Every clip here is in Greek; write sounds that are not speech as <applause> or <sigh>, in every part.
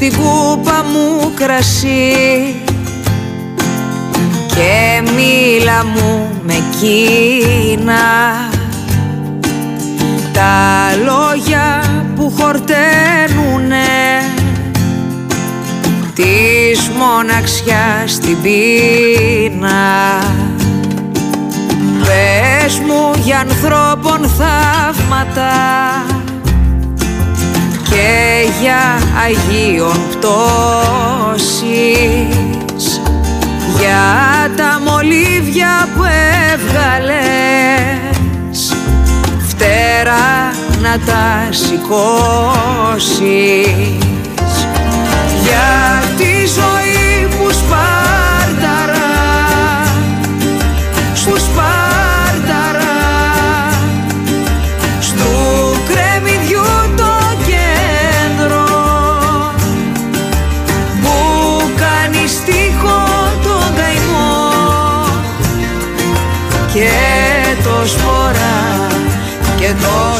στην κούπα μου κρασί. Και μίλα μου με κίνα. Τα λόγια που χορταίνουνε της μοναξιάς στην πείνα. Πες μου για ανθρώπων θαύματα και για Αγίων πτώσεις για τα μολύβια που έβγαλες φτερά να τα σηκώσεις. Για τη ζωή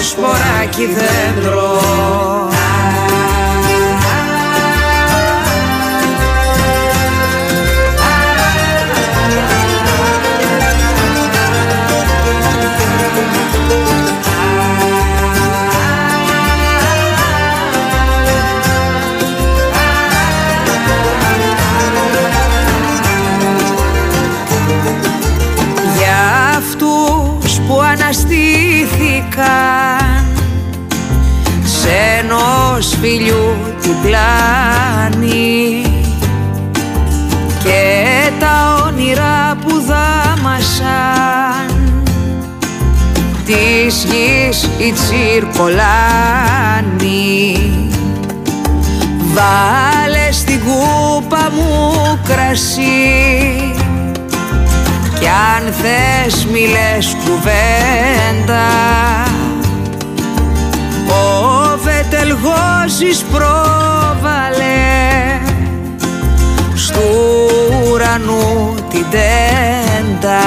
σποράκι δέντρο. Για αυτούς που αναστήθηκαν πλάνη και τα όνειρα που δάμασαν της γης η τσιρκολάνη. Βάλε στην κούπα μου κρασί κι αν θες μη λες κουβέντα Βετελγόζης πρόβαλε. Στου ουρανού την τέντα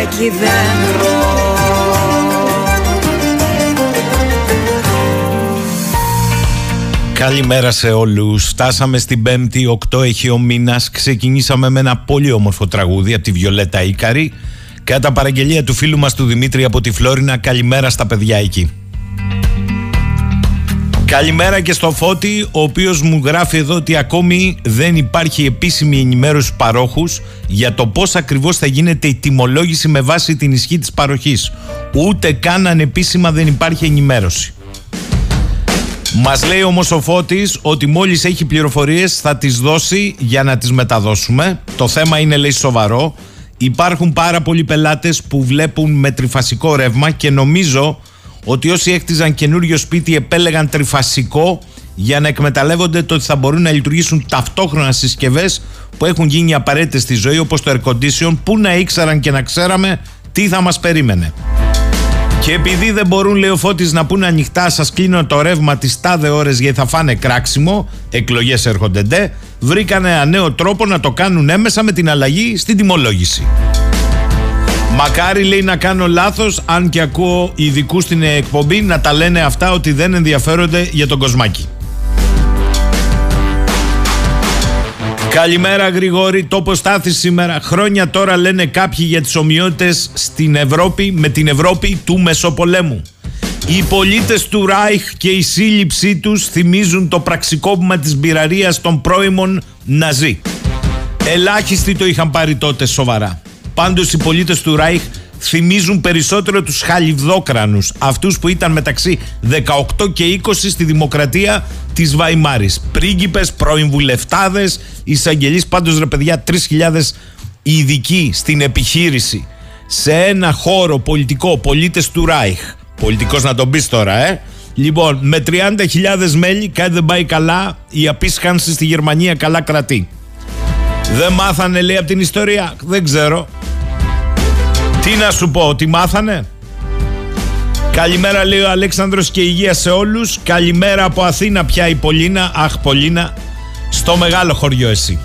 σποράκι δέντρο Καλημέρα σε όλους. Φτάσαμε στην Πέμπτη, 8 έχει ο μήνας. Ξεκινήσαμε με ένα πολύ όμορφο τραγούδι από τη Βιολέτα Ίκαρη. Κατά παραγγελία του φίλου μας του Δημήτρη από τη Φλόρινα, καλημέρα στα παιδιά εκεί. Καλημέρα και στο Φώτη, ο οποίος μου γράφει εδώ ότι ακόμη δεν υπάρχει επίσημη ενημέρωση στους παρόχους για το πώς ακριβώς θα γίνεται η τιμολόγηση με βάση την ισχύ της παροχής. Ούτε καν ανεπίσημα δεν υπάρχει ενημέρωση. Μας λέει όμως ο Φώτης ότι μόλις έχει πληροφορίες θα τις δώσει για να τις μεταδώσουμε. Το θέμα είναι λέει σοβαρό. Υπάρχουν πάρα πολλοί πελάτες που βλέπουν με τριφασικό ρεύμα και νομίζω ότι όσοι έχτιζαν καινούριο σπίτι επέλεγαν τριφασικό για να εκμεταλλεύονται το ότι θα μπορούν να λειτουργήσουν ταυτόχρονα συσκευές που έχουν γίνει απαραίτητες στη ζωή όπως το air condition που να ήξεραν και να ξέραμε τι θα μας περίμενε. Και επειδή δεν μπορούν, λέει ο Φώτης, να πούνε ανοιχτά, σας κλείνω το ρεύμα τις τάδε ώρες γιατί θα φάνε κράξιμο, εκλογές έρχονται ντε, βρήκανε ένα νέο τρόπο να το κάνουν έμεσα με την αλλαγή στην τιμολόγηση. Μακάρι λέει να κάνω λάθος αν και ακούω ειδικού στην εκπομπή να τα λένε αυτά ότι δεν ενδιαφέρονται για τον κοσμάκι. Καλημέρα Γρηγόρη, τόπο στάθη σήμερα. Χρόνια τώρα λένε κάποιοι για τις ομοιότητες στην Ευρώπη με την Ευρώπη του Μεσοπολέμου. Οι πολίτες του Ράιχ και η σύλληψή τους θυμίζουν το πραξικόπημα της μπειραρίας των πρώιμων Ναζί. Ελάχιστοι το είχαν πάρει τότε σοβαρά. Πάντως οι πολίτες του Ράιχ θυμίζουν περισσότερο τους χαλιβδόκρανους, αυτούς που ήταν μεταξύ 18 και 20 στη δημοκρατία της Βαϊμάρης. Πρίγκιπες, πρώην βουλευτάδες, εισαγγελείς, πάντως ρε παιδιά 3.000 ειδικοί στην επιχείρηση σε ένα χώρο πολιτικό, πολίτες του Ράιχ. Πολιτικός να τον πεις τώρα, ε. Λοιπόν, με 30.000 μέλη, κάτι δεν πάει καλά, η απίσχανση στη Γερμανία καλά κρατεί. Δεν μάθανε λέει από την ιστορία, δεν ξέρω. Τι να σου πω, τι μάθανε; Καλημέρα λέει ο Αλέξανδρος και υγεία σε όλους. Καλημέρα από Αθήνα πια η Πολίνα. Αχ Πολίνα, στο μεγάλο χωριό εσύ.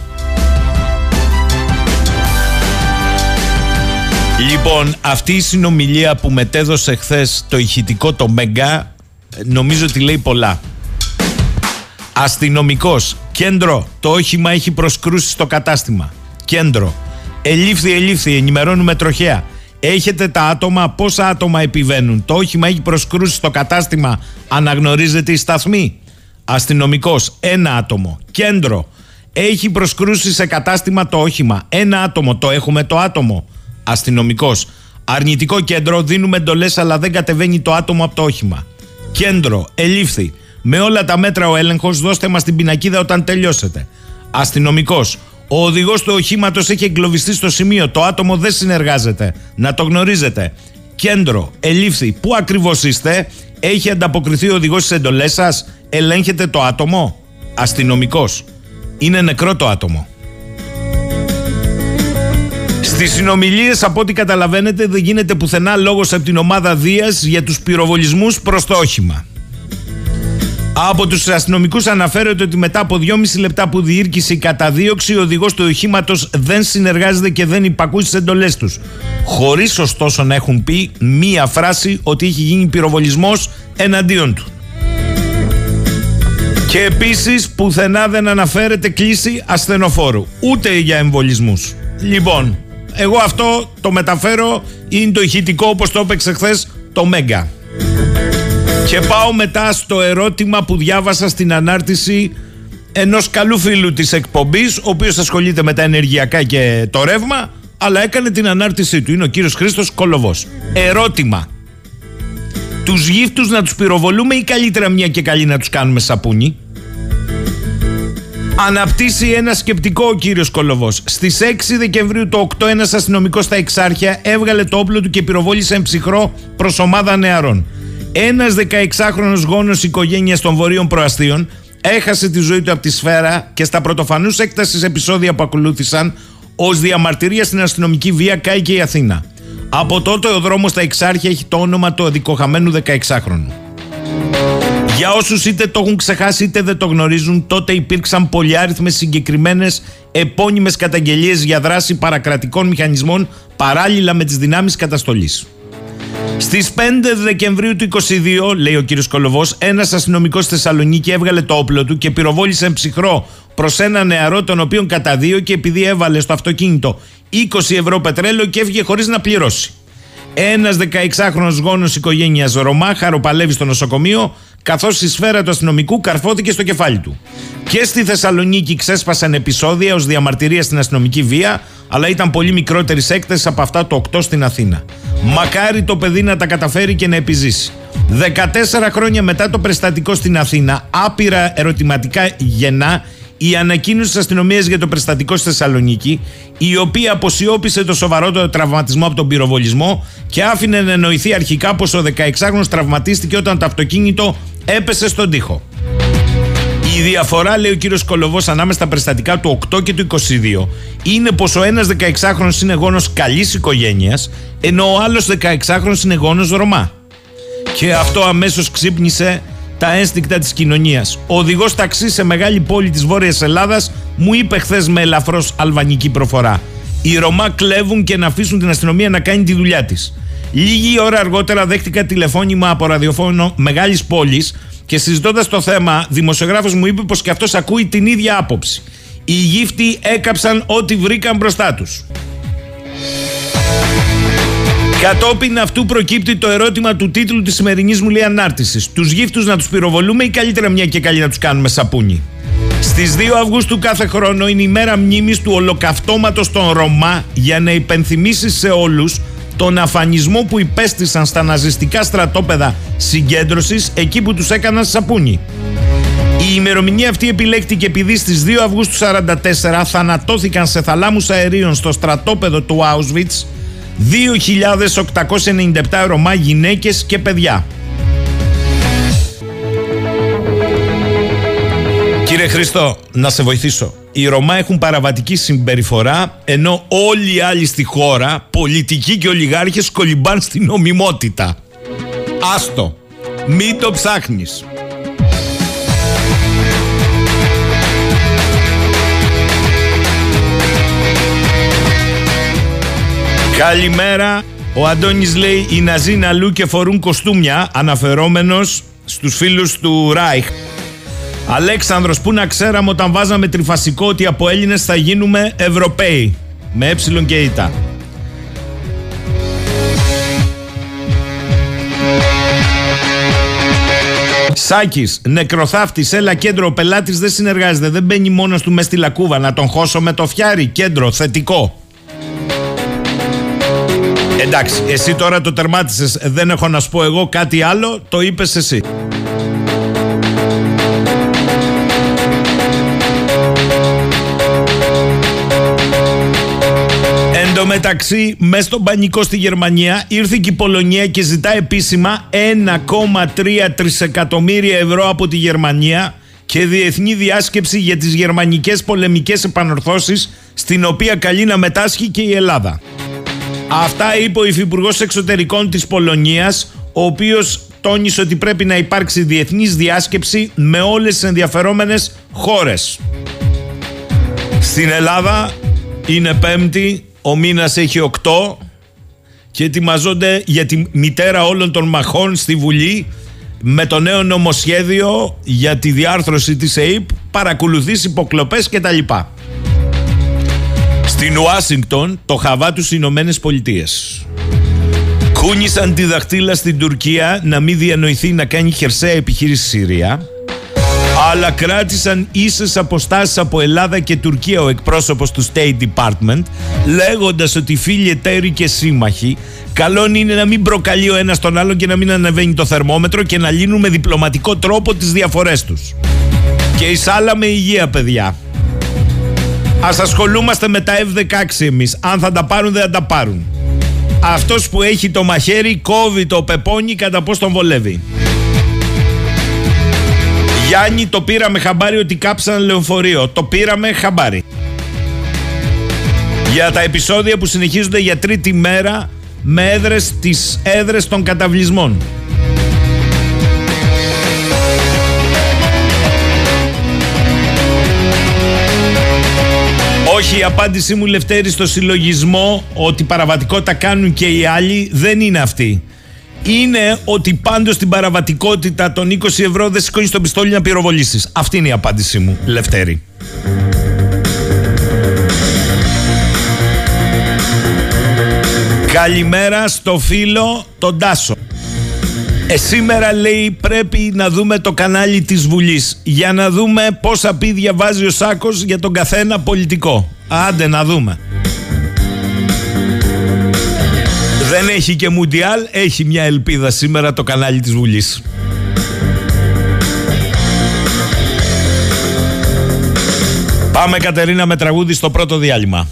Λοιπόν, αυτή η συνομιλία που μετέδωσε χθες το ηχητικό το Μέγκα νομίζω ότι λέει πολλά. Αστυνομικός, κέντρο, το όχημα έχει προσκρούσει στο κατάστημα. Κέντρο, ελήφθη, ελήφθη, ενημερώνουμε τροχέα. Έχετε τα άτομα, πόσα άτομα επιβαίνουν. Το όχημα έχει προσκρούσει στο κατάστημα. Αναγνωρίζετε η σταθμή. Αστυνομικός, ένα άτομο. Κέντρο. Έχει προσκρούσει σε κατάστημα το όχημα. Ένα άτομο. Το έχουμε το άτομο. Αστυνομικός. Αρνητικό κέντρο. Δίνουμε εντολές, αλλά δεν κατεβαίνει το άτομο από το όχημα. Κέντρο. Ελήφθη. Με όλα τα μέτρα ο έλεγχος, δώστε μας την πινακίδα όταν τελειώσετε. Αστυνομικός. Ο οδηγός του οχήματος έχει εγκλωβιστεί στο σημείο. Το άτομο δεν συνεργάζεται. Να το γνωρίζετε. Κέντρο, ελήφθη. Πού ακριβώς είστε, έχει ανταποκριθεί ο οδηγός στις εντολές σας, ελέγχετε το άτομο; Αστυνομικός. Είναι νεκρό το άτομο. Στις συνομιλίες, από ό,τι καταλαβαίνετε, δεν γίνεται πουθενά λόγος από την ομάδα Δίας για τους πυροβολισμούς προς το όχημα. Από τους αστυνομικούς αναφέρεται ότι μετά από 2,5 λεπτά που διήρκησε η καταδίωξη, ο οδηγός του οχήματος δεν συνεργάζεται και δεν υπακούει στις εντολές τους. Χωρίς ωστόσο να έχουν πει μία φράση ότι έχει γίνει πυροβολισμός εναντίον του. Και επίσης πουθενά δεν αναφέρεται κλίση ασθενοφόρου, ούτε για εμβολισμούς. Λοιπόν, εγώ αυτό το μεταφέρω, είναι το ηχητικό όπως το έπαιξε χθες το Μέγκα. Και πάω μετά στο ερώτημα που διάβασα στην ανάρτηση ενός καλού φίλου της εκπομπής, ο οποίος ασχολείται με τα ενεργειακά και το ρεύμα, αλλά έκανε την ανάρτησή του. Είναι ο κύριος Χρήστος Κολοβός. Ερώτημα. Τους γύφτους να τους πυροβολούμε ή καλύτερα μια και καλή να τους κάνουμε σαπούνι; Αναπτύσσει ένα σκεπτικό ο κύριος Κολοβός. Στις 6 Δεκεμβρίου το 8 ένας αστυνομικός στα Εξάρχεια έβγαλε το όπλο του και πυροβόλησε ψυχρό προς ομάδα νεαρών. Ένας 16χρονο γόνος οικογένειας των Βορείων Προαστίων έχασε τη ζωή του από τη σφαίρα και στα πρωτοφανούς έκτασης επεισόδια που ακολούθησαν, ως διαμαρτυρία στην αστυνομική βία κάηκε η Αθήνα. Από τότε ο δρόμος στα Εξάρχεια έχει το όνομα του αδικοχαμένου 16χρονου. Για όσους είτε το έχουν ξεχάσει είτε δεν το γνωρίζουν, τότε υπήρξαν πολυάριθμε συγκεκριμένες επώνυμες καταγγελίες για δράση παρακρατικών μηχανισμών παράλληλα με τις δυνάμεις καταστολής. Στις 5 Δεκεμβρίου του 22, λέει ο κύριος Κολοβός, ένας αστυνομικός στη Θεσσαλονίκη έβγαλε το όπλο του και πυροβόλησε ψυχρό προς ένα νεαρό, τον οποίο καταδίωκε επειδή έβαλε στο αυτοκίνητο 20 ευρώ πετρέλαιο και έφυγε χωρίς να πληρώσει. Ένας 16χρονο γόνος οικογένειας Ρωμά χαροπαλεύει στο νοσοκομείο, καθώς η σφαίρα του αστυνομικού καρφώθηκε στο κεφάλι του. Και στη Θεσσαλονίκη ξέσπασαν επεισόδια ως διαμαρτυρία στην αστυνομική βία, αλλά ήταν πολύ μικρότερης έκτασης από αυτά το 8 στην Αθήνα. Μακάρι το παιδί να τα καταφέρει και να επιζήσει. 14 χρόνια μετά το περιστατικό στην Αθήνα, άπειρα ερωτηματικά γεννά η ανακοίνωση της αστυνομίας για το περιστατικό στη Θεσσαλονίκη, η οποία αποσιώπησε το σοβαρότερο τραυματισμό από τον πυροβολισμό και άφηνε να εννοηθεί αρχικά πως ο 16χρονο τραυματίστηκε όταν το αυτοκίνητο έπεσε στον τοίχο. Η διαφορά, λέει ο κύριος Κολοβός, ανάμεσα στα περιστατικά του 8 και του 22 είναι πως ο ένας 16χρονο είναι γόνος καλής οικογένειας, ενώ ο άλλος 16χρονο είναι γόνος Ρωμά. Και αυτό αμέσως ξύπνησε τα ένστικτα της κοινωνίας. Ο οδηγός ταξί σε μεγάλη πόλη της Βόρειας Ελλάδας μου είπε χθες με ελαφρώς αλβανική προφορά. Οι Ρωμά κλέβουν και να αφήσουν την αστυνομία να κάνει τη δουλειά της. Λίγη ώρα αργότερα δέχτηκα τηλεφώνημα από ραδιοφώνο μεγάλης πόλης και συζητώντας το θέμα, δημοσιογράφος μου είπε πως και αυτός ακούει την ίδια άποψη. Οι γύφτοι έκαψαν ό,τι βρήκαν μπροστά τους. Κατόπιν αυτού προκύπτει το ερώτημα του τίτλου της σημερινής μου λέει ανάρτησης. Τους γύφτους να τους πυροβολούμε ή καλύτερα μια και καλή να τους κάνουμε σαπούνι; Στις 2 Αυγούστου κάθε χρόνο είναι η μέρα μνήμης του ολοκαυτώματος των Ρωμά για να υπενθυμίσεις σε όλους τον αφανισμό που υπέστησαν στα ναζιστικά στρατόπεδα συγκέντρωσης εκεί που τους έκαναν σαπούνι. Η ημερομηνία αυτή επιλέχτηκε επειδή στις 2 Αυγούστου 1944 θανατώθηκαν σε θαλάμους αερίων στο στρατόπεδο του Auschwitz 2.897 Ρωμά γυναίκες και παιδιά. Κύριε Χριστό, να σε βοηθήσω. Οι Ρωμά έχουν παραβατική συμπεριφορά, ενώ όλοι οι άλλοι στη χώρα, πολιτικοί και ολιγάρχες, κολυμπάν στην νομιμότητα. Άστο. Μην το ψάχνεις. Καλημέρα. Ο Αντώνης λέει οι Ναζί είναι αλλού και φορούν κοστούμια αναφερόμενος στους φίλους του Ράιχ. Αλέξανδρος που να ξέραμε όταν βάζαμε τριφασικό ότι από Έλληνες θα γίνουμε Ευρωπαίοι; Με ε και ήττα. Σάκης, νεκροθάφτης, έλα κέντρο. Ο πελάτης δεν συνεργάζεται. Δεν μπαίνει μόνος του μες στη λακκούβα. Να τον χώσω με το φιάρι. Κέντρο, θετικό. Εντάξει, εσύ τώρα το τερμάτισες, δεν έχω να σου πω εγώ κάτι άλλο, το είπες εσύ. Εν τω μεταξύ, μέσα στον πανικό στη Γερμανία ήρθε και η Πολωνία και ζητά επίσημα 1,3 τρισεκατομμύρια ευρώ από τη Γερμανία και διεθνή διάσκεψη για τις γερμανικές πολεμικές επανορθώσεις στην οποία καλεί να μετάσχει και η Ελλάδα. Αυτά είπε ο Υφυπουργός Εξωτερικών της Πολωνίας, ο οποίος τόνισε ότι πρέπει να υπάρξει διεθνής διάσκεψη με όλες τις ενδιαφερόμενες χώρες. Στην Ελλάδα είναι πέμπτη, ο μήνας έχει οκτώ και ετοιμαζόνται για τη μητέρα όλων των μαχών στη Βουλή με το νέο νομοσχέδιο για τη διάρθρωση της ΕΕΠ, παρακολουθείς υποκλοπές κτλ. Στην Ουάσιγκτον, το χαβά τους Ηνωμένες Πολιτείες. Κούνησαν τη δαχτύλα στην Τουρκία να μην διανοηθεί να κάνει χερσαία επιχείρηση Συρία. Αλλά κράτησαν ίσες αποστάσεις από Ελλάδα και Τουρκία ο εκπρόσωπος του State Department λέγοντας ότι φίλοι εταίροι και σύμμαχοι καλό είναι να μην προκαλεί ο ένας τον άλλον και να μην ανεβαίνει το θερμόμετρο και να λύνουν με διπλωματικό τρόπο τις διαφορές τους. Και εισάλαμε υγεία παιδιά. Α ασχολούμαστε με τα F-16 εμείς. Αν θα τα πάρουν, δεν θα τα πάρουν. Αυτός που έχει το μαχαίρι κόβει το πεπόνι κατά πώς τον βολεύει. Γιάννη, το πήραμε χαμπάρι ότι κάψαν λεωφορείο. Το πήραμε χαμπάρι. Για τα επεισόδια που συνεχίζονται για τρίτη μέρα με έδρες τις έδρες των καταβλισμών. Όχι, η απάντησή μου Λευτέρη στο συλλογισμό ότι παραβατικότητα κάνουν και οι άλλοι δεν είναι αυτή. Είναι ότι πάντως στην παραβατικότητα των 20 ευρώ δεν σηκώνεις το πιστόλι να πυροβολήσεις. Αυτή είναι η απάντησή μου, Λευτέρη. Καλημέρα στο φίλο τον Τάσο. Ε, σήμερα λέει πρέπει να δούμε το κανάλι της Βουλής για να δούμε πόσα πίδια βάζει ο Σάκος για τον καθένα πολιτικό. Άντε να δούμε. Δεν έχει και Μουντιάλ, έχει μια ελπίδα σήμερα το κανάλι της Βουλής. Πάμε Κατερίνα με τραγούδι στο πρώτο διάλειμμα.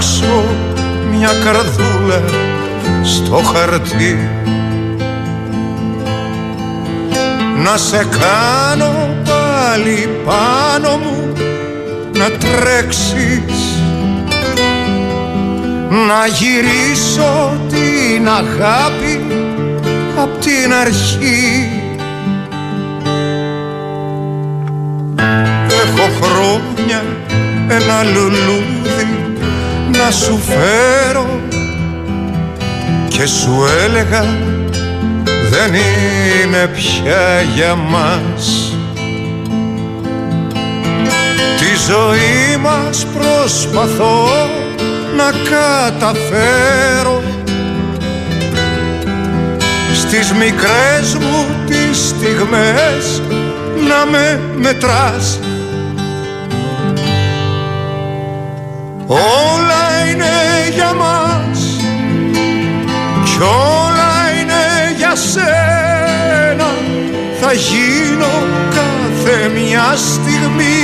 Σου φτιάξω μια καρδούλα στο χαρτί. Να σε κάνω πάλι πάνω μου να τρέξεις. Να γυρίσω την αγάπη την αρχή. Έχω χρόνια ένα λουλούδι να σου φέρω και σου έλεγα δεν είναι πια για μας Τη ζωή μας προσπαθώ να καταφέρω. Στις μικρές μου τις στιγμές να με μετράς. Όλα είναι για μας. Κι όλα είναι για σένα. Θα γίνω κάθε μια στιγμή.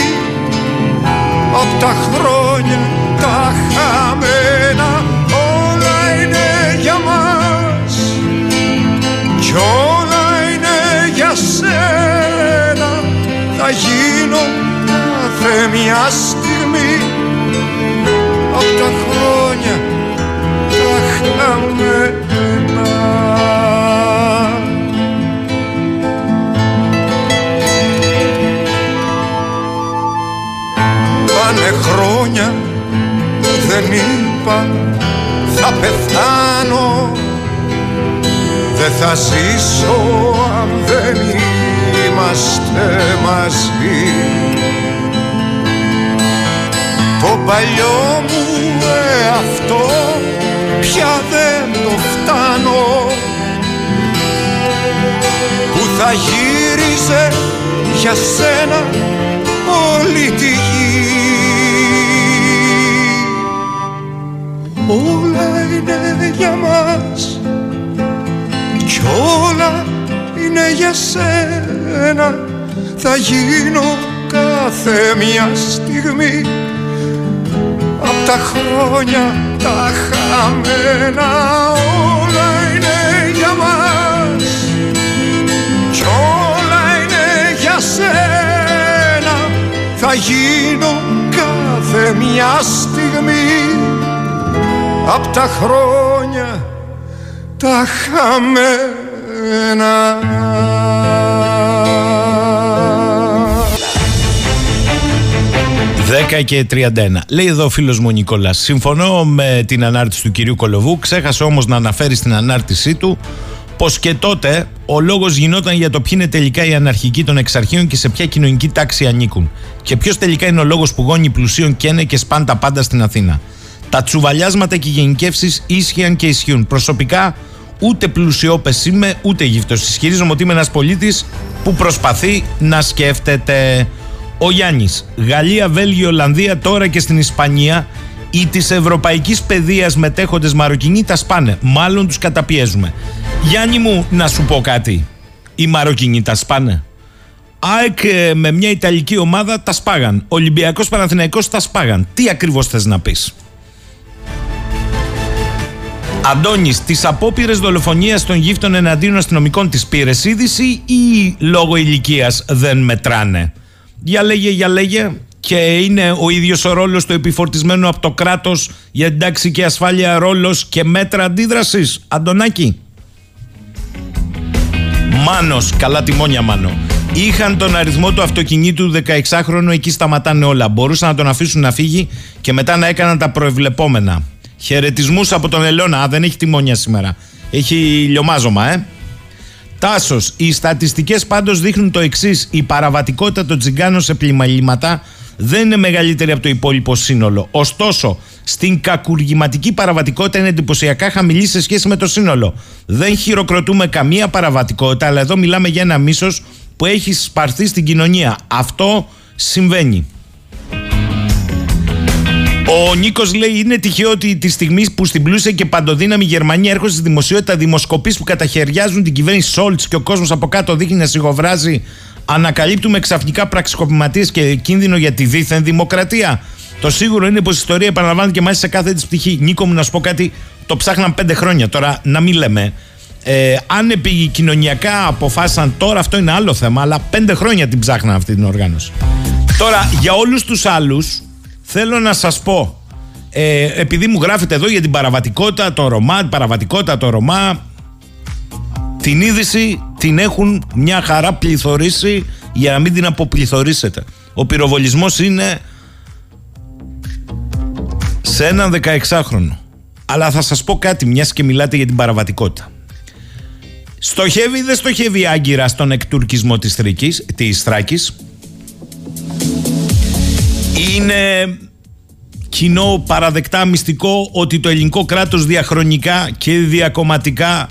Απ' τα χρόνια τα χαμένα Όλα είναι για μας. Κι όλα είναι για σένα. Θα γίνω κάθε μια στιγμή θα ζήσω αν δεν είμαστε μαζί. Το παλιό μου εαυτό πια δεν το φτάνω. Που θα γύριζε για σένα όλη τη γη. Όλα είναι για μας. κι όλα είναι για σένα. Θα γίνω κάθε μια στιγμή. Απ' τα χρόνια τα χαμένα όλα είναι για μας. Κι όλα είναι για σένα. Θα γίνω κάθε μια στιγμή. Απ' τα χρόνια τα χαμένα 10 και 31. Λέει εδώ ο φίλος μου Νικόλας. Συμφωνώ με την ανάρτηση του κυρίου Κολοβού. Ξέχασε όμως να αναφέρει στην ανάρτησή του πως και τότε ο λόγος γινόταν για το ποιοι είναι τελικά οι αναρχικοί των εξαρχείων και σε ποια κοινωνική τάξη ανήκουν. Και ποιος τελικά είναι ο λόγος που γόνοι πλουσίων καίνε και σπάν τα πάντα στην Αθήνα. Τα τσουβαλιάσματα και οι γενικεύσεις ίσχυαν και ισχύουν. Προσωπικά ούτε πλουσιόπες είμαι ούτε γύφτος. Ισχυρίζομαι ότι είμαι ένας πολίτης που προσπαθεί να σκέφτεται. Ο Γιάννης. Γαλλία, Βέλγιο, Ολλανδία, τώρα και στην Ισπανία οι της ευρωπαϊκής παιδείας μετέχοντες Μαροκινοί τα σπάνε. Μάλλον τους καταπιέζουμε. Γιάννη μου, να σου πω κάτι. Οι Μαροκινοί τα σπάνε. ΑΕΚ ε, με μια Ιταλική ομάδα τα σπάγαν. Ολυμπιακός Παναθηναϊκός τα σπάγαν. Τι ακριβώς θες να πεις; Αντώνης, τις απόπειρες δολοφονίας των γύφτων εναντίον αστυνομικών της πήρες είδηση ή λόγω ηλικίας δεν μετράνε; Για λέγε, για λέγε. Και είναι ο ίδιος ο ρόλος του επιφορτισμένου από το κράτος για την τάξη και ασφάλεια ρόλος και μέτρα αντίδρασης; Αντωνάκη. Μάνος, καλά τιμόνια Μάνο. Είχαν τον αριθμό του αυτοκινήτου 16χρονου, εκεί σταματάνε όλα. Μπορούσαν να τον αφήσουν να φύγει και μετά να έκαναν τα προεβλεπόμενα. Χαιρετισμούς από τον Ελώνα. Α, δεν έχει τιμόνια σήμερα. Έχει λιωμάζωμα, ε. Τάσος. Οι στατιστικές πάντως δείχνουν το εξής. Η παραβατικότητα των τσιγκάνων σε πλημαλήματα δεν είναι μεγαλύτερη από το υπόλοιπο σύνολο. Ωστόσο, στην κακουργηματική παραβατικότητα είναι εντυπωσιακά χαμηλή σε σχέση με το σύνολο. Δεν χειροκροτούμε καμία παραβατικότητα, αλλά εδώ μιλάμε για ένα μίσος που έχει σπαρθεί στην κοινωνία. Αυτό συμβαίνει. Ο Νίκος λέει: Είναι τυχαίο ότι τη στιγμή που στην πλούσια και παντοδύναμη Γερμανία έρχονται στη δημοσιότητα δημοσκοπήσει που καταχαιριάζουν την κυβέρνηση Σόλτς και ο κόσμος από κάτω δείχνει να σιγοβράζει, ανακαλύπτουμε ξαφνικά πραξικοπηματίες και κίνδυνο για τη δίθεν δημοκρατία. Το σίγουρο είναι πως η ιστορία επαναλαμβάνεται και μάλιστα σε κάθε τη πτυχή. Νίκο μου, να σου πω κάτι, το ψάχναν πέντε χρόνια. Τώρα, να μην λέμε. Ε, αν επικοινωνιακά αποφάσισαν τώρα, αυτό είναι άλλο θέμα, αλλά πέντε χρόνια την ψάχναν αυτή την οργάνωση. Τώρα, για όλους τους άλλους, Θέλω να σας πω, ε, επειδή μου γράφετε εδώ για την παραβατικότητα, το Ρωμά, την παραβατικότητα, το Ρωμά, Την είδηση την έχουν μια χαρά πληθωρήσει για να μην την αποπληθωρήσετε. Ο πυροβολισμός είναι σε έναν 16χρονο. Αλλά θα σας πω κάτι μιας και μιλάτε για την παραβατικότητα. Στοχεύει ή δεν στοχεύει άγκυρα στον εκτουρκισμό της, Θράκης, της Θράκης; Είναι κοινό παραδεκτά μυστικό ότι το ελληνικό κράτος διαχρονικά και διακομματικά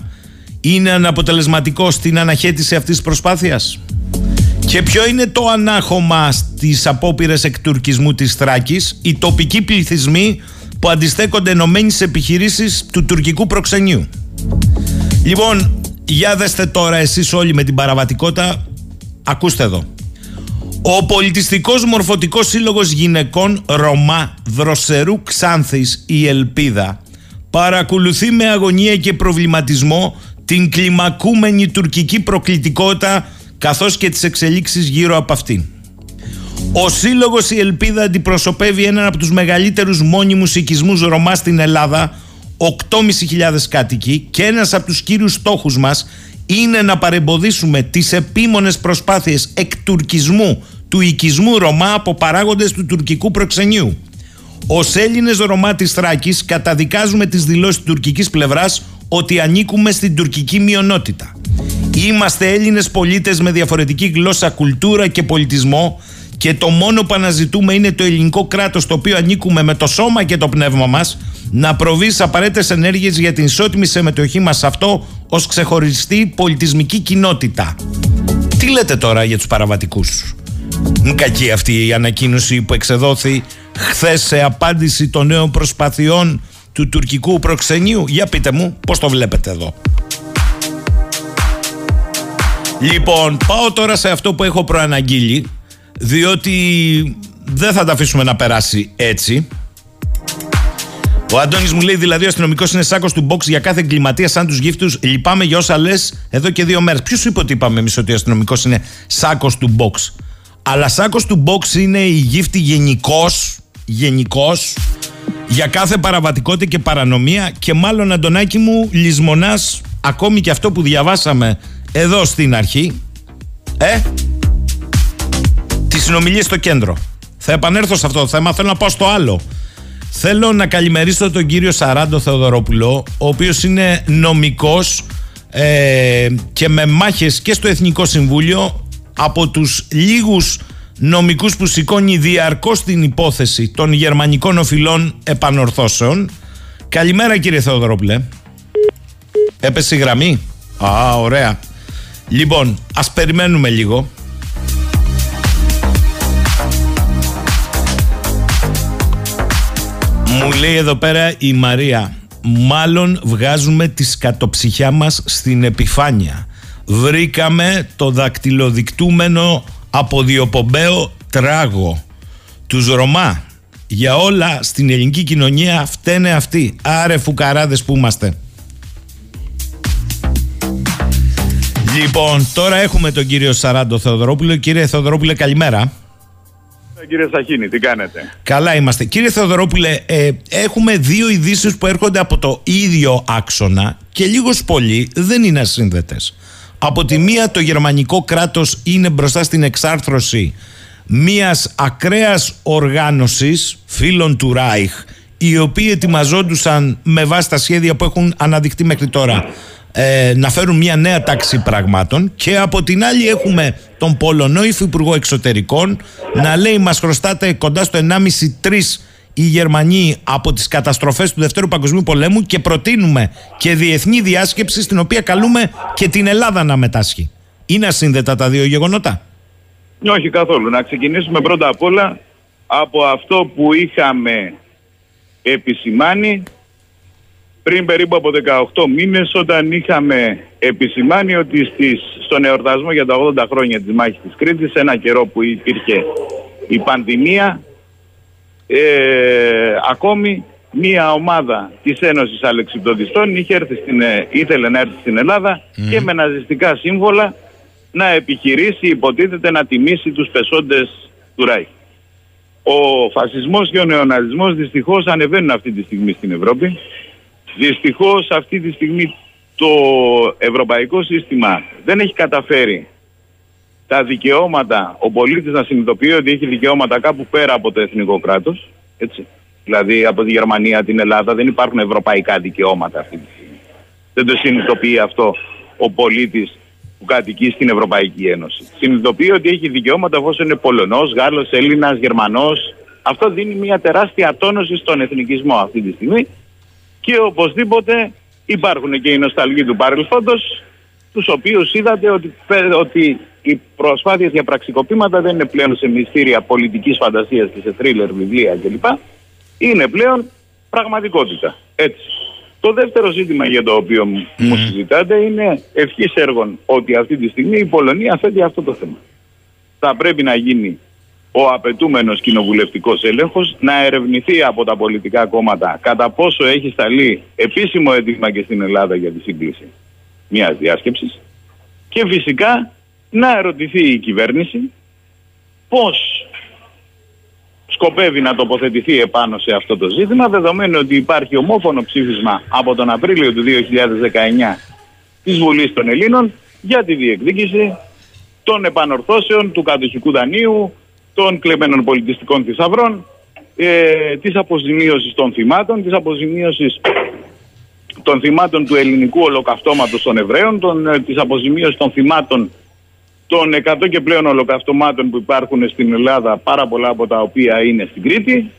είναι αναποτελεσματικό στην αναχέτηση αυτής της προσπάθειας; Και ποιο είναι το ανάχωμα στις απόπειρες εκτουρκισμού της Θράκης, οι τοπικοί πληθυσμοί που αντιστέκονται ενωμένοι σε επιχειρήσεις του τουρκικού προξενείου; Λοιπόν, για δέστε τώρα εσείς όλοι με την παραβατικότητα, ακούστε εδώ. Ο πολιτιστικός μορφωτικός σύλλογος γυναικών Ρωμά Δροσερού Ξάνθης η Ελπίδα παρακολουθεί με αγωνία και προβληματισμό την κλιμακούμενη τουρκική προκλητικότητα καθώς και τις εξελίξεις γύρω από αυτήν. Ο Σύλλογος η Ελπίδα αντιπροσωπεύει έναν από τους μεγαλύτερους μόνιμους οικισμούς Ρωμά στην Ελλάδα 8.500 κάτοικοι και ένας από τους κύριους στόχους μας είναι να παρεμποδίσουμε τις επίμονες προσπάθειες εκτουρκισμού του οικισμού Ρωμά από παράγοντες του τουρκικού προξενείου. Ω Έλληνες Ρωμά της Θράκης, καταδικάζουμε τις δηλώσεις της τουρκικής πλευράς ότι ανήκουμε στην τουρκική μειονότητα. Είμαστε Έλληνες πολίτες με διαφορετική γλώσσα, κουλτούρα και πολιτισμό και το μόνο που αναζητούμε είναι το ελληνικό κράτος το οποίο ανήκουμε με το σώμα και το πνεύμα μας να προβεί σε απαραίτητες ενέργειες για την ισότιμη συμμετοχή μας σε αυτό ως ξεχωριστή πολιτισμική κοινότητα. Τι λέτε τώρα για τους παραβατικούς; Είναι κακή αυτή η ανακοίνωση που εξεδόθη χθες σε απάντηση των νέων προσπαθειών του τουρκικού προξενείου. Για πείτε μου πώς το βλέπετε εδώ. Λοιπόν, πάω τώρα σε αυτό που έχω προαναγγείλει διότι δεν θα τα αφήσουμε να περάσει έτσι. Ο Αντώνης μου λέει δηλαδή ο αστυνομικός είναι σάκος του box για κάθε εγκληματία σαν τους γύφτους. Λυπάμαι για όσα λες εδώ και δύο μέρες. Ποιος σου είπε ότι είπαμε εμείς ότι ο αστυνομικός είναι σάκος του box; Αλλά σάκο του box είναι η γύφτη γενικώ. Γενικώ για κάθε παραβατικότητα και παρανομία και μάλλον Αντωνάκη μου λησμονάς ακόμη και αυτό που διαβάσαμε εδώ στην αρχή ε, τις συνομιλίες στο κέντρο. Θα επανέλθω σε αυτό το θέμα, θέλω να πάω στο άλλο. Θέλω να καλημερίσω τον κύριο Σαράντο Θεοδωρόπουλο, ο οποίος είναι νομικός ε, και με μάχες και στο Εθνικό Συμβούλιο από τους λίγους νομικούς που σηκώνει διαρκώς την υπόθεση των γερμανικών οφειλών επανορθώσεων. Καλημέρα κύριε Θεοδωρόπουλε. Έπεσε η γραμμή; Α, ωραία. Λοιπόν, ας περιμένουμε λίγο. Μου λέει εδώ πέρα η Μαρία Μάλλον βγάζουμε τη σκατοψυχιά μας στην επιφάνεια Βρήκαμε το δακτυλοδεικτούμενο από διοπομπαίο τράγο Τους Ρωμά Για όλα στην ελληνική κοινωνία φταίνε αυτοί Άρε φουκαράδες που είμαστε Λοιπόν, τώρα έχουμε τον κύριο Σαράντο Θεοδωρόπουλο. Κύριε Θεοδωρόπουλε, καλημέρα. Κύριε Σαχίνη, τι κάνετε; Καλά είμαστε. Κύριε Θεοδωρόπουλε, ε, έχουμε δύο ειδήσεις που έρχονται από το ίδιο άξονα και λίγος πολύ δεν είναι ασύνδετες. Από τη μία το γερμανικό κράτος είναι μπροστά στην εξάρθρωση μιας ακραίας οργάνωσης φίλων του Ράιχ οι οποίοι ετοιμαζόντουσαν με βάση τα σχέδια που έχουν αναδειχθεί μέχρι τώρα ε, να φέρουν μια νέα τάξη πραγμάτων. Και από την άλλη έχουμε τον Πολωνό Υφυπουργό Εξωτερικών να λέει μας χρωστάτε κοντά στο 1,5-3 οι Γερμανοί από τις καταστροφές του Δευτέρου Παγκοσμίου Πολέμου και προτείνουμε και διεθνή διάσκεψη στην οποία καλούμε και την Ελλάδα να μετάσχει. Είναι ασύνδετα τα δύο γεγονότα; Όχι καθόλου. Να ξεκινήσουμε πρώτα απ' όλα από αυτό που είχαμε επισημάνει πριν περίπου από 18 μήνες όταν είχαμε επισημάνει ότι στις, στον εορτασμό για τα 80 χρόνια της μάχης της Κρήτης ένα καιρό που υπήρχε η πανδημία ε, ακόμη μία ομάδα της Ένωσης Αλεξιπτοδιστών είχε έρθει στην, ε, ήθελε να έρθει στην Ελλάδα και με ναζιστικά σύμβολα να επιχειρήσει υποτίθεται να τιμήσει τους πεσόντες του Ράι. Ο φασισμός και ο νεοναζισμός δυστυχώς ανεβαίνουν αυτή τη στιγμή στην Ευρώπη Δυστυχώς αυτή τη στιγμή το ευρωπαϊκό σύστημα δεν έχει καταφέρει τα δικαιώματα, ο πολίτης να συνειδητοποιεί ότι έχει δικαιώματα κάπου πέρα από το εθνικό κράτος, έτσι. Δηλαδή από τη Γερμανία, την Ελλάδα δεν υπάρχουν ευρωπαϊκά δικαιώματα αυτή τη στιγμή. Δεν το συνειδητοποιεί αυτό ο πολίτης που κατοικεί στην Ευρωπαϊκή Ένωση. Συνειδητοποιεί ότι έχει δικαιώματα εφόσον είναι Πολωνός, Γάλλος, Έλληνας, Γερμανός. Αυτό δίνει μια τεράστια τόνωση στον εθνικισμό αυτή τη στιγμή και οπωσδήποτε υπάρχουν και οι νοσταλγοί του παρελθόντος τους οποίους είδατε ότι, ότι οι προσπάθειες για πραξικοπήματα δεν είναι πλέον σε μυστήρια πολιτικής φαντασίας και σε θρίλερ, βιβλία κλπ. Είναι πλέον πραγματικότητα. Έτσι. Το δεύτερο ζήτημα για το οποίο μου συζητάτε είναι ευχής έργων ότι αυτή τη στιγμή η Πολωνία θέτει αυτό το θέμα. Θα πρέπει να γίνει ο απαιτούμενος κοινοβουλευτικός έλεγχος, να ερευνηθεί από τα πολιτικά κόμματα κατά πόσο έχει σταλεί επίσημο αίτημα και στην Ελλάδα για τη σύγκληση μιας διάσκεψης και φυσικά να ερωτηθεί η κυβέρνηση πώς σκοπεύει να τοποθετηθεί επάνω σε αυτό το ζήτημα δεδομένου ότι υπάρχει ομόφωνο ψήφισμα από τον Απρίλιο του 2019 της Βουλής των Ελλήνων για τη διεκδίκηση των επανορθώσεων του κατοχικού δανείου, των κλεμμένων πολιτιστικών θησαυρών, ε, της αποζημίωσης των θυμάτων, της αποζημίωσης των θυμάτων του ελληνικού ολοκαυτώματος των Εβραίων, των, ε, της αποζημίωσης των θυμάτων των 100 και πλέον ολοκαυτωμάτων που υπάρχουν στην Ελλάδα, πάρα πολλά από τα οποία είναι στην Κρήτη.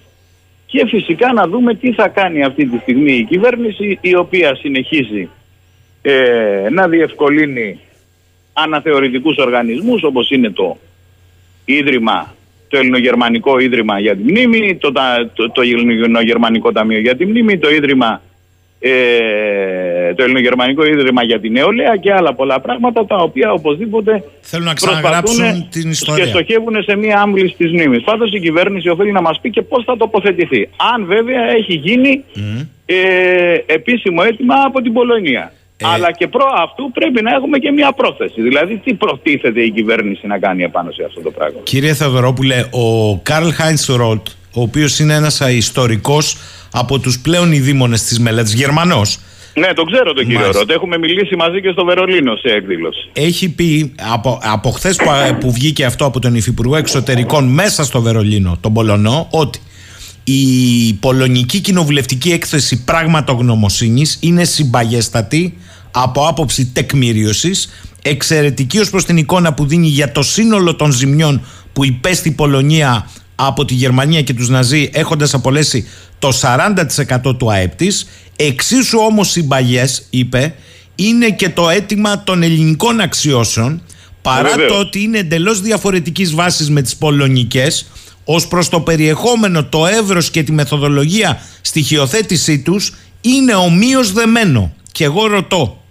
Και φυσικά να δούμε τι θα κάνει αυτή τη στιγμή η κυβέρνηση η οποία συνεχίζει ε, να διευκολύνει αναθεωρητικούς οργανισμούς όπως είναι το Ίδρυμα, το Ελληνογερμανικό Ίδρυμα για τη Μνήμη, το, το, το Ελληνογερμανικό Ταμείο για τη Μνήμη, το Ίδρυμα ε, το Ελληνογερμανικό Ίδρυμα για την Νεολαία και άλλα πολλά πράγματα τα οποία οπωσδήποτε θέλουν να ξαναγράψουν την ιστορία και στοχεύουν σε μία άμβληση της μνήμης. Πάντως η κυβέρνηση οφείλει να μας πει και πώς θα τοποθετηθεί. Αν βέβαια έχει γίνει ε, επίσημο αίτημα από την Πολωνία. Ε. Αλλά και προ αυτού πρέπει να έχουμε και μια πρόθεση. Δηλαδή, τι προτίθεται η κυβέρνηση να κάνει επάνω σε αυτό το πράγμα; Κύριε Θεοδωρόπουλε, ο Καρλ Χάιντς Ρολτ, ο οποίος είναι ένας ιστορικό από τους πλέον ειδήμονε της μελέτης, Γερμανός. Ναι, το ξέρω τον κύριο Ρότ. Έχουμε μιλήσει μαζί και στο Βερολίνο σε εκδήλωση. Έχει πει από, από χθες που, που βγήκε αυτό από τον Υφυπουργό Εξωτερικών μέσα στο Βερολίνο, τον Πολωνό, ότι η πολωνική κοινοβουλευτική έκθεση πραγματογνωμοσύνης είναι συμπαγέστατη από άποψη τεκμηρίωσης, εξαιρετική ως προς την εικόνα που δίνει για το σύνολο των ζημιών που υπέστη η Πολωνία από τη Γερμανία και τους Ναζί έχοντας απολέσει το 40% του ΑΕΠ της. Εξίσου όμως συμπαγές, είπε, είναι και το αίτημα των ελληνικών αξιώσεων παρά το ότι είναι εντελώς διαφορετικής βάσης με τις πολωνικές ως προς το περιεχόμενο, το εύρος και τη μεθοδολογία στοιχειοθέτησή τους είναι ομοίως δεμένο. Και εγώ ρωτώ,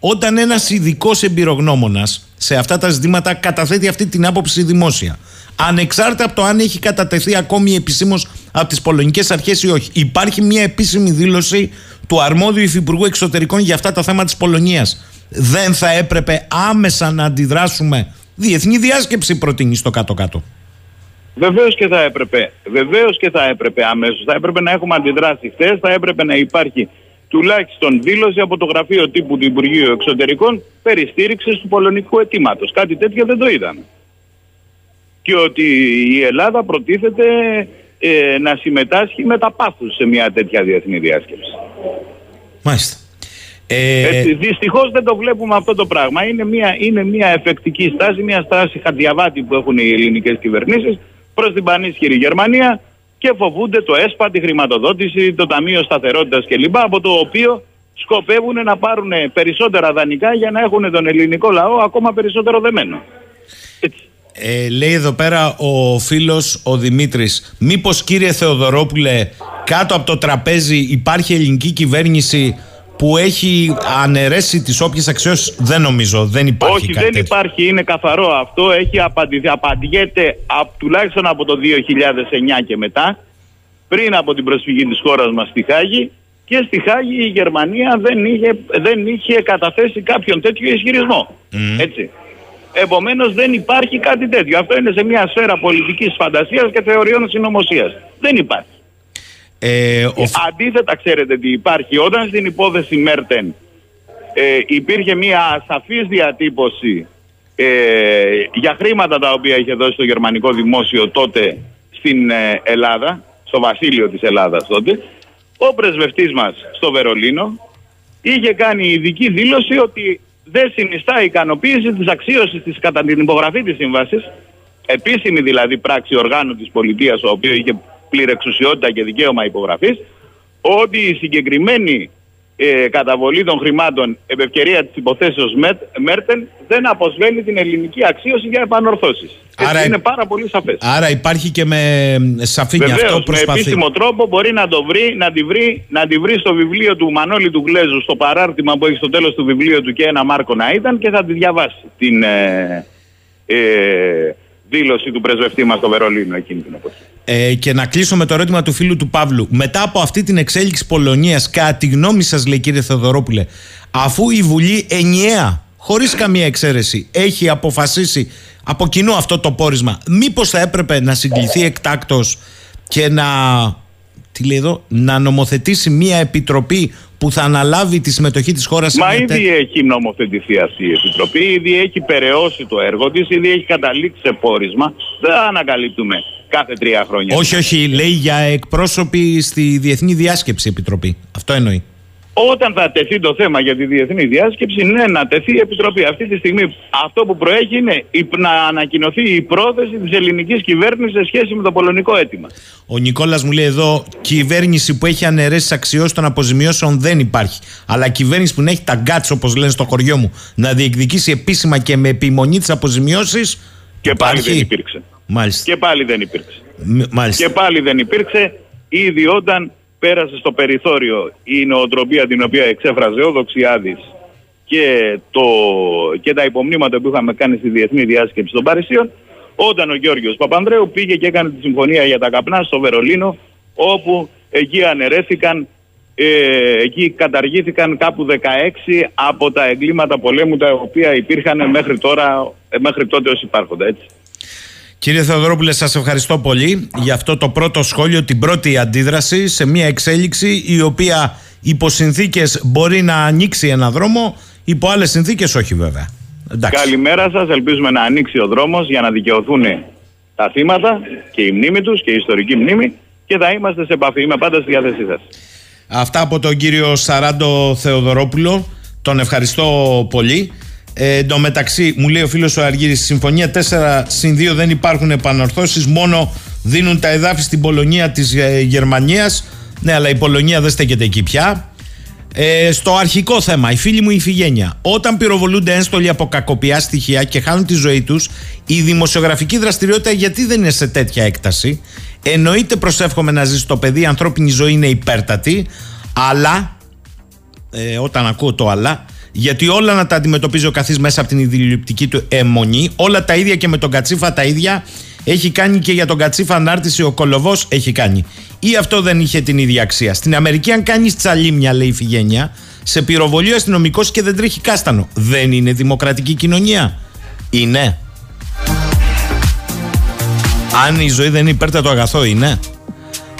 όταν ένας ειδικός εμπειρογνώμονας σε αυτά τα ζητήματα καταθέτει αυτή την άποψη δημόσια ανεξάρτητα από το αν έχει κατατεθεί ακόμη επισήμως από τις πολωνικές αρχές ή όχι. Υπάρχει μια επίσημη δήλωση του αρμόδιου υφυπουργού εξωτερικών για αυτά τα θέματα της Πολωνίας. Δεν θα έπρεπε άμεσα να αντιδράσουμε. Διεθνή διάσκεψη προτείνει στο κάτω-κάτω. Βεβαίως και θα έπρεπε. Βεβαίως και θα έπρεπε αμέσω. Θα έπρεπε να έχουμε αντιδράσει χθες. Θα έπρεπε να υπάρχει τουλάχιστον δήλωση από το γραφείο τύπου του Υπουργείου Εξωτερικών περί του πολωνικού αιτήματος. Κάτι τέτοιο δεν το είδαμε και ότι η Ελλάδα προτίθεται ε, να συμμετάσχει με τα πάθους σε μια τέτοια διεθνή διάσκεψη. Μάλιστα. Ε... Δυστυχώς δεν το βλέπουμε αυτό το πράγμα. Είναι μια, είναι μια εφεκτική στάση, μια στάση χαντιαβάτη που έχουν οι ελληνικές κυβερνήσεις προς την πανίσχυρη Γερμανία και φοβούνται το ΕΣΠΑ, τη χρηματοδότηση, το Ταμείο Σταθερότητας κλπ. Από το οποίο σκοπεύουν να πάρουν περισσότερα δανεικά για να έχουν τον ελληνικό λαό ακόμα περισσότερο δεμένο. Έτσι. Ε, λέει εδώ πέρα ο φίλος ο Δημήτρης Μήπως κύριε Θεοδωρόπουλε κάτω από το τραπέζι υπάρχει ελληνική κυβέρνηση που έχει αναιρέσει τις όποιες αξιώσεις; Δεν νομίζω, δεν υπάρχει Όχι δεν υπάρχει, είναι καθαρό αυτό. Έχει απαντηθεί, απαντιέται τουλάχιστον από το 2009 και μετά πριν από την προσφυγή της χώρας μας στη Χάγη. Και στη Χάγη η Γερμανία δεν είχε, δεν είχε καταθέσει κάποιον τέτοιο ισχυρισμό. Έτσι Επομένως δεν υπάρχει κάτι τέτοιο. Αυτό είναι σε μια σφαίρα πολιτικής φαντασίας και θεωριών συνωμοσίας. Δεν υπάρχει. Ε, ο... Αντίθετα, ξέρετε τι υπάρχει. Όταν στην υπόθεση Μέρτεν ε, υπήρχε μια σαφής διατύπωση ε, για χρήματα τα οποία είχε δώσει το γερμανικό δημόσιο τότε στην ε, Ελλάδα, στο βασίλειο της Ελλάδας τότε, ο πρεσβευτής μας στο Βερολίνο είχε κάνει ειδική δήλωση ότι δεν συνιστά ικανοποίηση της αξίωσης της κατά την υπογραφή της σύμβασης, επίσημη δηλαδή πράξη οργάνου της πολιτείας, ο οποίος είχε πλήρη εξουσιότητα και δικαίωμα υπογραφής, ότι η συγκεκριμένη ε, καταβολή των χρημάτων επ' ευκαιρία της υποθέσεως Μέρτεν δεν αποσβαίνει την ελληνική αξίωση για επανορθώσεις. Άρα, είναι πάρα πολύ σαφές. Άρα υπάρχει και με σαφήνεια Βεβαίως, αυτό προσπαθεί. με επίσημο τρόπο μπορεί να το βρει, να τη βρει, να τη βρει στο βιβλίο του Μανώλη του Γλέζου, στο παράρτημα που έχει στο τέλος του βιβλίου του και ένα Μάρκο να ήταν και θα τη διαβάσει την ε, ε, δήλωση του πρεσβευτή μας στο Βερολίνο εκείνη την εποχή. Ε, και να κλείσω με το ερώτημα του φίλου του Παύλου. Μετά από αυτή την εξέλιξη Πολωνίας, κατά τη γνώμη σας, λέει κύριε Θεοδωρόπουλε, αφού η Βουλή ενιαία, χωρίς καμία εξαίρεση, έχει αποφασίσει από κοινού αυτό το πόρισμα, μήπως θα έπρεπε να συγκληθεί εκτάκτο και να. Τι λέει εδώ, να νομοθετήσει μια επιτροπή που θα αναλάβει τη συμμετοχή της χώρας Μα ήδη έχει νομοθετηθεί αυτή η Επιτροπή, ήδη έχει περαιώσει το έργο της, ήδη έχει καταλήξει σε πόρισμα. Δεν ανακαλύπτουμε κάθε τρία χρόνια. Όχι, όχι, λέει για εκπρόσωποι στη Διεθνή Διάσκεψη Επιτροπή. Αυτό εννοεί. Όταν θα τεθεί το θέμα για τη διεθνή διάσκεψη, ναι, να τεθεί η Επιτροπή. Αυτή τη στιγμή αυτό που προέχει είναι να ανακοινωθεί η πρόθεση της ελληνικής κυβέρνησης σε σχέση με το πολωνικό αίτημα. Ο Νικόλας μου λέει εδώ: Κυβέρνηση που έχει αναιρέσεις αξιώσεις των αποζημιώσεων δεν υπάρχει. Αλλά κυβέρνηση που έχει τα γκάτς, όπως λένε στο χωριό μου, να διεκδικήσει επίσημα και με επιμονή τις αποζημιώσεις. Και πάλι δεν υπήρξε. Μάλιστα. Και πάλι δεν υπήρξε. Μάλιστα. Και πάλι δεν υπήρξε ήδη όταν πέρασε στο περιθώριο η νοοτροπία την οποία εξέφραζε ο Δοξιάδης και, το, και τα υπομνήματα που είχαμε κάνει στη Διεθνή Διάσκεψη των Παρισίων όταν ο Γιώργος Παπανδρέου πήγε και έκανε τη συμφωνία για τα καπνά στο Βερολίνο όπου εκεί αναιρέθηκαν ε, εκεί καταργήθηκαν κάπου 16 από τα εγκλήματα πολέμου τα οποία υπήρχαν μέχρι, τώρα, ε, μέχρι τότε ως υπάρχοντα έτσι. Κύριε Θεοδωρόπουλε, σας ευχαριστώ πολύ για αυτό το πρώτο σχόλιο, την πρώτη αντίδραση σε μια εξέλιξη η οποία υπό συνθήκες μπορεί να ανοίξει ένα δρόμο, υπό άλλες συνθήκες όχι βέβαια. Εντάξει. Καλημέρα σας, ελπίζουμε να ανοίξει ο δρόμος για να δικαιωθούν τα θύματα και η μνήμη τους και η ιστορική μνήμη και θα είμαστε σε επαφή, είμαι πάντα στη διάθεσή σας. Αυτά από τον κύριο Σαράντο Θεοδωρόπουλο, τον ευχαριστώ πολύ. Ε, εν τω μεταξύ, μου λέει ο φίλος ο Αργύρης, στη συμφωνία 4 συν 2 δεν υπάρχουν επανορθώσεις, μόνο δίνουν τα εδάφη στην Πολωνία της ε, Γερμανίας. Ναι, αλλά η Πολωνία δεν στέκεται εκεί πια. Ε, στο αρχικό θέμα, η φίλη μου η Φιγένεια. Όταν πυροβολούνται ένστολοι από κακοπιά στοιχεία και χάνουν τη ζωή τους, η δημοσιογραφική δραστηριότητα γιατί δεν είναι σε τέτοια έκταση; Εννοείται, προσεύχομαι να ζήσει το παιδί, η ανθρώπινη ζωή είναι υπέρτατη, αλλά. Ε, όταν ακούω το αλλά, γιατί όλα να τα αντιμετωπίζει ο καθής μέσα από την ιδιοληπτική του αιμονή, όλα τα ίδια και με τον Κατσίφα τα ίδια έχει κάνει και για τον Κατσίφα ανάρτηση ο Κολοβός έχει κάνει. Ή αυτό δεν είχε την ίδια αξία. Στην Αμερική, αν κάνεις τσαλίμια, λέει η Φιγένια, σε πυροβολεί ο αστυνομικός και δεν τρέχει κάστανο. Δεν είναι δημοκρατική κοινωνία. Είναι. Αν η ζωή δεν είναι υπέρτατο αγαθό, είναι.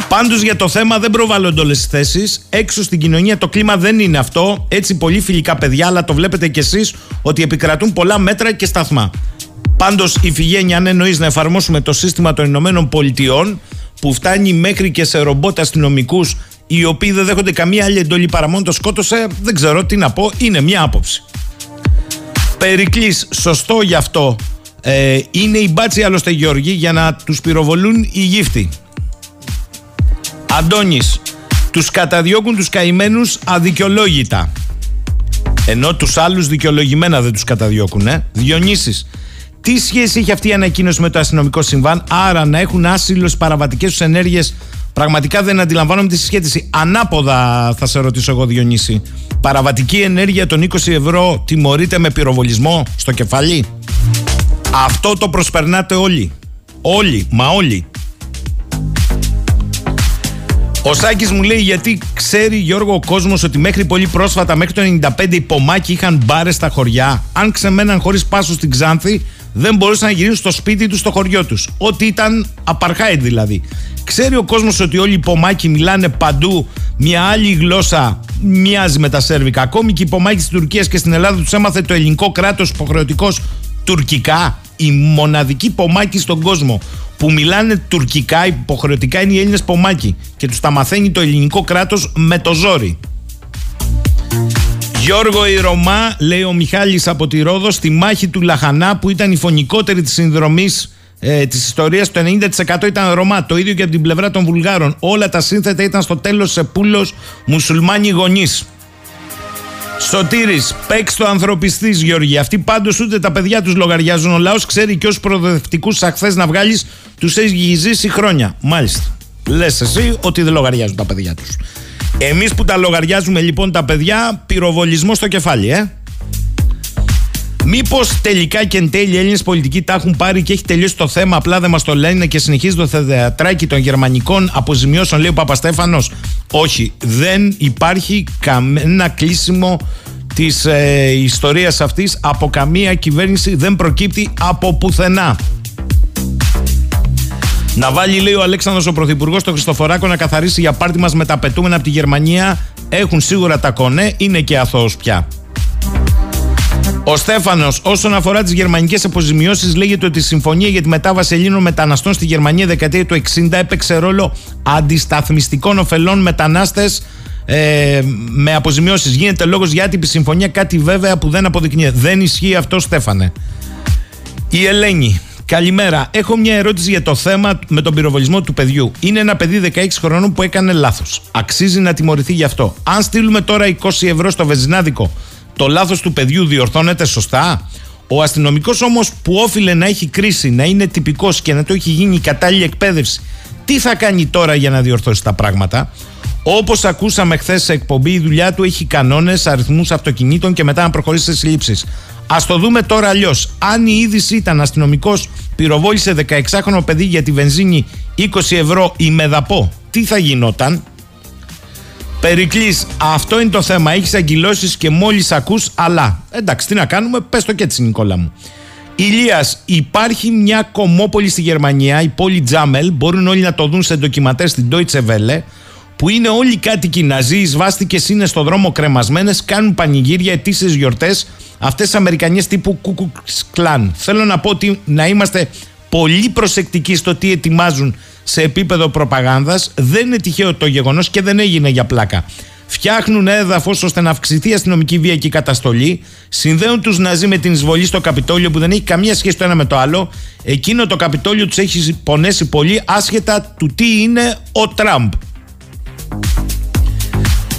Πάντως για το θέμα δεν προβάλλονται όλες τις θέσεις. Έξω στην κοινωνία το κλίμα δεν είναι αυτό. Έτσι, πολύ φιλικά παιδιά, αλλά το βλέπετε κι εσείς ότι επικρατούν πολλά μέτρα και σταθμά. Πάντως, η Φιγένεια, αν εννοείς να εφαρμόσουμε το σύστημα των Ηνωμένων Πολιτειών, που φτάνει μέχρι και σε ρομπότ αστυνομικούς, οι οποίοι δεν δέχονται καμία άλλη εντολή παρά μόνος το σκότωσε, δεν ξέρω τι να πω. Είναι μια άποψη. Περικλής, σωστό γι' αυτό. Ε, είναι η μπάτση άλλωστε Γιώργη για να τους πυροβολούν οι γύφτοι. Αντώνης, τους καταδιώκουν τους καημένους αδικαιολόγητα. Ενώ τους άλλους δικαιολογημένα δεν τους καταδιώκουν, ε. Διονύσεις, τι σχέση έχει αυτή η ανακοίνωση με το αστυνομικό συμβάν, άρα να έχουν άσυλος στι παραβατικές τους ενέργειες; Πραγματικά δεν αντιλαμβάνομαι τη συσχέτιση. Ανάποδα θα σε ρωτήσω εγώ, Διονύση. Παραβατική ενέργεια των 20 ευρώ τιμωρείται με πυροβολισμό στο κεφάλι; Αυτό το προσπερνάτε όλοι. Όλοι, μα όλοι. Ο Σάκης μου λέει γιατί ξέρει Γιώργο ο κόσμος ότι μέχρι πολύ πρόσφατα, μέχρι το 95 οι Πομάκοι είχαν μπάρες στα χωριά. Αν ξεμέναν χωρίς πάσο στην Ξάνθη, δεν μπορούσαν να γυρίσουν στο σπίτι τους, στο χωριό τους. Ό,τι ήταν απαρχάιτ δηλαδή. Ξέρει ο κόσμος ότι όλοι οι Πομάκοι μιλάνε παντού μια άλλη γλώσσα μοιάζει με τα Σέρβικα. Ακόμη και οι Πομάκοι της Τουρκίας και στην Ελλάδα τους έμαθε το ελληνικό κράτος υποχρεωτικός τουρκικά. Οι μοναδικοί Πομάκοι στον κόσμο που μιλάνε τουρκικά υποχρεωτικά είναι οι Έλληνες Πομάκοι και τους τα μαθαίνει το ελληνικό κράτος με το ζόρι. Γιώργο η Ρωμά, λέει ο Μιχάλης από τη Ρόδο, στη μάχη του Λαχανά που ήταν η φωνικότερη της συνδρομής ε, της ιστορίας, το 90% ήταν Ρωμά. Το ίδιο και από την πλευρά των Βουλγάρων. Όλα τα σύνθετα ήταν στο τέλος σε πούλος μουσουλμάνοι γονείς. Σωτήρης, παίξ το ανθρωπιστής, Γιώργη. Αυτοί πάντως ούτε τα παιδιά τους λογαριάζουν. Ο λαός ξέρει και ως προοδευτικούς αχθέ να βγάλεις τους έχει ζήσει χρόνια. Μάλιστα. Λες εσύ ότι δεν λογαριάζουν τα παιδιά τους. Εμείς που τα λογαριάζουμε λοιπόν τα παιδιά, πυροβολισμό στο κεφάλι, ε. Μήπως τελικά και εν τέλει οι Έλληνες πολιτικοί τα έχουν πάρει και έχει τελειώσει το θέμα, απλά δεν μας το λένε και συνεχίζει το θεατράκι των γερμανικών αποζημιώσεων, λέει ο Παπαστέφανος. Όχι, δεν υπάρχει κανένα κλείσιμο της ε, ιστορίας αυτής από καμία κυβέρνηση, δεν προκύπτει από πουθενά. Να βάλει, λέει ο Αλέξανδρος ο Πρωθυπουργός, το Χριστοφοράκο να καθαρίσει για πάρτι μας με τα πετούμενα από τη Γερμανία. Έχουν σίγουρα τα κονέ, είναι και αθώος πια. Ο Στέφανος, όσον αφορά τις γερμανικές αποζημιώσεις, λέγεται ότι η συμφωνία για τη μετάβαση Ελλήνων μεταναστών στη Γερμανία δεκαετία του 60 έπαιξε ρόλο αντισταθμιστικών ωφελών μετανάστες ε, με αποζημιώσεις. Γίνεται λόγος για άτυπη συμφωνία, κάτι βέβαια που δεν αποδεικνύεται. Δεν ισχύει αυτό, Στέφανε. Η Ελένη. Καλημέρα. Έχω μια ερώτηση για το θέμα με τον πυροβολισμό του παιδιού. Είναι ένα παιδί 16 χρονών που έκανε λάθος. Αξίζει να τιμωρηθεί γι' αυτό. Αν στείλουμε τώρα 20 ευρώ στο βεζινάδικο, το λάθος του παιδιού διορθώνεται σωστά; Ο αστυνομικός όμως που όφιλε να έχει κρίση, να είναι τυπικός και να το έχει γίνει η κατάλληλη εκπαίδευση, τι θα κάνει τώρα για να διορθώσει τα πράγματα; Όπως ακούσαμε χθες σε εκπομπή, η δουλειά του έχει κανόνες, αριθμούς αυτοκινήτων και μετά να προχωρήσει σε συλλήψεις. Α το δούμε τώρα αλλιώς. Αν η είδηση ήταν αστυνομικός πυροβόλησε 16χρονο παιδί για τη βενζίνη 20 ευρώ η μεδαπό, τι θα γινόταν; Περικλής, αυτό είναι το θέμα. Έχεις αγκυλώσει και μόλις ακούς, αλλά. Εντάξει, τι να κάνουμε, πες το και έτσι, Νικόλα μου. Ηλίας, υπάρχει μια κομμόπολη στη Γερμανία, η πόλη Τζάμελ. Μπορούν όλοι να το δουν σε ντοκιματέρ στην Deutsche Welle. Που είναι όλοι κάτοικοι ναζί, οι σβάστηκε είναι στο δρόμο κρεμασμένες, κάνουν πανηγύρια, ετήσιες γιορτές. Αυτές τις Αμερικανιέ τύπου Κουκουξ Κλάν. Θέλω να πω ότι να είμαστε πολύ προσεκτικοί στο τι ετοιμάζουν σε επίπεδο προπαγάνδας δεν είναι τυχαίο το γεγονός και δεν έγινε για πλάκα. Φτιάχνουν έδαφος ώστε να αυξηθεί η αστυνομική βία και η καταστολή. Συνδέουν τους Ναζί με την εισβολή στο Καπιτόλιο που δεν έχει καμία σχέση το ένα με το άλλο. Εκείνο το Καπιτόλιο τους έχει πονέσει πολύ άσχετα του τι είναι ο Τραμπ.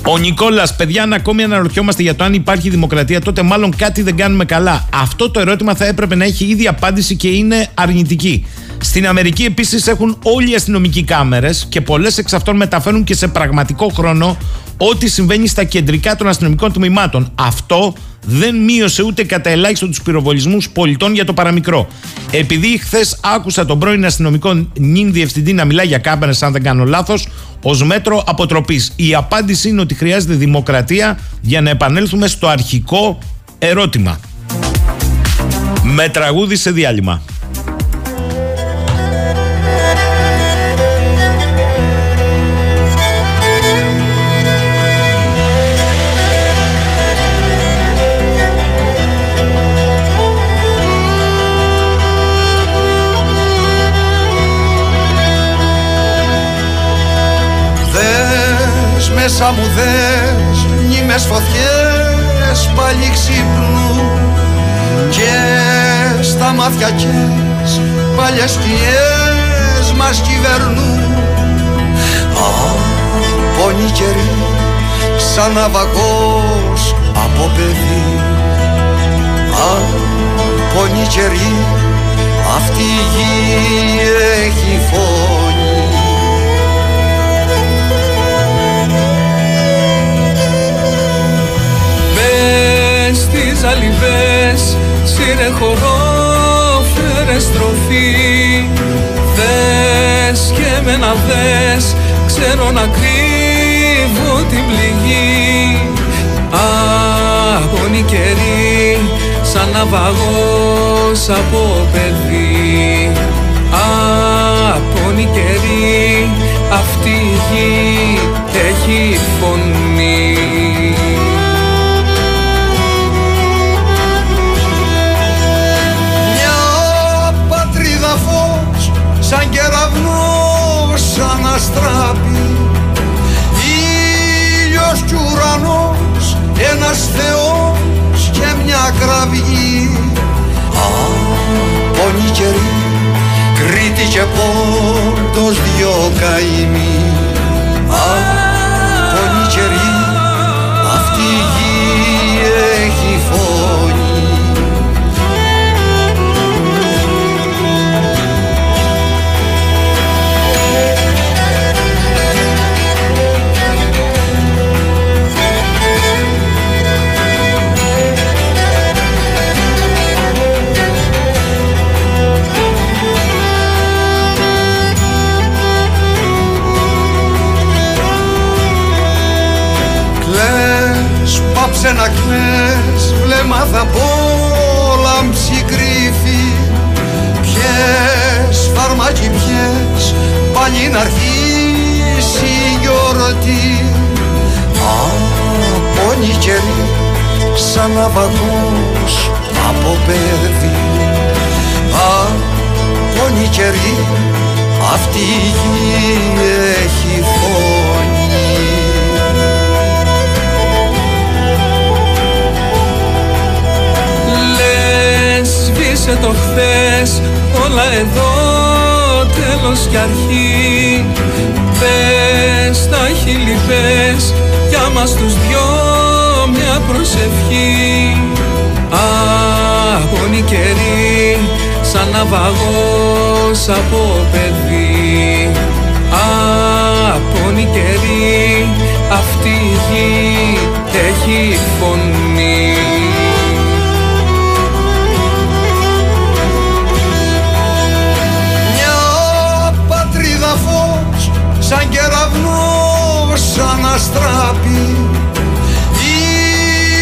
Ο Νικόλας, παιδιά, αν ακόμη αναρωτιόμαστε για το αν υπάρχει δημοκρατία, τότε μάλλον κάτι δεν κάνουμε καλά. Αυτό το ερώτημα θα έπρεπε να έχει ήδη απάντηση και είναι αρνητική. Στην Αμερική επίσης έχουν όλοι οι αστυνομικοί κάμερες και πολλές εξ αυτών μεταφέρουν και σε πραγματικό χρόνο ό,τι συμβαίνει στα κεντρικά των αστυνομικών τμήματων. Αυτό δεν μείωσε ούτε κατά ελάχιστο τους πυροβολισμούς πολιτών για το παραμικρό. Επειδή χθες άκουσα τον πρώην αστυνομικό νυν διευθυντή να μιλάει για κάμερε, αν δεν κάνω λάθος, ως μέτρο αποτροπής. Η απάντηση είναι ότι χρειάζεται δημοκρατία για να επανέλθουμε στο αρχικό ερώτημα. Με τραγούδι σε διάλειμμα. Μέσα μου δες μνήμες φωτιές πάλι ξύπνου και στα μάτια κες παλιές σκιές μας κυβερνούν. Πόνοι καιροί σαν ναυαγός από παιδί. Πόνοι καιροί αυτή η γη έχει φως στις αλυβές Σύρε χορό, φέρε στροφή. Δες και με να δες Ξέρω να κρύβω την πληγή. Αγώνη καιρή Σαν ναυαγός από παιδί. Αγώνη καιρή Αυτή η γη έχει φωνή. Και πόντος δυο καημοί αυτή η γη έχει φωνή. Λες σβήσε το χθες όλα εδώ τέλος κι αρχή. Πες τα χείλη πες για μας τους δυο μια προσευχή. Αγώνη καιρή σαν ναυαγός από παιδί Απόνη καιρή αυτή η γη έχει φωνή. Μια πατρίδα φως σαν κεραυνός αναστράπει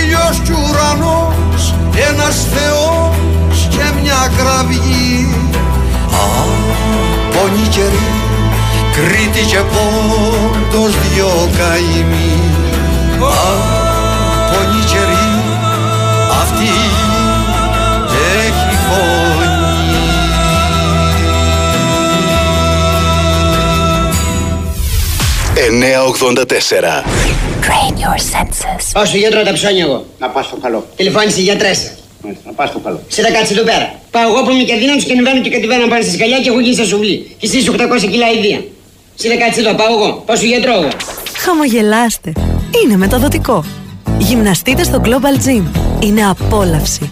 Ήλιος κι ουρανός ένας θεός και μια κραυγή. Απόνοι καιροί Κρήτη και πόντος δυο καημοί Απόνοι καιροί αυτή η γη έχει φωνή 984. Train your senses. Πάω στο γιατρό τα ψώνια εγώ. Να πας στο καλό. Τηλεφώνησε η γιατρέσα. Μάλιστα, Να πας στο καλό. Σε τα κάτσε εδώ πέρα. Πάω εγώ που είμαι και αδύναμος και ανεβαίνω και κατεβαίνω πάνω στη σκαλιά και έχω γίνει στα σουβλή. Και εσείς 800 κιλά ιδία. Σε τα κάτσε εδώ, πάω εγώ. Πάω στο γιατρό εγώ. Χαμογελάστε. Είναι μεταδοτικό. Γυμναστείτε στο Global Gym. Είναι απόλαυση.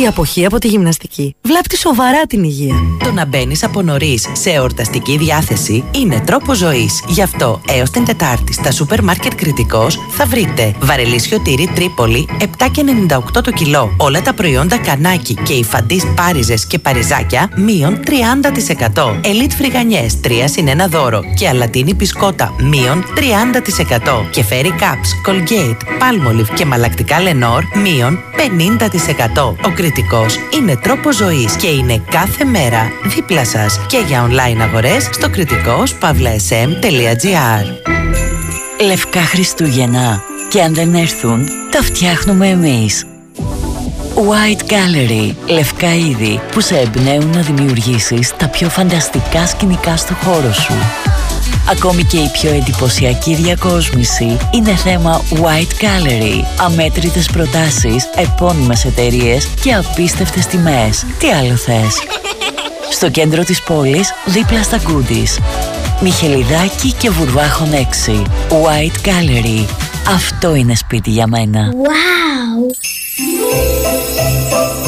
Η αποχή από τη γυμναστική βλάπτει σοβαρά την υγεία. Το να μπαίνεις από νωρίς σε εορταστική διάθεση είναι τρόπο ζωής. Γι' αυτό έως την Τετάρτη στα σούπερ μάρκετ Κριτικό θα βρείτε βαρελίσιο τυρί Τρίπολη 7,98 το κιλό. Όλα τα προϊόντα κανάκι και υφαντής πάριζες και παριζάκια μείον 30%. Ελίτ φρυγανιές 3 συν 1 δώρο και αλατίνη πισκότα μείον 30%. Και φέρι Caps, Colgate, Palmolive και μαλακτικά Lenor μείον 50%. Ο κριτικός είναι τρόπο ζωής και είναι κάθε μέρα δίπλα σας και για online αγορές στο κριτικός pavlasm.gr. Λευκά Χριστούγεννα. Και αν δεν έρθουν, τα φτιάχνουμε εμείς. White Gallery. Λευκά είδη που σε εμπνέουν να δημιουργήσεις τα πιο φανταστικά σκηνικά στο χώρο σου. Ακόμη και η πιο εντυπωσιακή διακόσμηση είναι θέμα White Gallery. Αμέτρητες προτάσεις, επώνυμες εταιρείες και απίστευτες τιμές. Τι άλλο θες; Στο κέντρο της πόλης, δίπλα στα Goodies. Μιχελιδάκη και Βουρβάχων 6. White Gallery. Αυτό είναι σπίτι για μένα. Wow!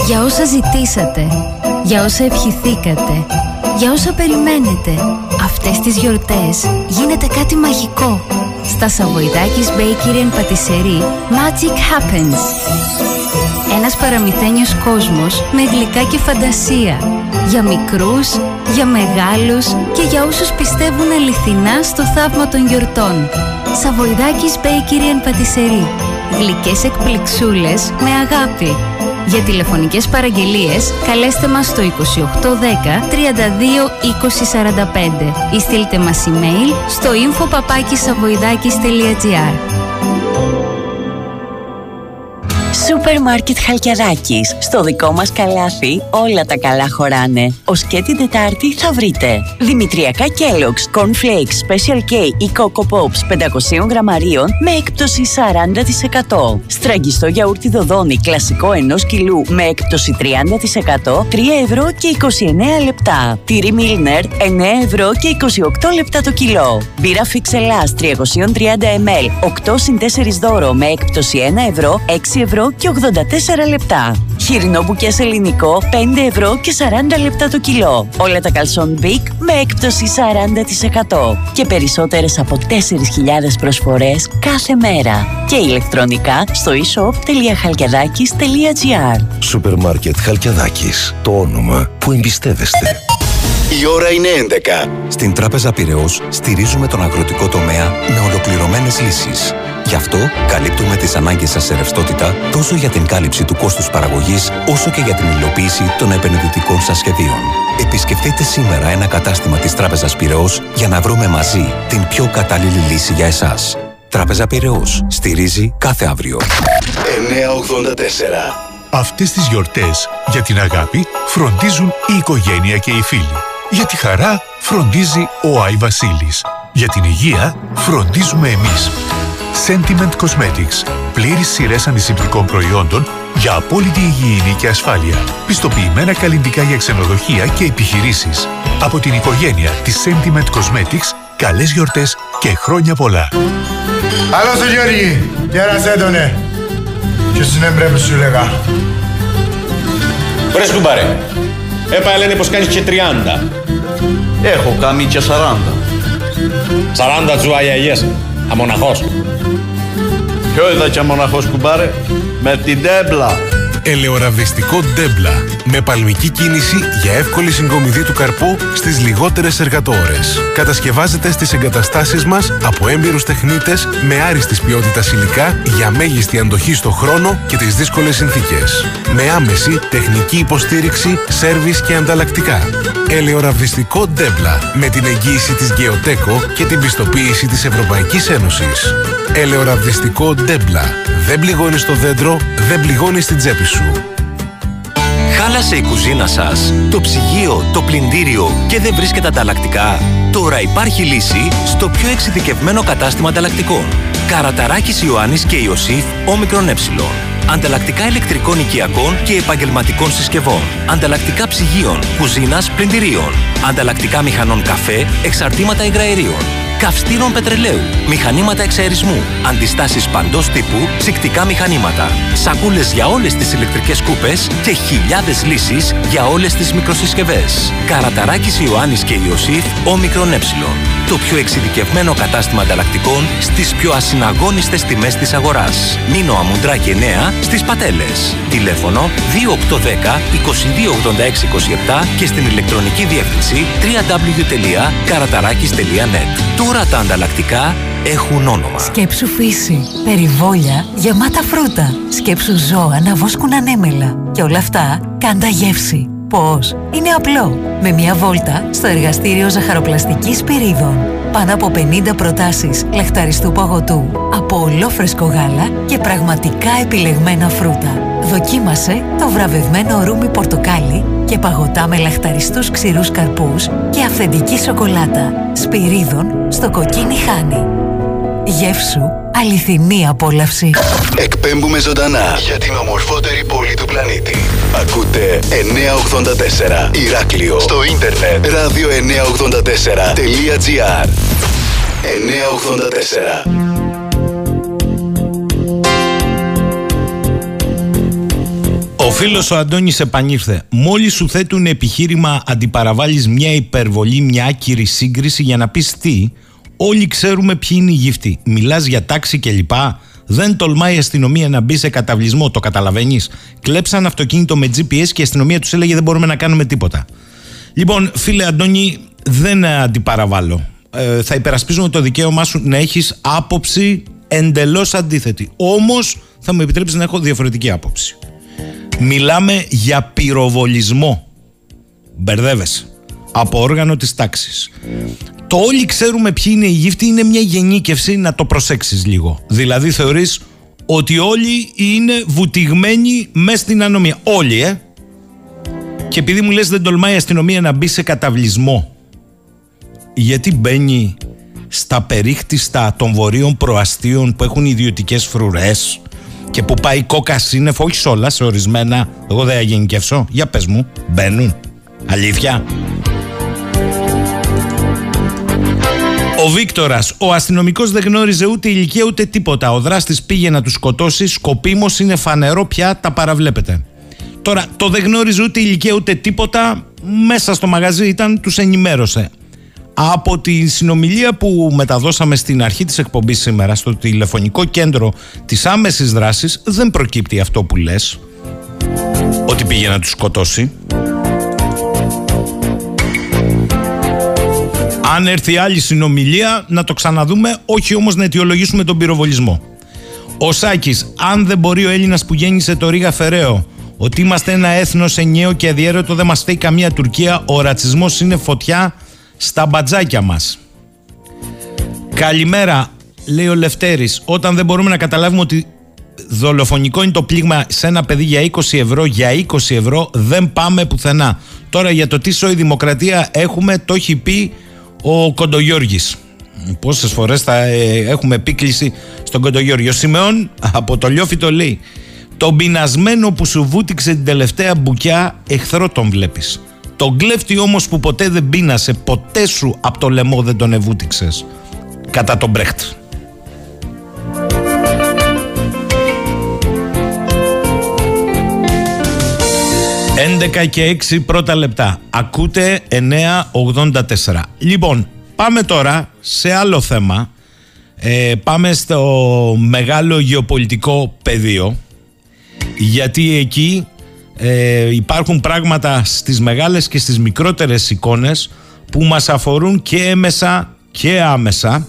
Για όσα ζητήσατε, για όσα ευχηθήκατε, για όσα περιμένετε, αυτές τις γιορτές γίνεται κάτι μαγικό. Στα Σαβοϊδάκης Bakery and Patisserie Magic Happens. Ένας παραμυθένιος κόσμος με γλυκά και φαντασία. Για μικρούς, για μεγάλους και για όσους πιστεύουν αληθινά στο θαύμα των γιορτών. Σαβοϊδάκης Bakery and Patisserie. Γλυκές εκπληξούλες με αγάπη. Για τηλεφωνικές παραγγελίες καλέστε μας στο 2810 32 2045 ή στείλτε μας email στο info.papakisavoidakis.gr Σούπερ μάρκετ Χαλκιαδάκης. Στο δικό μας καλάθι όλα τα καλά χωράνε. Ως και την Τετάρτη θα βρείτε Δημητριακά Kellogg's, Cornflakes, Special K ή Coco Pops 500 γραμμαρίων με έκπτωση 40%. Στραγγιστό γιαούρτι δοδόνι κλασικό 1 κιλού με έκπτωση 30% 3 ευρώ και 29 λεπτά. Τυρί Milner 9 ευρώ και 28 λεπτά το κιλό. Μπύρα Fix Ελλάς 330 ml 8 συν 4 δώρο με έκπτωση 1 ευρώ 6 ευρώ και 84 λεπτά. Χοιρινό μπουκέ ελληνικό 5 ευρώ και 40 λεπτά το κιλό. Όλα τα καλσόν Big με έκπτωση 40% και περισσότερες από 4.000 προσφορές κάθε μέρα. Και ηλεκτρονικά στο e-shop.halkiadakis.gr Σούπερ μάρκετ Χαλκιαδάκης. Το όνομα που εμπιστεύεστε. Η ώρα είναι 11. Στην Τράπεζα Πυραιός στηρίζουμε τον αγροτικό τομέα με ολοκληρωμένες λύσεις. Γι' αυτό καλύπτουμε τις ανάγκες σας σε ρευστότητα τόσο για την κάλυψη του κόστους παραγωγής όσο και για την υλοποίηση των επενδυτικών σας σχεδίων. Επισκεφτείτε σήμερα ένα κατάστημα της Τράπεζας Πυραιός για να βρούμε μαζί την πιο κατάλληλη λύση για εσάς. Τράπεζα Πυραιός στηρίζει κάθε αύριο. 984. Αυτές τις γιορτές για την αγάπη φροντίζουν η οικογένεια και οι φίλοι. Για τη χαρά φροντίζει ο Άι Βασίλης. Για την υγεία φροντίζουμε εμείς. Sentiment Cosmetics. Πλήρης σειρές αντισηπτικών προϊόντων για απόλυτη υγιεινή και ασφάλεια. Πιστοποιημένα καλλιντικά για ξενοδοχεία και επιχειρήσεις. Από την οικογένεια της Sentiment Cosmetics, καλές γιορτές και χρόνια πολλά. Άλλο σου Γιώργη, γέρασέ τον, ναι. Ποιος είναι πρέπει σου λέγα; Βρες κουμπάρε. Έπα λένε πως κάνεις και 30. Έχω κάνει και 40. 40 τζουαγιαγιές. Αμοναχός. Ποιο είδα και μοναχός κουμπάρε. Με την τέμπλα. Ελαιοραβδιστικό ντέμπλα με παλμική κίνηση για εύκολη συγκομιδή του καρπού στις λιγότερες εργατόρες. Κατασκευάζεται στις εγκαταστάσεις μας από έμπειρους τεχνίτες με άριστης ποιότητας υλικά για μέγιστη αντοχή στο χρόνο και τις δύσκολες συνθήκες. Με άμεση τεχνική υποστήριξη, σέρβις και ανταλλακτικά. Ελαιοραβδιστικό ντέμπλα με την εγγύηση της Γεωτέκο και την πιστοποίηση της Ευρωπαϊκής Ένωσης. Ελαιοραβδιστικό ντέμπλα. Δεν πληγώνεις στο δέντρο, δεν πληγώνεις στην τσέπη σου. Χάλασε η κουζίνα σας, το ψυγείο, το πλυντήριο και δεν βρίσκεται ανταλλακτικά. Τώρα υπάρχει λύση στο πιο εξειδικευμένο κατάστημα ανταλλακτικών. Καραταράκης Ιωάννης και Ιωσήφ Όμικρον Ε. Ανταλλακτικά ηλεκτρικών οικιακών και επαγγελματικών συσκευών. Ανταλλακτικά ψυγείων, κουζίνας, πλυντηρίων. Ανταλλακτικά μηχανών καφέ, εξαρτήματα υγραερίων. Καυστήρων πετρελαίου, μηχανήματα εξαερισμού, αντιστάσεις παντός τύπου, ψυκτικά μηχανήματα, σακούλες για όλες τις ηλεκτρικές κούπες και χιλιάδες λύσεις για όλες τις μικροσυσκευές. Καραταράκης Ιωάννης και Ιωσήφ, όμικρον ε. Το πιο εξειδικευμένο κατάστημα ανταλλακτικών στις πιο ασυναγώνιστες τιμές της αγοράς. Νίνο Αμουντράκη 9 στις Πατέλες. Τηλέφωνο 2810 228627 και στην ηλεκτρονική διεύθυνση www.karatarakis.net. Τώρα τα ανταλλακτικά έχουν όνομα. Σκέψου φύση, περιβόλια, γεμάτα φρούτα. Σκέψου ζώα να βόσκουν ανέμελα. Και όλα αυτά κάντα γεύση. Πώς; Είναι απλό. Με μια βόλτα στο εργαστήριο ζαχαροπλαστικής πυρίδων. Πάνω από 50 προτάσεις λαχταριστού παγωτού. Από ολόφρεσκο γάλα και πραγματικά επιλεγμένα φρούτα. Δοκίμασε το βραβευμένο ρούμι πορτοκάλι και παγωτά με λαχταριστούς ξηρούς καρπούς και αυθεντική σοκολάτα. Σπυρίδων στο κοκκίνι χάνι. Γεύσου αληθινή απόλαυση. Εκπέμπουμε ζωντανά για την ομορφότερη πόλη του πλανήτη. Ακούτε 984 Ηράκλειο στο ίντερνετ radio984.gr 984 Ο φίλος ο Αντώνης επανήρθε. Μόλις σου θέτουν επιχείρημα αντιπαραβάλλει μια υπερβολή, μια άκυρη σύγκριση για να πεις τι, όλοι ξέρουμε ποιοι είναι οι γύφτοι. Μιλάς για τάξη κλπ. Δεν τολμάει η αστυνομία να μπει σε καταβλισμό, το καταλαβαίνεις. Κλέψαν αυτοκίνητο με GPS και η αστυνομία τους έλεγε δεν μπορούμε να κάνουμε τίποτα. Λοιπόν, φίλε Αντώνη, δεν αντιπαραβάλλω. Ε, θα υπερασπίζουμε το δικαίωμά σου να έχεις άποψη εντελώς αντίθετη. Όμως θα μου επιτρέψεις να έχω διαφορετική άποψη. Μιλάμε για πυροβολισμό. Μπερδεύεσαι. Από όργανο της τάξης. Το όλοι ξέρουμε ποιοι είναι οι γύφτοι είναι μια γενίκευση να το προσέξεις λίγο. Δηλαδή θεωρείς ότι όλοι είναι βουτυγμένοι μέσα στην ανομία. Όλοι, ε. Και επειδή μου λες δεν τολμάει η αστυνομία να μπει σε καταβλισμό, γιατί μπαίνει στα περίχτιστα των βορείων προαστίων που έχουν ιδιωτικές φρουρές και που πάει κόκα σύννεφο, όχι σε όλα, σε ορισμένα. Εγώ δεν θα γενικεύσω. Για πες μου, μπαίνουν. Αλήθεια. Ο Βίκτορας, ο αστυνομικός δεν γνώριζε ούτε ηλικία ούτε τίποτα. Ο δράστης πήγε να τους σκοτώσει. Σκοπίμως είναι φανερό πια, τα παραβλέπετε. Τώρα, το δεν γνώριζε ούτε ηλικία ούτε τίποτα. Μέσα στο μαγαζί ήταν, τους ενημέρωσε. Από τη συνομιλία που μεταδώσαμε στην αρχή της εκπομπής σήμερα στο τηλεφωνικό κέντρο της άμεσης δράσης δεν προκύπτει αυτό που λες ότι πήγε να τους σκοτώσει Αν έρθει άλλη συνομιλία να το ξαναδούμε όχι όμως να αιτιολογήσουμε τον πυροβολισμό Ο Σάκης αν δεν μπορεί ο Έλληνας που γέννησε το Ρίγα Φεραίο ότι είμαστε ένα έθνος ενιαίο και αδιέρετο δεν μας φταίει καμία Τουρκία ο ρατσισμός είναι φωτιά στα μπατζάκια μας. Καλημέρα, λέει ο Λευτέρης. Όταν δεν μπορούμε να καταλάβουμε ότι δολοφονικό είναι το πλήγμα σε ένα παιδί για 20 ευρώ, για 20 ευρώ δεν πάμε πουθενά. Τώρα για το τι σοή δημοκρατία έχουμε, το έχει πει ο Κοντογιώργης. Πόσες φορές θα ε, έχουμε επίκληση στον Κοντογιώργη. Ο Σιμεών από το λιόφι το λέει. Το πεινασμένο που σου βούτυξε την τελευταία μπουκιά, εχθρό τον βλέπεις. Το κλέφτη όμως που ποτέ δεν πείνασε, ποτέ σου από το λαιμό δεν τον εβούτυξες. Κατά τον Μπρέχτ. «11 και 6 πρώτα λεπτά. Ακούτε 9.84. Λοιπόν, πάμε τώρα σε άλλο θέμα. Ε, πάμε στο μεγάλο γεωπολιτικό πεδίο. Γιατί εκεί ε, υπάρχουν πράγματα στις μεγάλες και στις μικρότερες εικόνες που μας αφορούν και έμεσα και άμεσα.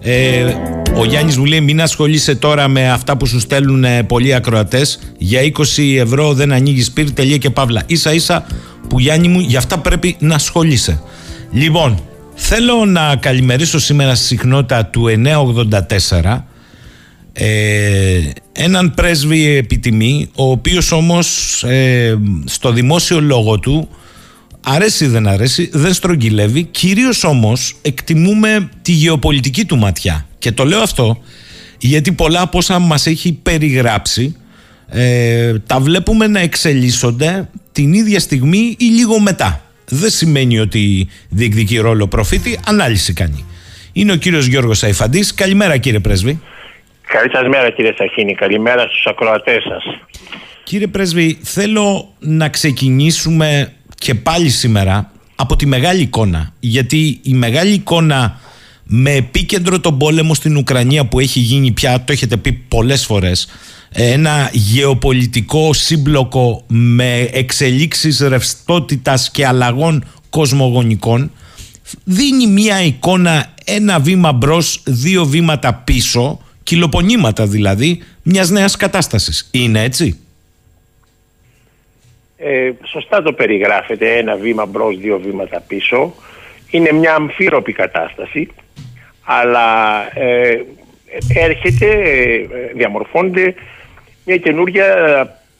Ε, ο Γιάννης μου λέει μην ασχολείσαι τώρα με αυτά που σου στέλνουν ε, πολλοί ακροατές. Για 20 ευρώ δεν ανοίγεις πύρ τελεία και παύλα. Ίσα ίσα που Γιάννη μου για αυτά πρέπει να ασχολείσαι. Λοιπόν θέλω να καλημερίσω σήμερα στη συχνότητα του 984 ε, έναν πρέσβη επιτιμή ο οποίος όμως ε, στο δημόσιο λόγο του αρέσει ή δεν αρέσει δεν στρογγυλεύει. Κυρίως όμως εκτιμούμε τη γεωπολιτική του ματιά. Και το λέω αυτό γιατί πολλά από όσα μας έχει περιγράψει ε, τα βλέπουμε να εξελίσσονται την ίδια στιγμή ή λίγο μετά. Δεν σημαίνει ότι διεκδικεί ρόλο προφήτη ανάλυση κάνει. Είναι ο κύριος Γιώργος Αϊφαντής. Καλημέρα κύριε πρέσβη. Καλή σας μέρα κύριε Σαχίνη, καλημέρα στους ακροατές σας. Κύριε Πρέσβη, θέλω να ξεκινήσουμε και πάλι σήμερα από τη μεγάλη εικόνα. Γιατί η μεγάλη εικόνα με επίκεντρο τον πόλεμο στην Ουκρανία που έχει γίνει πια, το έχετε πει πολλές φορές, ένα γεωπολιτικό σύμπλοκο με εξελίξεις ρευστότητας και αλλαγών κοσμογονικών, δίνει μια εικόνα ένα βήμα μπρος, δύο βήματα πίσω κυλοπονήματα δηλαδή μιας νέας κατάστασης. Είναι έτσι; Ε, σωστά το περιγράφεται ένα βήμα μπρος, δύο βήματα πίσω. Είναι μια αμφίροπη κατάσταση αλλά ε, έρχεται, ε, διαμορφώνεται μια καινούργια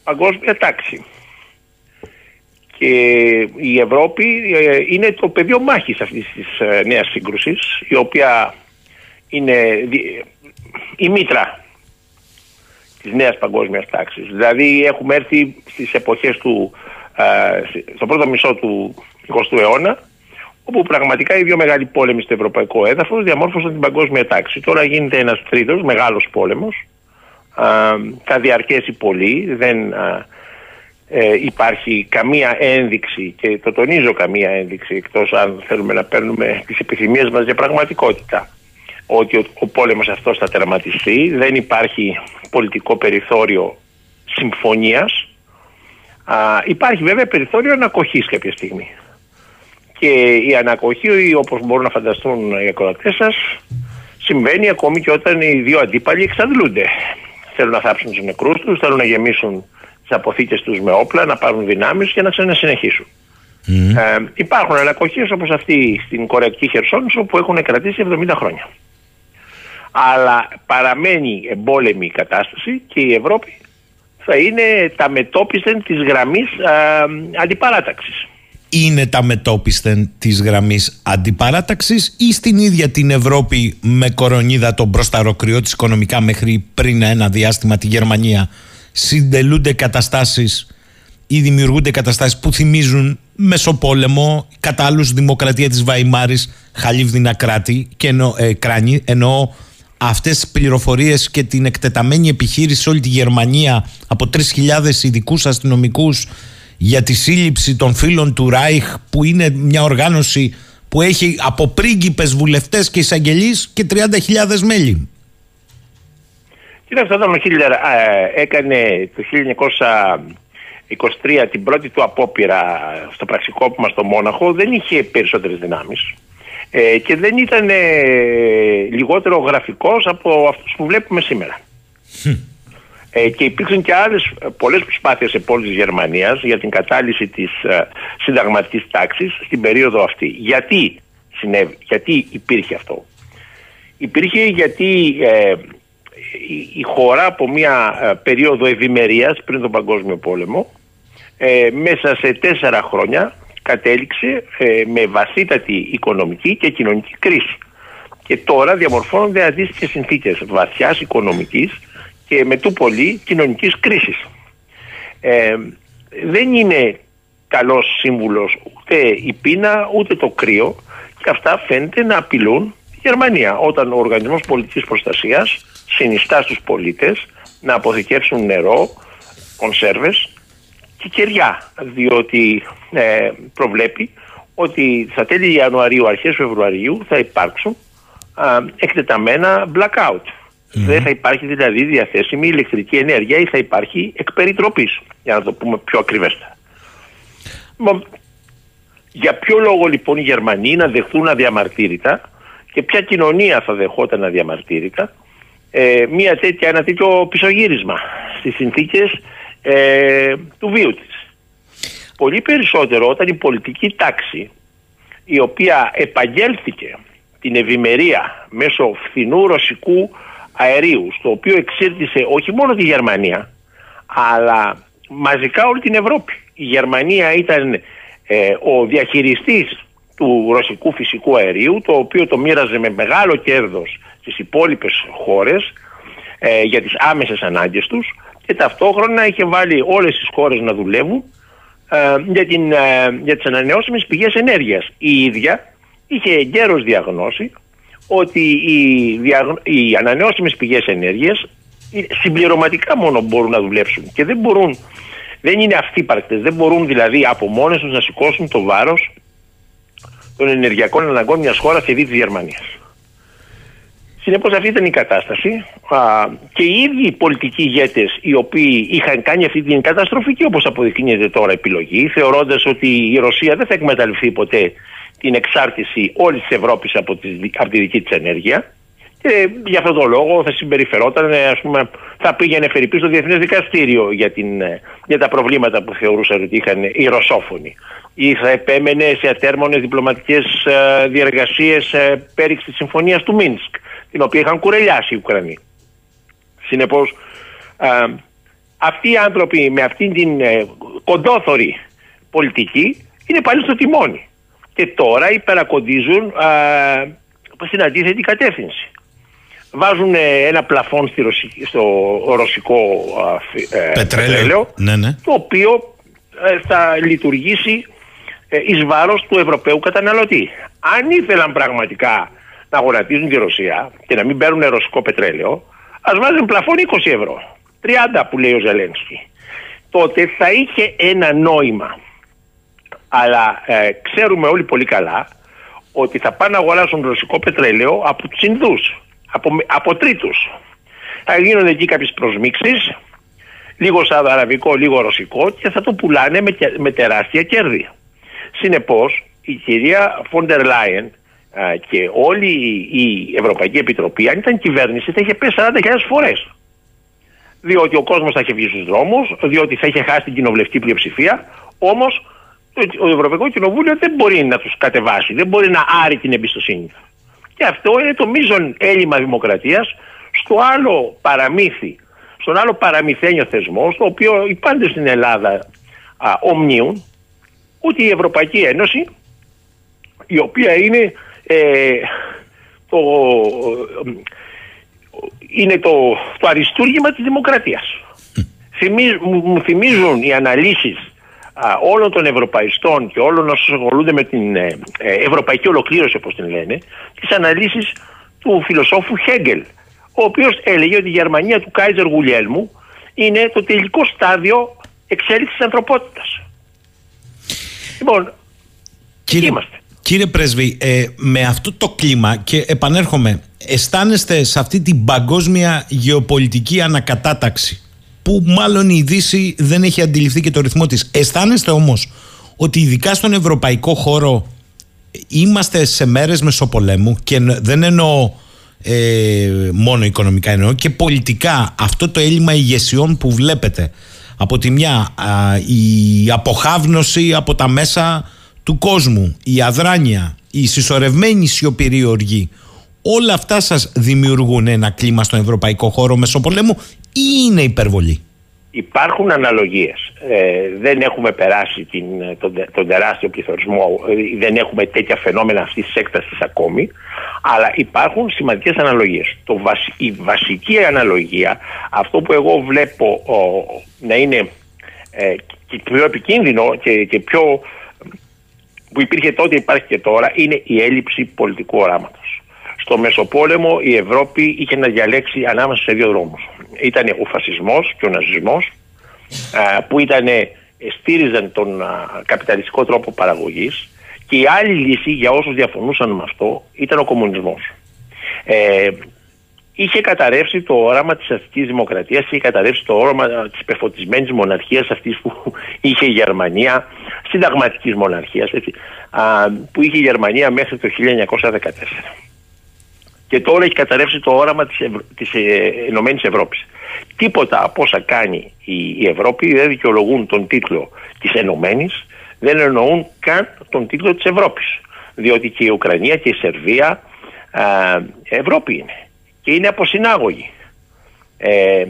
παγκόσμια τάξη. Και η Ευρώπη ε, είναι το πεδίο μάχης αυτής της νέας σύγκρουσης η οποία είναι η μήτρα της νέας παγκόσμιας τάξης. Δηλαδή έχουμε έρθει στις εποχές του, στο πρώτο μισό του 20ου αιώνα όπου πραγματικά οι δύο μεγάλοι πόλεμοι στο ευρωπαϊκό έδαφος διαμόρφωσαν την παγκόσμια τάξη. Τώρα γίνεται ένας τρίτος μεγάλος πόλεμος. θα διαρκέσει πολύ, δεν ε, υπάρχει καμία ένδειξη και το τονίζω καμία ένδειξη εκτός αν θέλουμε να παίρνουμε τις επιθυμίες μας για πραγματικότητα ότι ο, ο πόλεμος αυτός θα τερματιστεί. Δεν υπάρχει πολιτικό περιθώριο συμφωνίας. Α, υπάρχει βέβαια περιθώριο ανακοχής κάποια στιγμή. Και η ανακοχή, όπως μπορούν να φανταστούν οι ακροατές σας, Συμβαίνει ακόμη και όταν οι δύο αντίπαλοι εξαντλούνται. Θέλουν να θάψουν τους νεκρούς τους, θέλουν να γεμίσουν τις αποθήκες τους με όπλα, να πάρουν δυνάμεις και να ξανασυνεχίσουν. Ε, υπάρχουν ανακοχές όπως αυτή στην κορεκτική Χερσόνησο που έχουν κρατήσει 70 χρόνια. Αλλά παραμένει εμπόλεμη η κατάσταση και η Ευρώπη θα είναι τα μετόπισθεν της γραμμής α, αντιπαράταξης. Είναι τα μετόπισθεν της γραμμής αντιπαράταξης ή στην ίδια την Ευρώπη με κορονίδα τον μπροσταροκριό της οικονομικά μέχρι πριν ένα διάστημα τη Γερμανία συντελούνται καταστάσεις ή δημιουργούνται καταστάσεις που θυμίζουν Μεσοπόλεμο, κατά άλλους δημοκρατία της Βαϊμάρης, χαλίβδινα κράτη και εννοώ, ε, κράνη, εννοώ αυτές τις πληροφορίες και την εκτεταμένη επιχείρηση σε όλη τη Γερμανία από 3.000 ειδικούς αστυνομικούς για τη σύλληψη των φίλων του Ράιχ που είναι μια οργάνωση που έχει από πρίγκιπες βουλευτές και εισαγγελείς και 30.000 μέλη. Κοιτάξτε, όταν ο Χίλερ ε, έκανε το 1923 την πρώτη του απόπειρα στο πραξικόπημα στο Μόναχο, δεν είχε περισσότερες δυνάμεις ε, και δεν ήταν ε, λιγότερο γραφικός από αυτούς που βλέπουμε σήμερα. Ε, και υπήρξαν και άλλες πολλές προσπάθειες σε πόλεις της Γερμανίας για την κατάλυση της ε, συνταγματικής τάξης στην περίοδο αυτή. Γιατί συνέβη, γιατί υπήρχε αυτό. Υπήρχε γιατί ε, η, χώρα από μια ε, περίοδο ευημερίας πριν τον Παγκόσμιο Πόλεμο ε, μέσα σε τέσσερα χρόνια κατέληξε ε, με βασίτατη οικονομική και κοινωνική κρίση. Και τώρα διαμορφώνονται αντίστοιχες συνθήκες βαθιάς οικονομικής και με του πολύ κοινωνικής κρίσης. Ε, δεν είναι καλός σύμβουλος ούτε η πείνα ούτε το κρύο και αυτά φαίνεται να απειλούν τη Γερμανία όταν ο Οργανισμός Πολιτικής Προστασίας συνιστά στους πολίτες να αποθηκεύσουν νερό, κονσέρβες και κεριά διότι ε, προβλέπει ότι στα τέλη Ιανουαρίου, αρχές Φεβρουαρίου θα υπάρξουν α, εκτεταμένα blackout. Δεν θα υπάρχει δηλαδή διαθέσιμη ηλεκτρική ενέργεια ή θα υπάρχει εκ περιτροπής, για να το πούμε πιο ακριβέστα. Για ποιο λόγο λοιπόν οι Γερμανοί να δεχθούν αδιαμαρτύρητα και ποια κοινωνία θα δεχόταν αδιαμαρτύρητα ε, μια τέτοια, ένα τέτοιο πισωγύρισμα στις συνθήκες ε, του βίου της. Πολύ περισσότερο όταν η πολιτική τάξη η οποία επαγγέλθηκε την ευημερία μέσω φθηνού ρωσικού αερίου στο οποίο εξήρτησε όχι μόνο τη Γερμανία αλλά μαζικά όλη την Ευρώπη. Η Γερμανία ήταν ε, ο διαχειριστής του ρωσικού φυσικού αερίου το οποίο το μοίραζε με μεγάλο κέρδος στις υπόλοιπες χώρες ε, για τις άμεσες ανάγκες τους και ταυτόχρονα είχε βάλει όλες τις χώρες να δουλεύουν ε, για, την, ε, για τις ανανεώσιμες πηγές ενέργειας. Η ίδια είχε εγκαίρως διαγνώσει ότι οι, διαγ... οι ανανεώσιμες πηγές ενέργειας συμπληρωματικά μόνο μπορούν να δουλέψουν και δεν μπορούν, δεν είναι αυτοί δεν μπορούν δηλαδή από μόνες τους να σηκώσουν το βάρος των ενεργειακών αναγκών μιας χώρας και δι της Γερμανίας. Συνεπώς αυτή ήταν η κατάσταση. Α, και οι ίδιοι οι πολιτικοί ηγέτες οι οποίοι είχαν κάνει αυτή την καταστροφική όπως αποδεικνύεται τώρα επιλογή θεωρώντας ότι η Ρωσία δεν θα εκμεταλλευτεί ποτέ την εξάρτηση όλης της Ευρώπης από, από τη δική της ενέργεια και για αυτόν τον λόγο θα συμπεριφερόταν, ας πούμε, θα πήγαινε φερειπής στο Διεθνές Δικαστήριο για, την, για τα προβλήματα που θεωρούσαν ότι είχαν οι Ρωσόφωνοι. Ή θα επέμενε σε ατέρμονες διπλωματικές ε, διεργασίες ε, πέριξης της Συμφωνίας του Μίνσκ την οποία είχαν κουρελιάσει οι Ουκρανοί. Συνεπώς αυτοί οι άνθρωποι με αυτήν την ε, κοντόθωρη πολιτική είναι πάλι στο τιμόνι. Και τώρα υπερακοντίζουν α, στην αντίθετη κατεύθυνση. Βάζουν ένα πλαφόν στη στο ρωσικό ε, πετρέλαιο, ναι, ναι. το οποίο ε, θα λειτουργήσει ε, εις βάρος του Ευρωπαίου καταναλωτή. Αν ήθελαν πραγματικά να γονατίζουν τη Ρωσία και να μην παίρνουν ρωσικό πετρέλαιο, ας βάζουν πλαφόν 20 ευρώ. 30 που λέει ο Ζελένσκι. Τότε θα είχε ένα νόημα. Αλλά ε, ξέρουμε όλοι πολύ καλά ότι θα πάνε να αγοράσουν ρωσικό πετρέλαιο από τους Ινδούς, από, από τρίτους. Θα γίνονται εκεί κάποιες προσμίξεις, λίγο σαουδαραβικό, λίγο ρωσικό και θα το πουλάνε με, με τεράστια κέρδη. Συνεπώς, η κυρία Φόντερ Λάιεν Α, και όλη η Ευρωπαϊκή Επιτροπή, αν ήταν κυβέρνηση, θα είχε πέσει 40.000 φορές. Διότι ο κόσμος θα είχε βγει στους δρόμους, διότι θα είχε χάσει την κοινοβουλευτική πλειοψηφία. Όμως το Ευρωπαϊκό Κοινοβούλιο δεν μπορεί να τους κατεβάσει, δεν μπορεί να άρει την εμπιστοσύνη του. Και αυτό είναι το μείζον έλλειμμα δημοκρατίας στο άλλο παραμύθι, στον άλλο παραμυθένιο θεσμό, στο οποίο οι πάντες στην Ελλάδα α, ομνίουν ότι η Ευρωπαϊκή Ένωση, η οποία είναι ε, το, είναι το, το αριστούργημα της δημοκρατίας. Θυμίζ, μου, μου θυμίζουν οι αναλύσεις α, όλων των ευρωπαϊστών και όλων όσων ασχολούνται με την ε, ε, ευρωπαϊκή ολοκλήρωση όπως την λένε τις αναλύσεις του φιλοσόφου Χέγκελ ο οποίος έλεγε ότι η Γερμανία του Κάιζερ Γουλιέλμου είναι το τελικό στάδιο εξέλιξης της ανθρωπότητας. Λοιπόν, Κύριε, είμαστε. Κύριε Πρέσβη, ε, με αυτό το κλίμα και επανέρχομαι, αισθάνεστε σε αυτή την παγκόσμια γεωπολιτική ανακατάταξη που μάλλον η Δύση δεν έχει αντιληφθεί και το ρυθμό της. Αισθάνεστε όμως ότι ειδικά στον ευρωπαϊκό χώρο είμαστε σε μέρες μεσοπολέμου και εν- δεν εννοώ ε, μόνο οικονομικά εννοώ και πολιτικά αυτό το έλλειμμα ηγεσιών που βλέπετε από τη μια α, η αποχάβνωση από τα μέσα του κόσμου η αδράνεια, η συσσωρευμένη σιωπηρή οργή όλα αυτά σας δημιουργούν ένα κλίμα στον ευρωπαϊκό χώρο μεσοπολέμου ή είναι υπερβολή; Υπάρχουν αναλογίες. Ε, δεν έχουμε περάσει την, τον, τε- τον τεράστιο πληθωρισμό, ε, δεν έχουμε τέτοια φαινόμενα αυτής της έκτασης ακόμη, αλλά υπάρχουν σημαντικές αναλογίες. Το βασ- η βασική αναλογία, αυτό που εγώ βλέπω ο, να είναι ε, και πιο επικίνδυνο και, και πιο που υπήρχε τότε υπάρχει και τώρα είναι η έλλειψη πολιτικού οράματος. Στο Μεσοπόλεμο η Ευρώπη είχε να διαλέξει ανάμεσα σε δύο δρόμους. Ήταν ο φασισμός και ο ναζισμός α, που ήταν, στήριζαν τον α, καπιταλιστικό τρόπο παραγωγής και η άλλη λύση για όσους διαφωνούσαν με αυτό ήταν ο κομμουνισμός. Ε, είχε καταρρεύσει το όραμα της αστικής δημοκρατίας, είχε καταρρεύσει το όραμα της πεφωτισμένης μοναρχίας αυτής που είχε η Γερμανία, συνταγματικής μοναρχίας, έτσι, α, που είχε η Γερμανία μέχρι το 1914. Και τώρα έχει καταρρεύσει το όραμα της, Ευρω... της ε, Ενωμένης Ευρώπης. Τίποτα από όσα κάνει η, η Ευρώπη δεν δικαιολογούν τον τίτλο της Ενωμένης, δεν εννοούν καν τον τίτλο της Ευρώπης. Διότι και η Ουκρανία και η Σερβία α, Ευρώπη είναι και είναι αποσυνάγωγοι. Ε,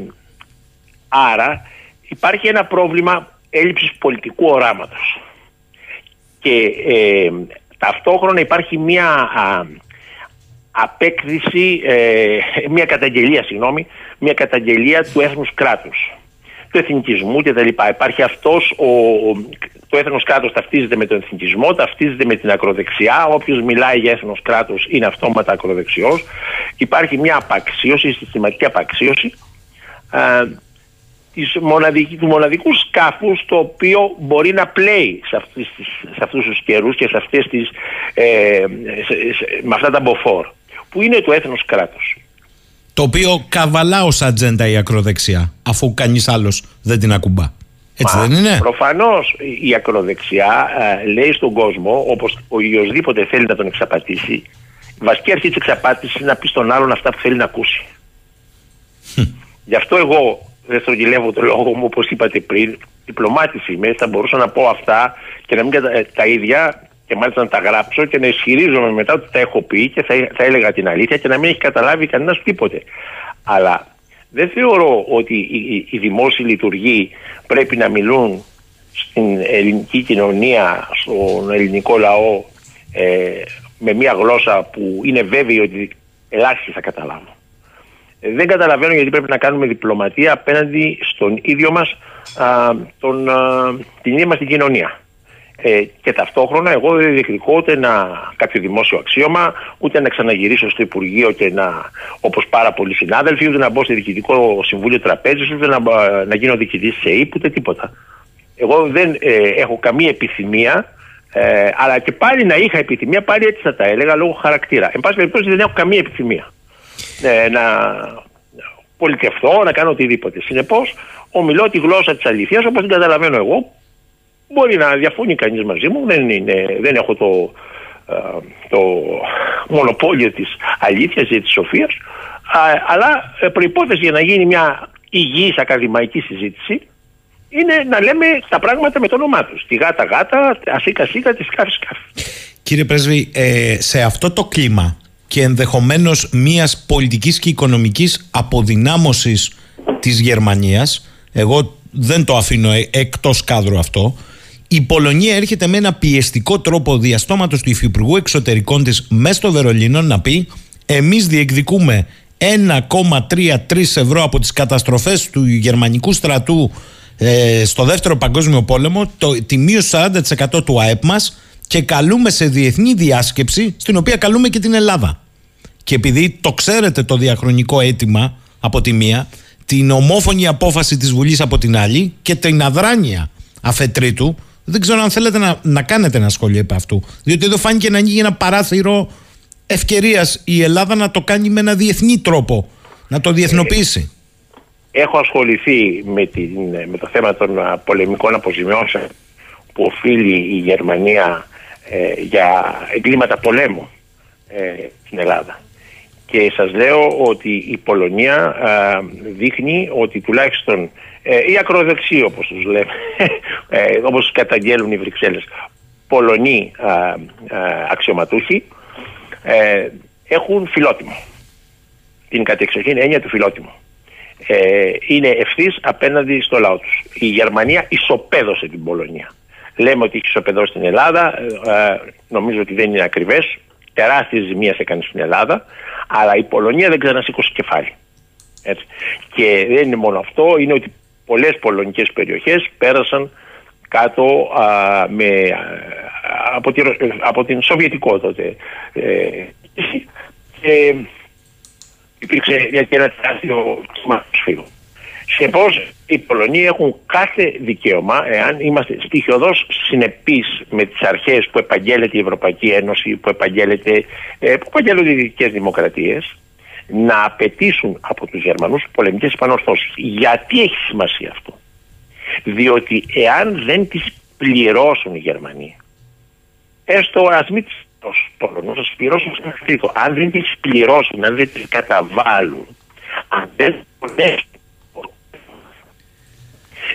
άρα υπάρχει ένα πρόβλημα έλλειψης πολιτικού οράματος. Και ε, ταυτόχρονα υπάρχει μια α, απέκτηση, ε, μια καταγγελία, συγγνώμη, μια καταγγελία του έθνους κράτους του εθνικισμού και τα λοιπά. Υπάρχει αυτός, ο, το έθνος κράτος ταυτίζεται με τον εθνικισμό, ταυτίζεται με την ακροδεξιά. Όποιος μιλάει για έθνος κράτος είναι αυτόματα ακροδεξιός. Υπάρχει μια απαξίωση, συστηματική απαξίωση α, της μοναδική, του μοναδικού σκάφους το οποίο μπορεί να πλέει σε, αυτές, τις, σε αυτούς τους καιρούς και σε αυτές τις, ε, σε, σε, με αυτά τα μποφόρ που είναι το έθνος κράτος. το οποίο καβαλά ως ατζέντα η ακροδεξιά αφού κανείς άλλος δεν την ακουμπά έτσι Μα, δεν είναι; Προφανώς η ακροδεξιά ε, λέει στον κόσμο όπως οποιοδήποτε θέλει να τον εξαπατήσει η βασική αρχή της εξαπάτησης είναι να πει στον άλλον αυτά που θέλει να ακούσει. Γι' αυτό εγώ δεν στρογγυλεύω το λόγο μου όπως είπατε πριν διπλωμάτης είμαι, θα μπορούσα να πω αυτά και να μην κατα... ε, τα ίδια και μάλιστα να τα γράψω και να ισχυρίζομαι μετά ότι τα έχω πει και θα, θα έλεγα την αλήθεια και να μην έχει καταλάβει κανένας τίποτε. Αλλά δεν θεωρώ ότι οι, οι, οι δημόσιοι λειτουργοί πρέπει να μιλούν στην ελληνική κοινωνία, στον ελληνικό λαό ε, με μια γλώσσα που είναι βέβαιη ότι ελάχιστοι θα καταλάβουν. Ε, δεν καταλαβαίνω γιατί πρέπει να κάνουμε διπλωματία απέναντι στον ίδιο μας α, τον, α, την ίδια μας την κοινωνία. Ε, και ταυτόχρονα εγώ δεν διεκδικώ ούτε ένα κάποιο δημόσιο αξίωμα, ούτε να ξαναγυρίσω στο Υπουργείο και να, όπως πάρα πολλοί συνάδελφοι, ούτε να μπω στο Διοικητικό Συμβούλιο Τραπέζης, ούτε να, να γίνω διοικητής σε ΕΥΠ, ούτε τίποτα. Εγώ δεν ε, έχω καμία επιθυμία, ε, αλλά και πάλι να είχα επιθυμία, πάλι έτσι θα τα έλεγα λόγω χαρακτήρα. Εν πάση περιπτώσει δεν έχω καμία επιθυμία ε, να πολιτευτώ, να κάνω οτιδήποτε. Συνεπώς, ομιλώ τη γλώσσα της αλήθεια όπως την καταλαβαίνω εγώ. Μπορεί να διαφωνεί κανείς μαζί μου, δεν, είναι, δεν έχω το, ε, το μονοπόλιο της αλήθειας ή της σοφίας α, αλλά ε, προϋπόθεση για να γίνει μια υγιής ακαδημαϊκή συζήτηση είναι να λέμε τα πράγματα με το όνομά τους. Τη γάτα γάτα, ασίκα σίκα, τη σκάφη σκάφη. Κύριε Πρέσβη, ε, σε αυτό το κλίμα και ενδεχομένως μιας πολιτικής και οικονομικής αποδυνάμωσης της Γερμανίας, εγώ δεν το αφήνω ε- εκτός κάδρου αυτό, η Πολωνία έρχεται με ένα πιεστικό τρόπο διαστόματος του Υφυπουργού Εξωτερικών της μέσα στο Βερολίνο να πει εμείς διεκδικούμε 1,33 ευρώ από τις καταστροφές του γερμανικού στρατού ε, στο δεύτερο παγκόσμιο πόλεμο το, τη μείωση 40% του ΑΕΠ μας και καλούμε σε διεθνή διάσκεψη στην οποία καλούμε και την Ελλάδα. Και επειδή το ξέρετε το διαχρονικό αίτημα από τη μία, την ομόφωνη απόφαση της Βουλής από την άλλη και την αδράνεια αφετρίτου, δεν ξέρω αν θέλετε να, να κάνετε ένα σχόλιο επ' αυτού. Διότι εδώ φάνηκε να ανοίγει ένα παράθυρο ευκαιρίας η Ελλάδα να το κάνει με ένα διεθνή τρόπο, να το διεθνοποιήσει. Έχω ασχοληθεί με, την, με το θέμα των α, πολεμικών αποζημιώσεων που οφείλει η Γερμανία ε, για εγκλήματα πολέμου ε, στην Ελλάδα. Και σας λέω ότι η Πολωνία α, δείχνει ότι τουλάχιστον ε, οι ακροδεξιοί όπως τους λέμε, ε, όπως καταγγέλουν οι Βρυξέλλες, Πολωνοί α, α, αξιωματούχοι ε, έχουν φιλότιμο. Την κατεξοχήν έννοια του φιλότιμου. Ε, είναι ευθύς απέναντι στο λαό τους. Η Γερμανία ισοπαίδωσε την Πολωνία. Λέμε ότι έχει ισοπεδώσει την Ελλάδα. Ε, νομίζω ότι δεν είναι ακριβές. Τεράστιες ζημίες έκανε στην Ελλάδα. Αλλά η Πολωνία δεν ξανασήκωσε κεφάλι. Έτσι. Και δεν είναι μόνο αυτό, είναι ότι πολλές πολωνικές περιοχές πέρασαν κάτω α, με, α, από, τη, από την Σοβιετικό τότε. Ε, και υπήρξε μια και ένα τεράστιο κύμα προσφύγων. Συνεπώ, οι Πολωνοί έχουν κάθε δικαίωμα, εάν είμαστε στοιχειοδός συνεπείς με τις αρχές που επαγγέλλεται η Ευρωπαϊκή Ένωση, που, επαγγέλλεται, ε, που επαγγέλλονται οι δυτικές δημοκρατίες, να απαιτήσουν από τους Γερμανούς πολεμικές επανορθώσει. Γιατί έχει σημασία αυτό, Διότι εάν δεν τις πληρώσουν οι Γερμανοί, έστω ας μην τις Πολωνού, θα τι πληρώσουν σε ένα τρίτο. Αν δεν τις πληρώσουν, αν δεν τις καταβάλουν, αν δεν πονέσουν.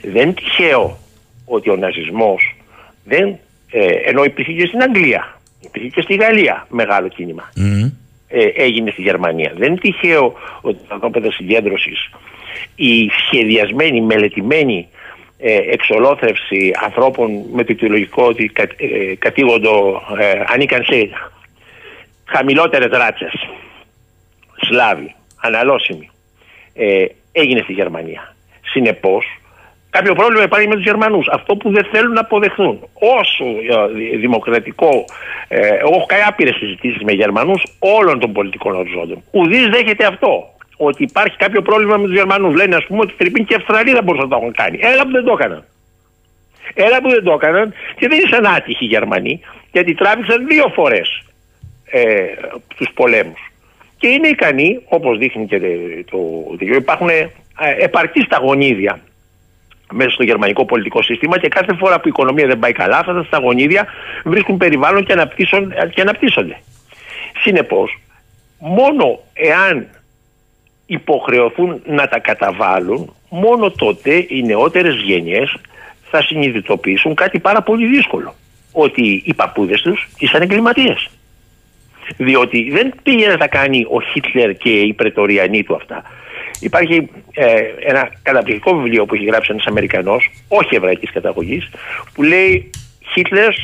Δεν είναι τυχαίο ότι ο ναζισμός δεν, ε, ενώ υπήρχε και στην Αγγλία, υπήρχε και στη Γαλλία μεγάλο κίνημα. Ε, έγινε στη Γερμανία. Δεν είναι τυχαίο ότι τα δόπεδα συγκέντρωσης, η σχεδιασμένη, μελετημένη ε, εξολόθρευση ανθρώπων με το ιδεολογικό ότι κα, ε, κατήγοντο ε, ανήκαν σε χαμηλότερες ράτσες, Σλάβοι, αναλώσιμοι, ε, έγινε στη Γερμανία. Συνεπώς, κάποιο πρόβλημα υπάρχει με τους Γερμανούς. Αυτό που δεν θέλουν να αποδεχθούν. Όσο ε, δημοκρατικό, ε, εγώ έχω κάνει άπειρες συζητήσεις με Γερμανούς όλων των πολιτικών οριζόντων. Ουδής δέχεται αυτό ότι υπάρχει κάποιο πρόβλημα με τους Γερμανούς. Λένε, ας πούμε, ότι Φιρπίν και Αυστραλία δεν μπορούσαν να το έχουν κάνει. Έλα που δεν το έκαναν. Έλα που δεν το έκαναν και δεν ήσαν άτυχοι οι Γερμανοί, γιατί τράβηξαν δύο φορές ε, τους πολέμους. Και είναι ικανοί, όπως δείχνει και το, το, υπάρχουν ε, επαρκή στα γονίδια μέσα στο γερμανικό πολιτικό σύστημα και κάθε φορά που η οικονομία δεν πάει καλά, αυτά τα γονίδια βρίσκουν περιβάλλον και, και αναπτύσσονται. Συνεπώς, μόνο εάν υποχρεωθούν να τα καταβάλουν, μόνο τότε οι νεότερες γενιές θα συνειδητοποιήσουν κάτι πάρα πολύ δύσκολο. Ότι οι παππούδες τους ήσαν εγκληματίες. Διότι δεν πήγε να τα κάνει ο Χίτλερ και οι πρετοριανοί του αυτά. Υπάρχει ε, ένα καταπληκτικό βιβλίο που έχει γράψει ένας Αμερικανός, όχι εβραϊκής καταγωγής, που λέει Hitler's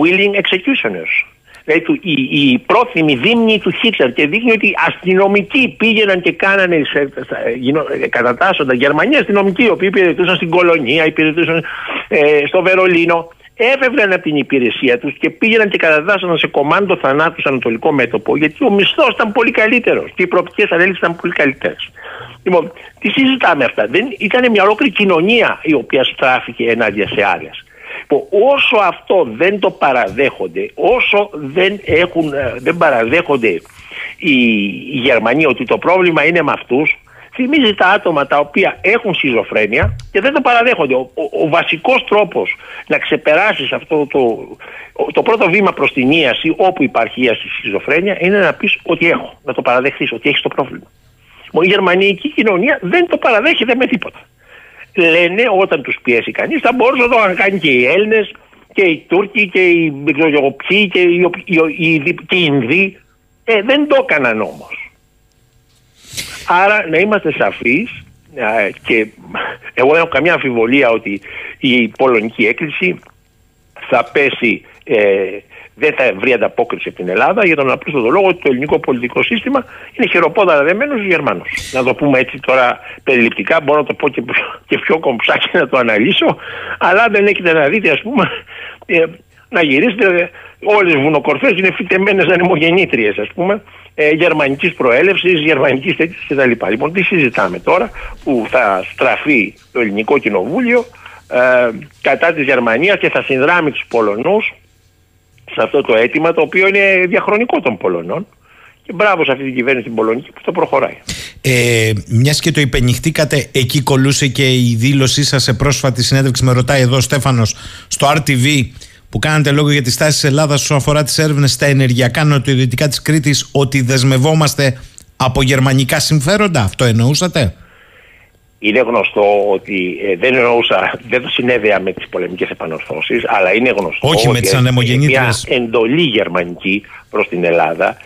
Willing Executioners δηλαδή η, η πρόθυμη δίμνη του Χίτλερ και δείχνει ότι αστυνομικοί πήγαιναν και κάνανε, σε, σε, κατατάσσονταν Γερμανοί αστυνομικοί, οι οποίοι υπηρετούσαν στην Κολονία, υπηρετούσαν ε, στο Βερολίνο, έφευγαν από την υπηρεσία τους και πήγαιναν και κατατάσσονταν σε κομμάντο θανάτου στο Ανατολικό Μέτωπο, γιατί ο μισθός ήταν πολύ καλύτερος και οι προοπτικές ανέλυξε ήταν πολύ καλύτερες. Λοιπόν, τι συζητάμε αυτά. Δεν, ήταν μια ολόκληρη κοινωνία η οποία στράφηκε ενάντια σε άλλες όσο αυτό δεν το παραδέχονται, όσο δεν, έχουν, ε, δεν παραδέχονται οι, οι Γερμανοί ότι το πρόβλημα είναι με αυτούς, Θυμίζει τα άτομα τα οποία έχουν σχιζοφρένεια και δεν το παραδέχονται. Ο, ο, ο βασικός τρόπος να ξεπεράσεις αυτό το, το πρώτο βήμα προς την ίαση όπου υπάρχει ίαση σχιζοφρένεια είναι να πεις ότι έχω, να το παραδεχθείς, ότι έχεις το πρόβλημα. Η γερμανική κοινωνία δεν το παραδέχεται με τίποτα. Λένε όταν τους πιέσει κανείς θα μπορούσε να το κάνει και οι Έλληνες και οι Τούρκοι και οι, δεν ξέρω εγώ ποιοι και οι, οι, οι, οι, και οι Ινδοί. Ε, δεν το έκαναν όμως. Άρα να είμαστε σαφείς ε, και εγώ δεν έχω καμιά αμφιβολία ότι η πολωνική έκκληση θα πέσει, ε, δεν θα βρει ανταπόκριση από την Ελλάδα για τον απλούστο λόγο ότι το ελληνικό πολιτικό σύστημα είναι χειροπόδαρα δεμένο στους Γερμανούς. Να το πούμε έτσι τώρα περιληπτικά, μπορώ να το πω και, και πιο κομψάκι να το αναλύσω, αλλά δεν έχετε να δείτε ας πούμε ε, να γυρίσετε όλες οι βουνοκορφές είναι φυτεμένες ανεμογεννήτριες ας πούμε ε, γερμανικής προέλευσης, γερμανικής τέτοιας κτλ. Λοιπόν τι συζητάμε τώρα που θα στραφεί το ελληνικό κοινοβούλιο ε, κατά της Γερμανίας και θα συνδράμει τους Πολωνούς σε αυτό το αίτημα το οποίο είναι διαχρονικό των Πολωνών και μπράβο σε αυτή την κυβέρνηση την Πολωνική που το προχωράει. Ε, Μιας και το υπενηχτήκατε, εκεί κολούσε και η δήλωσή σας σε πρόσφατη συνέντευξη. Με ρωτάει εδώ ο Στέφανος στο RTV που κάνατε λόγο για τη στάση της Ελλάδας όσον αφορά τις έρευνες στα ενεργειακά νοτιοδυτικά της Κρήτης, ότι δεσμευόμαστε από γερμανικά συμφέροντα. Αυτό εννοούσατε; Είναι γνωστό ότι ε, δεν εννοούσα, δεν το συνέδεα με τις πολεμικές επανορθώσεις, αλλά είναι γνωστό Όχι με ότι τις ανεμογεννήτριες. μια εντολή γερμανική προς την Ελλάδα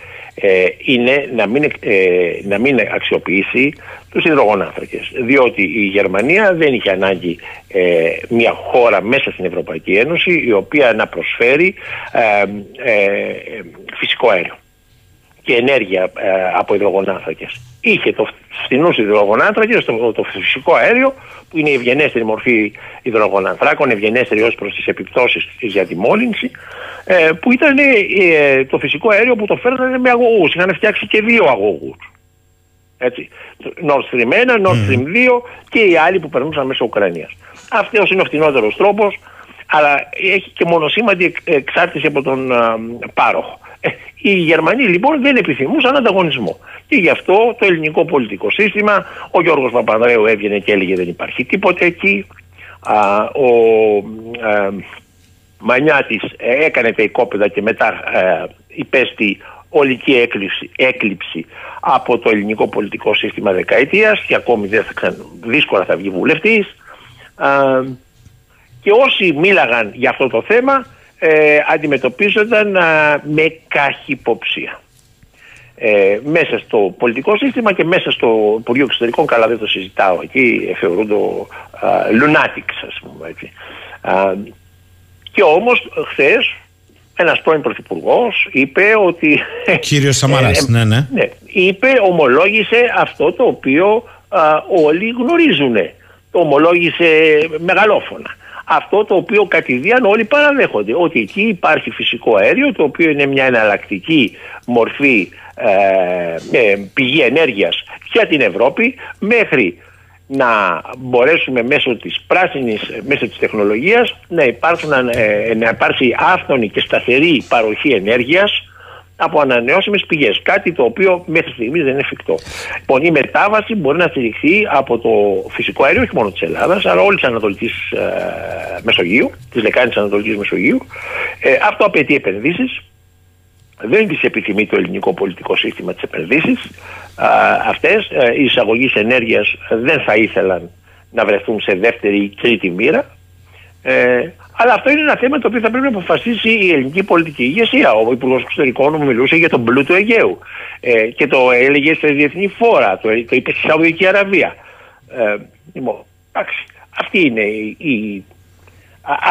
ε, είναι να μην, ε, να μην αξιοποιήσει τους υδρογονάνθρακες. Διότι η Γερμανία δεν είχε ανάγκη ε, μια χώρα μέσα στην Ευρωπαϊκή Ένωση η οποία να προσφέρει ε, ε, φυσικό αέριο και ενέργεια ε, από υδρογονάνθρακες. Είχε το φθηνού υδρογονάνθρακες, το, το φυσικό αέριο, που είναι η ευγενέστερη μορφή υδρογονανθράκων, ευγενέστερη ως προς τις επιπτώσεις της για τη μόλυνση, ε, που ήταν ε, το φυσικό αέριο που το φέρνανε με αγωγούς. Είχαν φτιάξει και δύο αγωγούς. Έτσι. Nord Stream 1, Nord Stream 2 και οι άλλοι που περνούσαν μέσω Ουκρανίας. Αυτός είναι ο φθηνότερο τρόπος, αλλά έχει και μονοσήμαντη εκ- εξάρτηση από τον α, πάροχο. Ε, οι Γερμανοί λοιπόν δεν επιθυμούσαν ανταγωνισμό. Και γι' αυτό το ελληνικό πολιτικό σύστημα, ο Γιώργος Παπανδρέου έβγαινε και έλεγε δεν υπάρχει τίποτε εκεί. Α, ο α, Μανιάτης ε, έκανε τα οικόπεδα και μετά ε, υπέστη ολική έκλειψη, έκλειψη από το ελληνικό πολιτικό σύστημα δεκαετίας και ακόμη δεν θα ξα- δύσκολα θα βγει βουλευτής. Α, και όσοι μίλαγαν για αυτό το θέμα ε, αντιμετωπίζονταν α, με καχυποψία. Ε, μέσα στο πολιτικό σύστημα και μέσα στο Υπουργείο Εξωτερικών, καλά δεν το συζητάω εκεί, θεωρούνται lunatics ας πούμε έτσι. Α, και όμως χθες ένας πρώην πρωθυπουργός είπε ότι... Κύριος Σαμαράς, Ε, ναι, ναι. ναι, είπε, ομολόγησε αυτό το οποίο α, όλοι γνωρίζουν. Το ομολόγησε μεγαλόφωνα. Αυτό το οποίο κατηδίαν όλοι παραδέχονται. Ότι εκεί υπάρχει φυσικό αέριο το οποίο είναι μια εναλλακτική μορφή ε, ε, πηγή ενέργειας για την Ευρώπη μέχρι να μπορέσουμε μέσω της πράσινης, μέσω της τεχνολογίας να, υπάρξουν, ε, να υπάρξει άφθονη και σταθερή παροχή ενέργειας από ανανεώσιμες πηγές. Κάτι το οποίο μέχρι στιγμής δεν είναι εφικτό. Λοιπόν, η μετάβαση μπορεί να στηριχθεί από το φυσικό αέριο, όχι μόνο της Ελλάδας, αλλά όλης της Ανατολικής ε, Μεσογείου, της λεκάνης Ανατολικής Μεσογείου. Ε, αυτό απαιτεί επενδύσεις. Δεν τις επιθυμεί το ελληνικό πολιτικό σύστημα τις επενδύσεις. Α, αυτές ε, οι εισαγωγείς ενέργειας δεν θα ήθελαν να βρεθούν σε δεύτερη ή τρίτη μοίρα. Ε, αλλά αυτό είναι ένα θέμα το οποίο θα πρέπει να αποφασίσει η ελληνική πολιτική ηγεσία. Ο Υπουργός Εξωτερικών μου μιλούσε για τον πλούτο Αιγαίου ε, και το έλεγε σε διεθνή φόρα, το, το είπε στη Σαουδική Αραβία. Ε, λοιπόν, εντάξει, αυτή είναι η, η- α-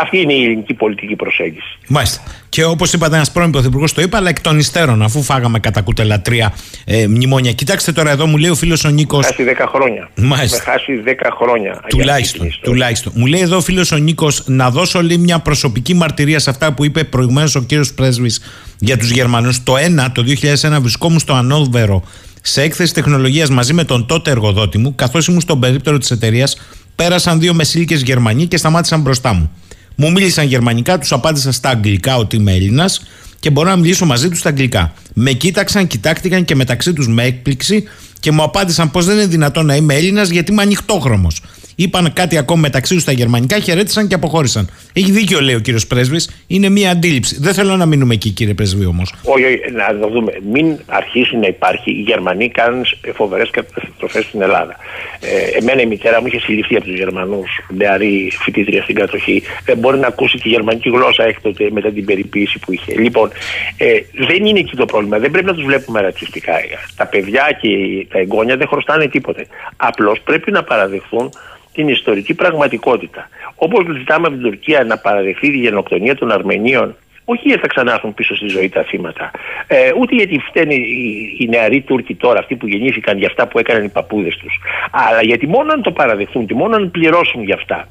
αυτή είναι η ελληνική πολιτική προσέγγιση. Μάλιστα. Και όπως είπατε, ένας πρώην πρωθυπουργός το είπα, αλλά εκ των υστέρων, αφού φάγαμε κατά κουτελατρία ε, μνημόνια. Κοιτάξτε τώρα, εδώ μου λέει ο φίλος ο Νίκο. Χάσει 10 χρόνια. Μάλιστα. Με χάσει 10 χρόνια. για αυτή Τουλάχιστον, την ιστορία. τουλάχιστον. Μου λέει εδώ ο φίλος ο Νίκος να δώσω λέει μια προσωπική μαρτυρία σε αυτά που είπε προηγουμένως ο κύριος Πρέσβης για τους Γερμανούς. Το 1, το 2001, βρισκόμουν στο Ανόβερο σε έκθεση τεχνολογίας μαζί με τον τότε εργοδότη μου, καθώς ήμουν στον περίπτερο της εταιρείας. Πέρασαν δύο μεσήλικες Γερμανοί και σταμάτησαν μπροστά μου. Μου μίλησαν γερμανικά, τους απάντησα στα αγγλικά ότι είμαι Έλληνας και μπορώ να μιλήσω μαζί τους στα αγγλικά. Με κοίταξαν, κοιτάχτηκαν και μεταξύ τους με έκπληξη Και μου απάντησαν πως δεν είναι δυνατόν να είμαι Έλληνας γιατί είμαι ανοιχτόχρωμος. Είπαν κάτι ακόμα μεταξύ τους στα γερμανικά, χαιρέτησαν και αποχώρησαν. Έχει δίκιο, λέει ο κύριος Πρέσβης. Είναι μία αντίληψη. Δεν θέλω να μείνουμε εκεί, κύριε Πρέσβη, όμως. Όχι, όχι, να το δούμε. Μην αρχίσει να υπάρχει. Οι Γερμανοί κάνουν φοβερές καταστροφές στην Ελλάδα. Ε, εμένα η μητέρα μου είχε συλληφθεί από τους Γερμανούς, νεαρή φοιτήτρια στην κατοχή. Δεν μπορεί να ακούσει τη γερμανική γλώσσα έκτοτε μετά την περιποίηση που είχε. Λοιπόν, ε, δεν είναι εκεί το πρόβλημα. Δεν πρέπει να τους βλέπουμε ρατσιστικά. Τα παιδιά και τα εγγόνια δεν χρωστάνε τίποτε. Απλώς πρέπει να παραδεχθούν την ιστορική πραγματικότητα. Όπως ζητάμε από την Τουρκία να παραδεχθεί τη γενοκτονία των Αρμενίων, όχι γιατί θα ξανάρθουν πίσω στη ζωή τα θύματα, ε, ούτε γιατί φταίνουν οι, οι νεαροί Τούρκοι τώρα, αυτοί που γεννήθηκαν για αυτά που έκαναν οι παππούδες τους, αλλά γιατί μόνο αν το παραδεχθούν και μόνο αν πληρώσουν για αυτά,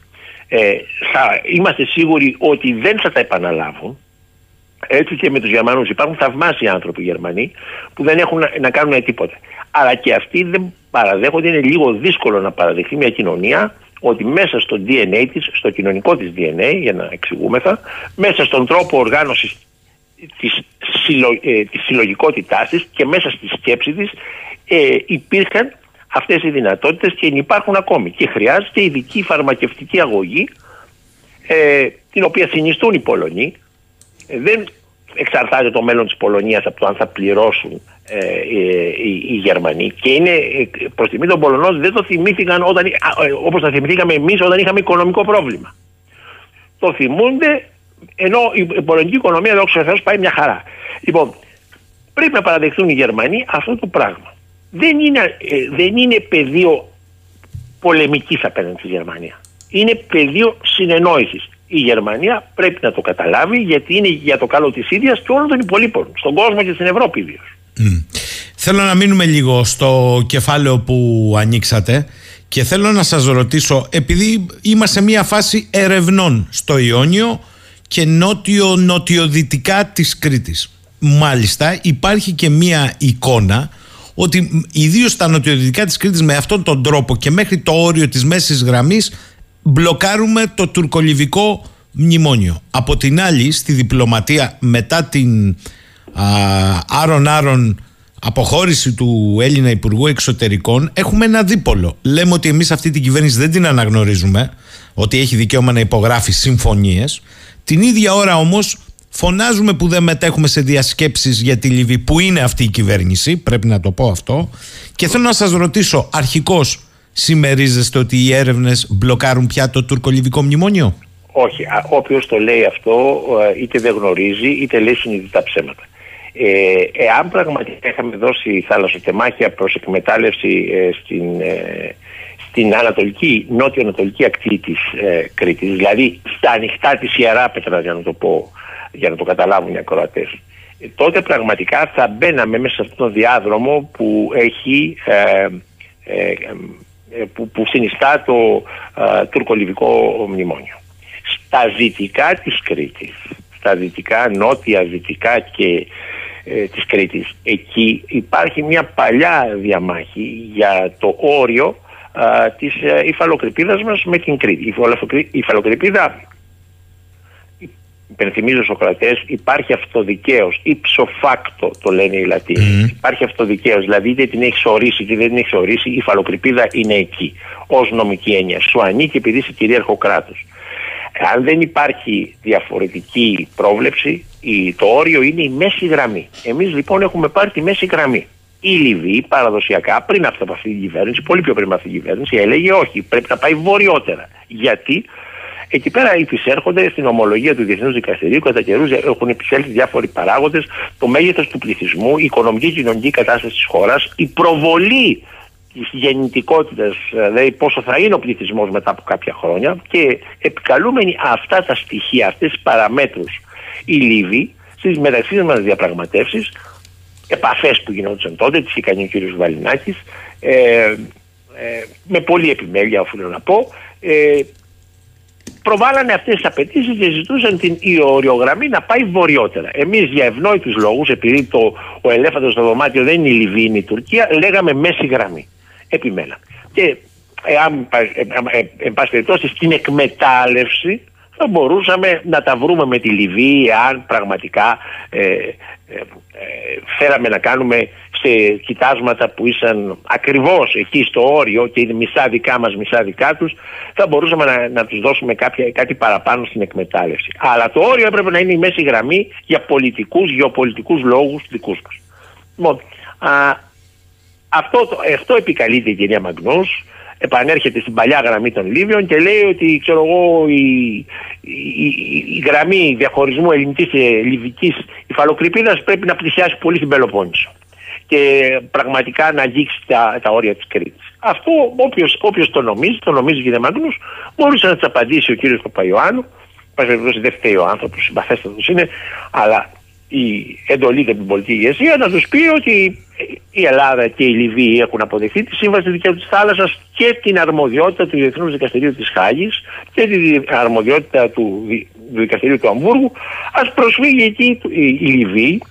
ε, θα είμαστε σίγουροι ότι δεν θα τα επαναλάβουν. Έτσι και με τους Γερμανούς. Υπάρχουν θαυμάσιοι άνθρωποι Γερμανοί που δεν έχουν να, να κάνουν τίποτα. Αλλά και αυτοί δεν παραδέχονται, είναι λίγο δύσκολο να παραδεχθεί μια κοινωνία ότι μέσα στο DNA της, στο κοινωνικό της DNA, για να εξηγούμεθα, μέσα στον τρόπο οργάνωσης της, συλλο, ε, της συλλογικότητάς της και μέσα στη σκέψη της ε, υπήρχαν αυτές οι δυνατότητες και υπάρχουν ακόμη. Και χρειάζεται ειδική φαρμακευτική αγωγή ε, την οποία συνιστούν οι Πολωνοί. Ε, δεν εξαρτάται το μέλλον της Πολωνίας από το αν θα πληρώσουν ε, ε, οι, οι, Γερμανοί και είναι ε, προς τιμή των Πολωνών δεν το θυμήθηκαν όταν, ε, όπως θα θυμηθήκαμε εμείς όταν είχαμε οικονομικό πρόβλημα. Το θυμούνται ενώ η πολωνική οικονομία δόξα Θεός πάει μια χαρά. Λοιπόν, πρέπει να παραδεχθούν οι Γερμανοί αυτό το πράγμα. Δεν είναι, δεν είναι πεδίο πολεμικής απέναντι στη Γερμανία. Είναι πεδίο συνεννόησης η Γερμανία πρέπει να το καταλάβει γιατί είναι για το καλό της ίδιας και όλων των υπολείπων, στον κόσμο και στην Ευρώπη ιδίως. Θέλω να μείνουμε λίγο στο κεφάλαιο που ανοίξατε και θέλω να σας ρωτήσω, επειδή είμαστε σε μια φάση ερευνών στο Ιόνιο και νότιο-νοτιοδυτικά της Κρήτης. Μάλιστα υπάρχει και μια εικόνα ότι ιδίως στα νοτιοδυτικά της Κρήτης με αυτόν τον τρόπο και μέχρι το όριο της μέσης γραμμής μπλοκάρουμε το τουρκολιβικό μνημόνιο. Από την άλλη, στη διπλωματία μετά την άρον-άρον αποχώρηση του Έλληνα Υπουργού Εξωτερικών έχουμε ένα δίπολο. Λέμε ότι εμείς αυτή την κυβέρνηση δεν την αναγνωρίζουμε, ότι έχει δικαίωμα να υπογράφει συμφωνίες. Την ίδια ώρα όμως φωνάζουμε που δεν μετέχουμε σε διασκέψεις για τη Λιβύη που είναι αυτή η κυβέρνηση, πρέπει να το πω αυτό. Και θέλω να σας ρωτήσω αρχικώς συμμερίζεστε ότι οι έρευνες μπλοκάρουν πια το τουρκολιβικό μνημόνιο; Όχι. Όποιος το λέει αυτό ε, είτε δεν γνωρίζει είτε λέει συνειδητά ψέματα. Ε, εάν πραγματικά είχαμε δώσει θαλασσοτεμάχια προς εκμετάλλευση ε, στην, ε, στην ανατολική, νότιο-ανατολική ακτή της ε, Κρήτης, δηλαδή στα ανοιχτά της Ιεράπετρα για να το πω, για να το καταλάβουν οι ακροατές, ε, τότε πραγματικά θα μπαίναμε μέσα σε αυτόν τον διάδρομο που έχει που, που συνιστά το τουρκολιβικό μνημόνιο. Στα δυτικά της Κρήτης, στα δυτικά, νότια, δυτικά και ε, της Κρήτης, εκεί υπάρχει μια παλιά διαμάχη για το όριο α, της ε, υφαλοκρηπίδας μας με την Κρήτη. Η υφαλοκρηπίδα υπενθυμίζω στους Σοκρατέ, υπάρχει αυτοδικαίως, ύψο φάκτο το λένε οι Λατίνοι. Υπάρχει αυτοδικαίως, δηλαδή είτε την έχεις ορίσει είτε δεν την έχεις ορίσει, η φαλοκρηπίδα είναι εκεί, ως νομική έννοια. Σου ανήκει επειδή είσαι κυρίαρχο κράτος. Αν δεν υπάρχει διαφορετική πρόβλεψη, το όριο είναι η μέση γραμμή. Εμείς λοιπόν έχουμε πάρει τη μέση γραμμή. Η Λιβύη παραδοσιακά πριν από αυτή την κυβέρνηση, πολύ πιο πριν από αυτή την κυβέρνηση, έλεγε όχι, πρέπει να πάει βορειότερα. Γιατί; Εκεί πέρα υπησέρχονται στην ομολογία του Διεθνούς Δικαστηρίου, κατά καιρούς έχουν επισέλθει διάφοροι παράγοντες, το μέγεθος του πληθυσμού, η οικονομική και κοινωνική κατάσταση της χώρας, η προβολή της γεννητικότητας, δηλαδή πόσο θα είναι ο πληθυσμός μετά από κάποια χρόνια και επικαλούμενοι αυτά τα στοιχεία, αυτές τις παραμέτρους, οι Λίβοι στις μεταξύ μας διαπραγματεύσεις, επαφές που γινόντουσαν τότε, τις είχε κάνει ο κ. Βαλινάκης, ε, ε, με πολλή επιμέλεια οφείλω να πω, ε, προβάλλανε αυτές τις απαιτήσεις και ζητούσαν την οριογραμμή να πάει βορειότερα. Εμείς για ευνόητους λόγους, επειδή το, ο ελέφαντος στο δωμάτιο δεν είναι η Λιβύη, είναι η Τουρκία, λέγαμε μέση γραμμή. Επιμέναμε. Και εάν, εν πάση περιπτώσει, στην εκμετάλλευση θα μπορούσαμε να τα βρούμε με τη Λιβύη αν πραγματικά ε, ε, ε, θέλαμε να κάνουμε σε κοιτάσματα που ήσαν ακριβώς εκεί στο όριο και είναι μισά δικά μας μισά δικά τους θα μπορούσαμε να, να τους δώσουμε κάποια, κάτι παραπάνω στην εκμετάλλευση. Αλλά το όριο έπρεπε να είναι η μέση γραμμή για πολιτικούς, γεωπολιτικούς λόγους δικούς μας. Λοιπόν, α, αυτό, το- αυτό επικαλείται η κυρία Μαγνούς επανέρχεται στην παλιά γραμμή των Λίβιων και λέει ότι ξέρω εγώ η, η, η- η γραμμή διαχωρισμού ελληνικής και λιβικής υφαλοκρηπίδας πρέπει να πλησιάσει πολύ στην Πελοπόννησο και πραγματικά να αγγίξει τα, τα όρια της Κρήτης. Αυτό όποιος, όποιος το νομίζει, το νομίζει κύριε Μάγνους, μπορούσε να της απαντήσει ο κύριος Παπαϊωάννου, πάση περιπτώσει δεν φταίει ο άνθρωπος, συμπαθέστατος είναι, αλλά η εντολή για την πολιτική ηγεσία να τους πει ότι η Ελλάδα και η Λιβύη έχουν αποδεχθεί τη σύμβαση του δικαίου της θάλασσας και την αρμοδιότητα του Διεθνούς Δικαστηρίου της Χάγης και την αρμοδιότητα του, Δι- του Δικαστηρίου του Αμβούργου. Ας προσφύγει εκεί η, η Λιβύη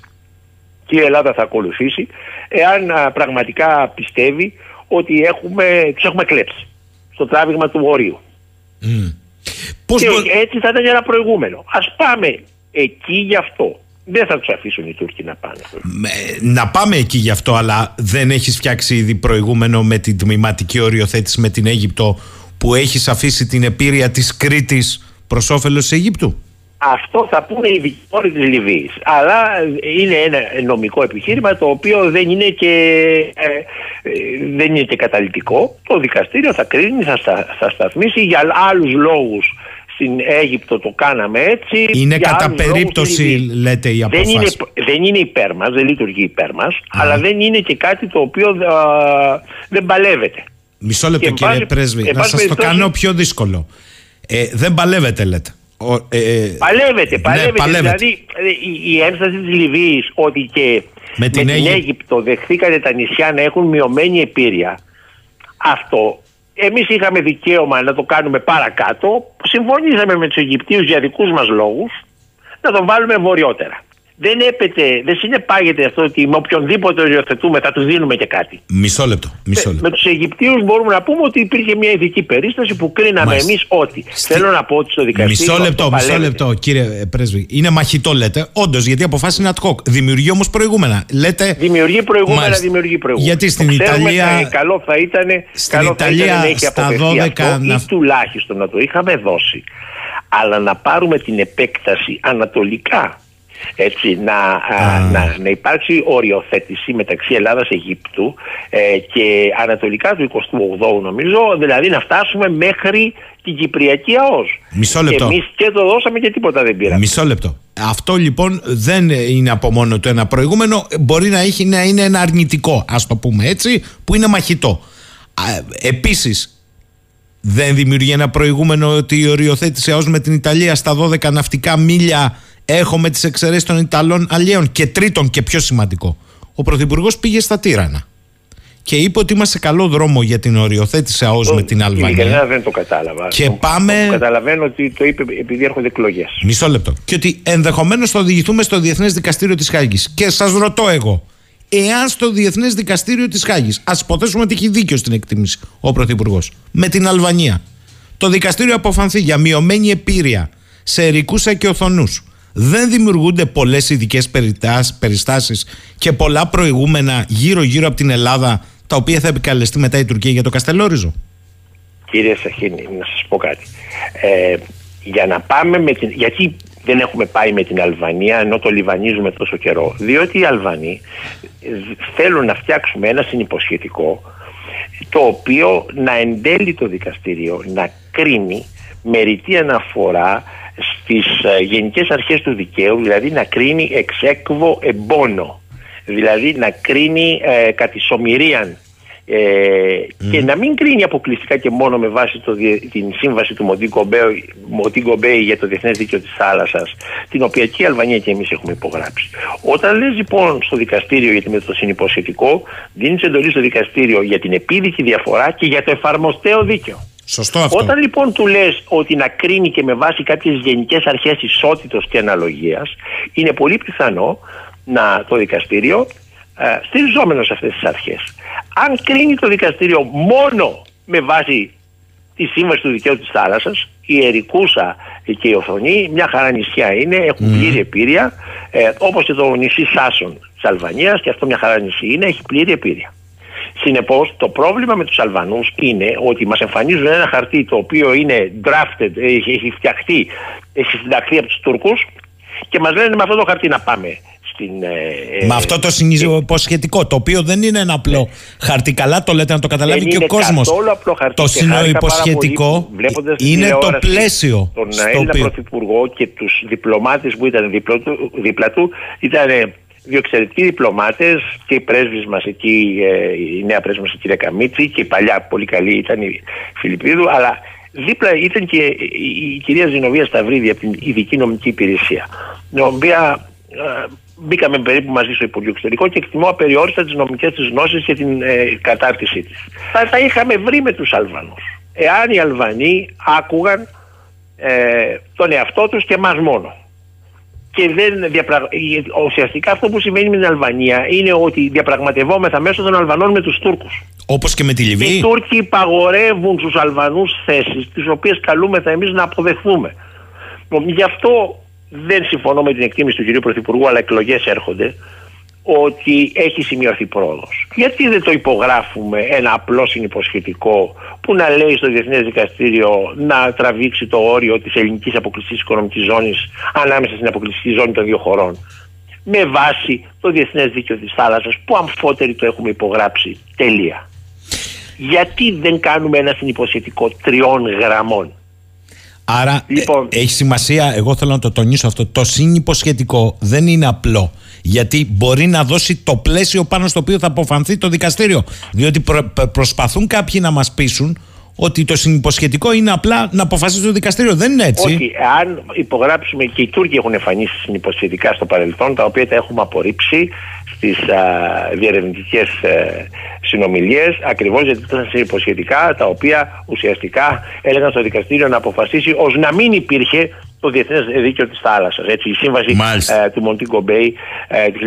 και η Ελλάδα θα ακολουθήσει εάν α, πραγματικά πιστεύει ότι έχουμε, τους έχουμε κλέψει στο τράβηγμα του ορίου. και έτσι θα ήταν ένα προηγούμενο. Ας πάμε εκεί γι' αυτό. Δεν θα τους αφήσουν οι Τούρκοι να πάνε. Να πάμε εκεί γι' αυτό, αλλά δεν έχεις φτιάξει ήδη προηγούμενο με την τμηματική οριοθέτηση με την Αίγυπτο που έχεις αφήσει την επίρρεια της Κρήτης προς όφελος της Αιγύπτου; Αυτό θα πούνε οι δικηγόροι της Λιβύης. Αλλά είναι ένα νομικό επιχείρημα το οποίο δεν είναι και, ε, ε, δεν είναι και καταλητικό. Το δικαστήριο θα κρίνει, θα, στα- θα σταθμίσει για άλλους λόγους. Στην Αίγυπτο το κάναμε έτσι. Είναι για κατά άλλους λόγους περίπτωση, στη Λιβύης. λέτε, η δεν είναι, αποφάση. δεν είναι υπέρ μας, δεν λειτουργεί υπέρ μας, αλλά δεν είναι και κάτι το οποίο α, δεν παλεύεται. Μισό λεπτό Και εν κύριε πάση- Πρέσβη, εν να πάση σας το περιπτώσει- κάνω πιο δύσκολο. Ε, δεν παλεύετε λέτε. Ο, ε, ε, Παλεύεται, παλεύεται. Ναι, παλεύεται. Δηλαδή ε, η, η ένσταση της Λιβύης ότι και Με την Αίγυπτο. Αίγυπτο δεχθήκανε τα νησιά να έχουν μειωμένη επίρρεια. Αυτό εμείς είχαμε δικαίωμα να το κάνουμε παρακάτω. Συμφωνήσαμε με τους Αιγυπτίους για δικούς μας λόγους να το βάλουμε βορειότερα. Δεν έπεται, δεν συνεπάγεται αυτό ότι με οποιονδήποτε οριοθετούμε θα τους δίνουμε και κάτι. Μισό λεπτό. Μισό Με, λεπτό. με τους Αιγυπτίους μπορούμε να πούμε ότι υπήρχε μια ειδική περίσταση που κρίναμε Μάλιστα. εμείς ότι. Θέλω να πω ότι στο δικαστήριο Μισό λεπτό, αυτό μισό παλεύεται. λεπτό, κύριε ε, Πρέσβη. Είναι μαχητό, λέτε. Όντως, γιατί η αποφάση είναι ad hoc. Δημιουργεί όμως προηγούμενα. Λέτε. Δημιουργεί προηγούμενα, Μάλιστα. δημιουργεί προηγούμενα. Γιατί στην Το ξέρουμε, Ιταλία- ε, καλό θα ήταν, Στην καλό θα Ιταλία ήταν να έχει στα αποφευθεί 12 αυτό, να- ή τουλάχιστον να το είχαμε δώσει. Αλλά να πάρουμε την επέκταση ανατολικά. Έτσι, να, α, να, να υπάρξει οριοθέτηση μεταξύ Ελλάδας Αιγύπτου ε, και ανατολικά του 28ου νομίζω, δηλαδή να φτάσουμε μέχρι την Κυπριακή ΑΟΣ. Μισό λεπτό. Εμείς και το δώσαμε και τίποτα δεν πήραμε. Μισό λεπτό. Αυτό λοιπόν δεν είναι από μόνο το ένα προηγούμενο. Μπορεί να, έχει, να είναι ένα αρνητικό, ας το πούμε έτσι, που είναι μαχητό. Επίσης, δεν δημιουργεί ένα προηγούμενο ότι η οριοθέτηση ΑΟΣ με την Ιταλία στα 12 ναυτικά μίλια έχουμε τις εξαιρέσεις των Ιταλών αλλιέων. Και τρίτον και πιο σημαντικό, ο Πρωθυπουργός πήγε στα Τύρανα και είπε ότι είμαστε σε καλό δρόμο για την οριοθέτηση ΑΟΣ με την Ειλικρινά Αλβανία. δεν το κατάλαβα. Και Το- πάμε- το Καταλαβαίνω ότι το είπε επειδή έρχονται εκλογές. Μισό λεπτό. Και ότι ενδεχομένως θα οδηγηθούμε στο Διεθνές Δικαστήριο της Χάγης. Και σας ρωτώ εγώ, εάν στο Διεθνές Δικαστήριο της Χάγης, ας υποθέσουμε ότι έχει δίκιο στην εκτίμηση ο Πρωθυπουργός, με την Αλβανία, το δικαστήριο αποφανθεί για μειωμένη επίρρεια σε ερικούς και οθονού, δεν δημιουργούνται πολλές ειδικές περιστάσεις και πολλά προηγούμενα γύρω-γύρω από την Ελλάδα, τα οποία θα επικαλεστεί μετά η Τουρκία για το Καστελόριζο; Κύριε Σαχίνη, να σας πω κάτι. Ε, για να πάμε με την... Γιατί δεν έχουμε πάει με την Αλβανία ενώ το λιβανίζουμε τόσο καιρό. Διότι οι Αλβανοί ε, θέλουν να φτιάξουμε ένα συνυποσχετικό το οποίο να εντέλει το δικαστήριο να κρίνει με ρητή αναφορά στις ε, γενικές αρχές του δικαίου, δηλαδή να κρίνει εξέκβο εμπόνο, δηλαδή να κρίνει ε, κατησομηρίαν ε, και να μην κρίνει αποκλειστικά και μόνο με βάση το, διε- την σύμβαση του Μοντίγκο Μπέι για το Διεθνές Δίκαιο της Θάλασσας την οποία και η Αλβανία και εμείς έχουμε υπογράψει. Όταν λες λοιπόν στο δικαστήριο γιατί με το συνυποσχετικό δίνεις εντολή στο δικαστήριο για την επίδικη διαφορά και για το εφαρμοστέο δίκαιο. Σωστό αυτό. Όταν λοιπόν του λες ότι να κρίνει και με βάση κάποιες γενικές αρχές ισότητος και αναλογίας, είναι πολύ πιθανό να το δικαστήριο ε, στηριζόμενος σε αυτές τις αρχές. Αν κρίνει το δικαστήριο μόνο με βάση τη σύμβαση του δικαίου της θάλασσας, η Ερικούσα και η Οθονή μια χαρά νησιά είναι, έχουν πλήρη επίρρεια, ε, όπως και το νησί Σάσον της Αλβανίας και αυτό μια χαρά νησί είναι, έχει πλήρη επίρρεια. Συνεπώς, το πρόβλημα με τους Αλβανούς είναι ότι μας εμφανίζουν ένα χαρτί το οποίο είναι drafted, έχει, έχει φτιαχτεί, έχει συνταχθεί από τους Τούρκους και μας λένε με αυτό το χαρτί να πάμε στην. ε, Με αυτό το συνυποσχετικό, το οποίο δεν είναι ένα απλό χαρτί. Καλά το λέτε να το καταλάβει δεν και ο είναι κόσμος. καθόλου απλό χαρτί. Το Και χάρηκα πάρα συνυποσχετικό πολύ που βλέποντας στην είναι το τηλεόραση πλαίσιο. Τον στο Έλληνα οποίο- Πρωθυπουργό και τους διπλωμάτες που ήταν δίπλα του, δίπλα του ήταν δύο εξαιρετικοί διπλωμάτες και οι πρέσβει μας εκεί, ε, η νέα πρέσβη μας η κυρία Καμίτση και η παλιά πολύ καλή ήταν η Φιλιππίδου, αλλά δίπλα ήταν και η, η κυρία Ζηνοβία Σταυρίδη από την ειδική νομική υπηρεσία, την οποία ε, μπήκαμε περίπου μαζί στο Υπουργείο Εξωτερικών και εκτιμώ απεριόριστα τις νομικές της γνώσεις και την ε, κατάρτισή της. Θα τα είχαμε βρει με τους Αλβανούς. Εάν οι Αλβανοί άκουγαν ε, τον εαυτό τους και μας μόνο. Και δεν διαπραγ... η- ουσιαστικά αυτό που σημαίνει με την Αλβανία είναι ότι διαπραγματευόμεθα μέσω των Αλβανών με τους Τούρκους. Όπως και με τη Οι Λιβύη. Τούρκοι υπαγορεύουν στους Αλβανούς θέσεις τις οποίες καλούμεθα εμείς να αποδεχθούμε. Λοιπόν, Γι' αυτό δεν συμφωνώ με την εκτίμηση του κυρίου Πρωθυπουργού αλλά εκλογές έρχονται ότι έχει σημειωθεί πρόοδος. Γιατί δεν το υπογράφουμε ένα απλό συνυποσχετικό που να λέει στο Διεθνές Δικαστήριο να τραβήξει το όριο της ελληνικής αποκλειστικής οικονομικής ζώνης ανάμεσα στην αποκλειστική ζώνη των δύο χωρών με βάση το Διεθνές Δίκαιο της Θάλασσας που αμφότεροι το έχουμε υπογράψει. Τελεία. Γιατί δεν κάνουμε ένα συνυποσχετικό τριών γραμμών. Άρα Λοιπόν. ε, έχει σημασία, εγώ θέλω να το τονίσω αυτό. Το συνυποσχετικό δεν είναι απλό. Γιατί μπορεί να δώσει το πλαίσιο πάνω στο οποίο θα αποφανθεί το δικαστήριο. Διότι προ- προ- προσπαθούν κάποιοι να μας πείσουν ότι το συνυποσχετικό είναι απλά να αποφασίσει το δικαστήριο. Δεν είναι έτσι. Όχι, αν υπογράψουμε και οι Τούρκοι έχουν εμφανίσει συνυποσχετικά στο παρελθόν, τα οποία τα έχουμε απορρίψει στις διερευνητικές ε, συνομιλίες, ακριβώς γιατί ήταν συνυποσχετικά τα οποία ουσιαστικά έλεγαν στο δικαστήριο να αποφασίσει ως να μην υπήρχε το Διεθνές Δίκαιο της Θάλασσας. Η σύμβαση ε, του Μοντίγκο Μπέι ε, του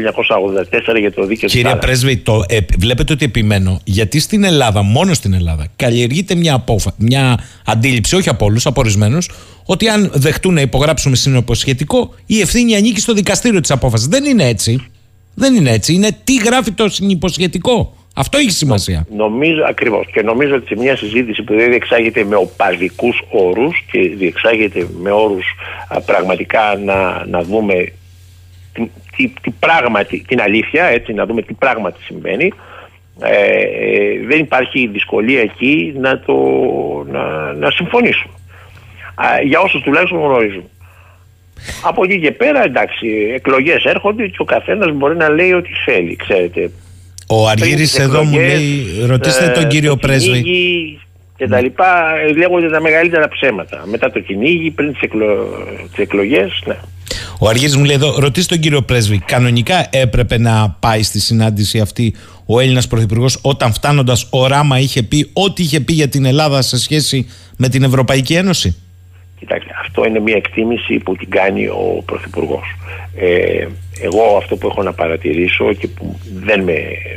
1984 για το δίκαιο της Κύριε Θάλασσας. Πρέσβη, το, ε, βλέπετε ότι επιμένω. Γιατί στην Ελλάδα, μόνο στην Ελλάδα, καλλιεργείται μια, απόφα, μια αντίληψη, όχι από όλους, από ορισμένους, ότι αν δεχτούν να υπογράψουμε συνυποσχετικό, η ευθύνη ανήκει στο δικαστήριο της απόφασης. Δεν είναι έτσι. Δεν είναι έτσι. Είναι τι γράφει το συνυποσχετικό. Αυτό έχει σημασία. Νομίζω ακριβώς. Και νομίζω ότι σε μια συζήτηση που δεν διεξάγεται με οπαδικούς όρους και διεξάγεται με όρους πραγματικά να, να δούμε τι, τι, τι πράγματι, την αλήθεια, έτσι, να δούμε τι πράγματι συμβαίνει. Ε, ε, δεν υπάρχει δυσκολία εκεί να, το, να, να συμφωνήσουμε. Α, για όσους τουλάχιστον γνωρίζουν. Από εκεί και πέρα, εντάξει, εκλογές έρχονται και ο καθένας μπορεί να λέει ό,τι θέλει, ξέρετε. Ο Αργύρης τις εδώ μου εκλογές, λέει, ρωτήστε ε, τον κύριο το Πρέσβη. κυνήγι και τα λοιπά, ε, λέγονται τα μεγαλύτερα ψέματα. Μετά το κυνήγι, πριν τις, εκλο... τις εκλογές, ναι. Ο Αργύρης μου λέει εδώ, ρωτήστε τον κύριο Πρέσβη, κανονικά έπρεπε να πάει στη συνάντηση αυτή ο Έλληνας Πρωθυπουργός όταν φτάνοντας ο Ράμα είχε πει ό,τι είχε πει για την Ελλάδα σε σχέση με την Ευρωπαϊκή Ένωση; Κοιτάξτε, αυτό είναι μια εκτίμηση που την κάνει ο Πρωθυπουργός. Ε, εγώ αυτό που έχω να παρατηρήσω και που δεν με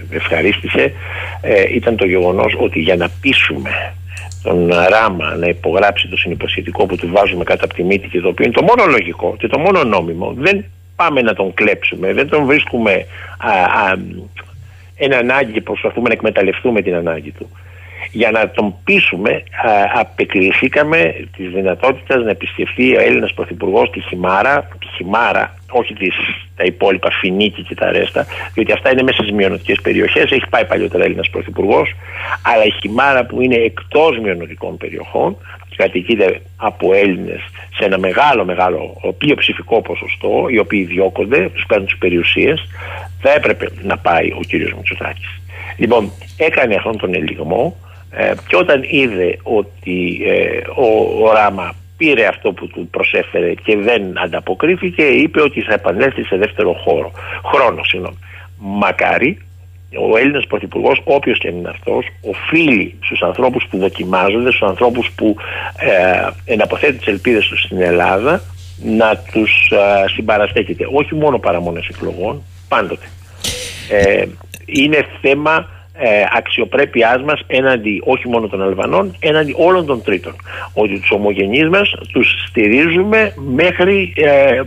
ευχαρίστησε ε, ήταν το γεγονός ότι για να πείσουμε τον Ράμα να υπογράψει το συνυποσχετικό που του βάζουμε κάτω από τη μύτη και το οποίο είναι το μόνο λογικό και το μόνο νόμιμο δεν πάμε να τον κλέψουμε, δεν τον βρίσκουμε α, α, ένα ανάγκη και προσπαθούμε να εκμεταλλευτούμε την ανάγκη του. Για να τον πείσουμε, α, απεκληθήκαμε της δυνατότητας να επισκεφθεί ο Έλληνας Πρωθυπουργός τη Χιμάρα, τη Χιμάρα, όχι τις, τα υπόλοιπα Φινίκη και τα Ρέστα, διότι αυτά είναι μέσα στις μειονοτικές περιοχές. Έχει πάει παλιότερα Έλληνας Πρωθυπουργός, αλλά η Χιμάρα που είναι εκτός μειονοτικών περιοχών και κατοικείται από Έλληνες σε ένα μεγάλο, μεγάλο πλειοψηφικό ποσοστό, οι οποίοι διώκονται, τους κάνουν τις περιουσίες, θα έπρεπε να πάει ο κύριος Μητσοτάκης. Λοιπόν, έκανε αυτόν τον ελιγμό ε, και όταν είδε ότι ε, ο, ο Ράμα πήρε αυτό που του προσέφερε και δεν ανταποκρίθηκε, είπε ότι θα επανέλθει σε δεύτερο χώρο, χρόνο. Συγγνώμη. Μακάρι ο Έλληνας Πρωθυπουργός, όποιος και είναι αυτός, οφείλει στους ανθρώπους που δοκιμάζονται, στους ανθρώπους που ε, εναποθέτουν τις ελπίδες τους στην Ελλάδα, να τους ε, συμπαραστέκεται. Όχι μόνο παραμονέ εκλογών, πάντοτε. Ε, είναι θέμα ε, αξιοπρέπειάς μας έναντι όχι μόνο των Αλβανών, έναντι όλων των τρίτων. Ότι τους ομογενείς μας τους στηρίζουμε μέχρι, ε,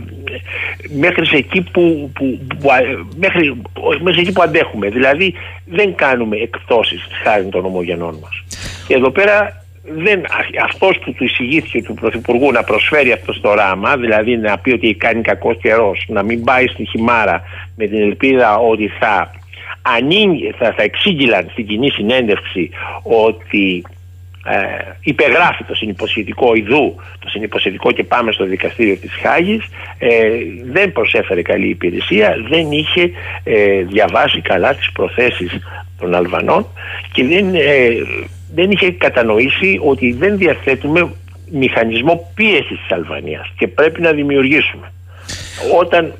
μέχρι σε εκεί που, που, που, ε, μέχρι, μέχρι εκεί που αντέχουμε. Δηλαδή δεν κάνουμε εκπτώσεις χάρη των ομογενών μας. Και εδώ πέρα δεν, α- αυτός που του εισηγήθηκε του Πρωθυπουργού να προσφέρει αυτός το ράμα, δηλαδή να πει ότι κάνει κακός καιρός, να μην πάει στη χυμάρα με την ελπίδα ότι θα, ανοίγει, θα, θα εξήγηλαν στην κοινή συνέντευξη ότι ε, υπεγράφει το συνυποσχετικό ιδού, το συνυποσχετικό και πάμε στο δικαστήριο της Χάγης, ε, δεν προσέφερε καλή υπηρεσία, δεν είχε ε, διαβάσει καλά τις προθέσεις των Αλβανών και δεν, ε, δεν είχε κατανοήσει ότι δεν διαθέτουμε μηχανισμό πίεσης της Αλβανίας και πρέπει να δημιουργήσουμε. Όταν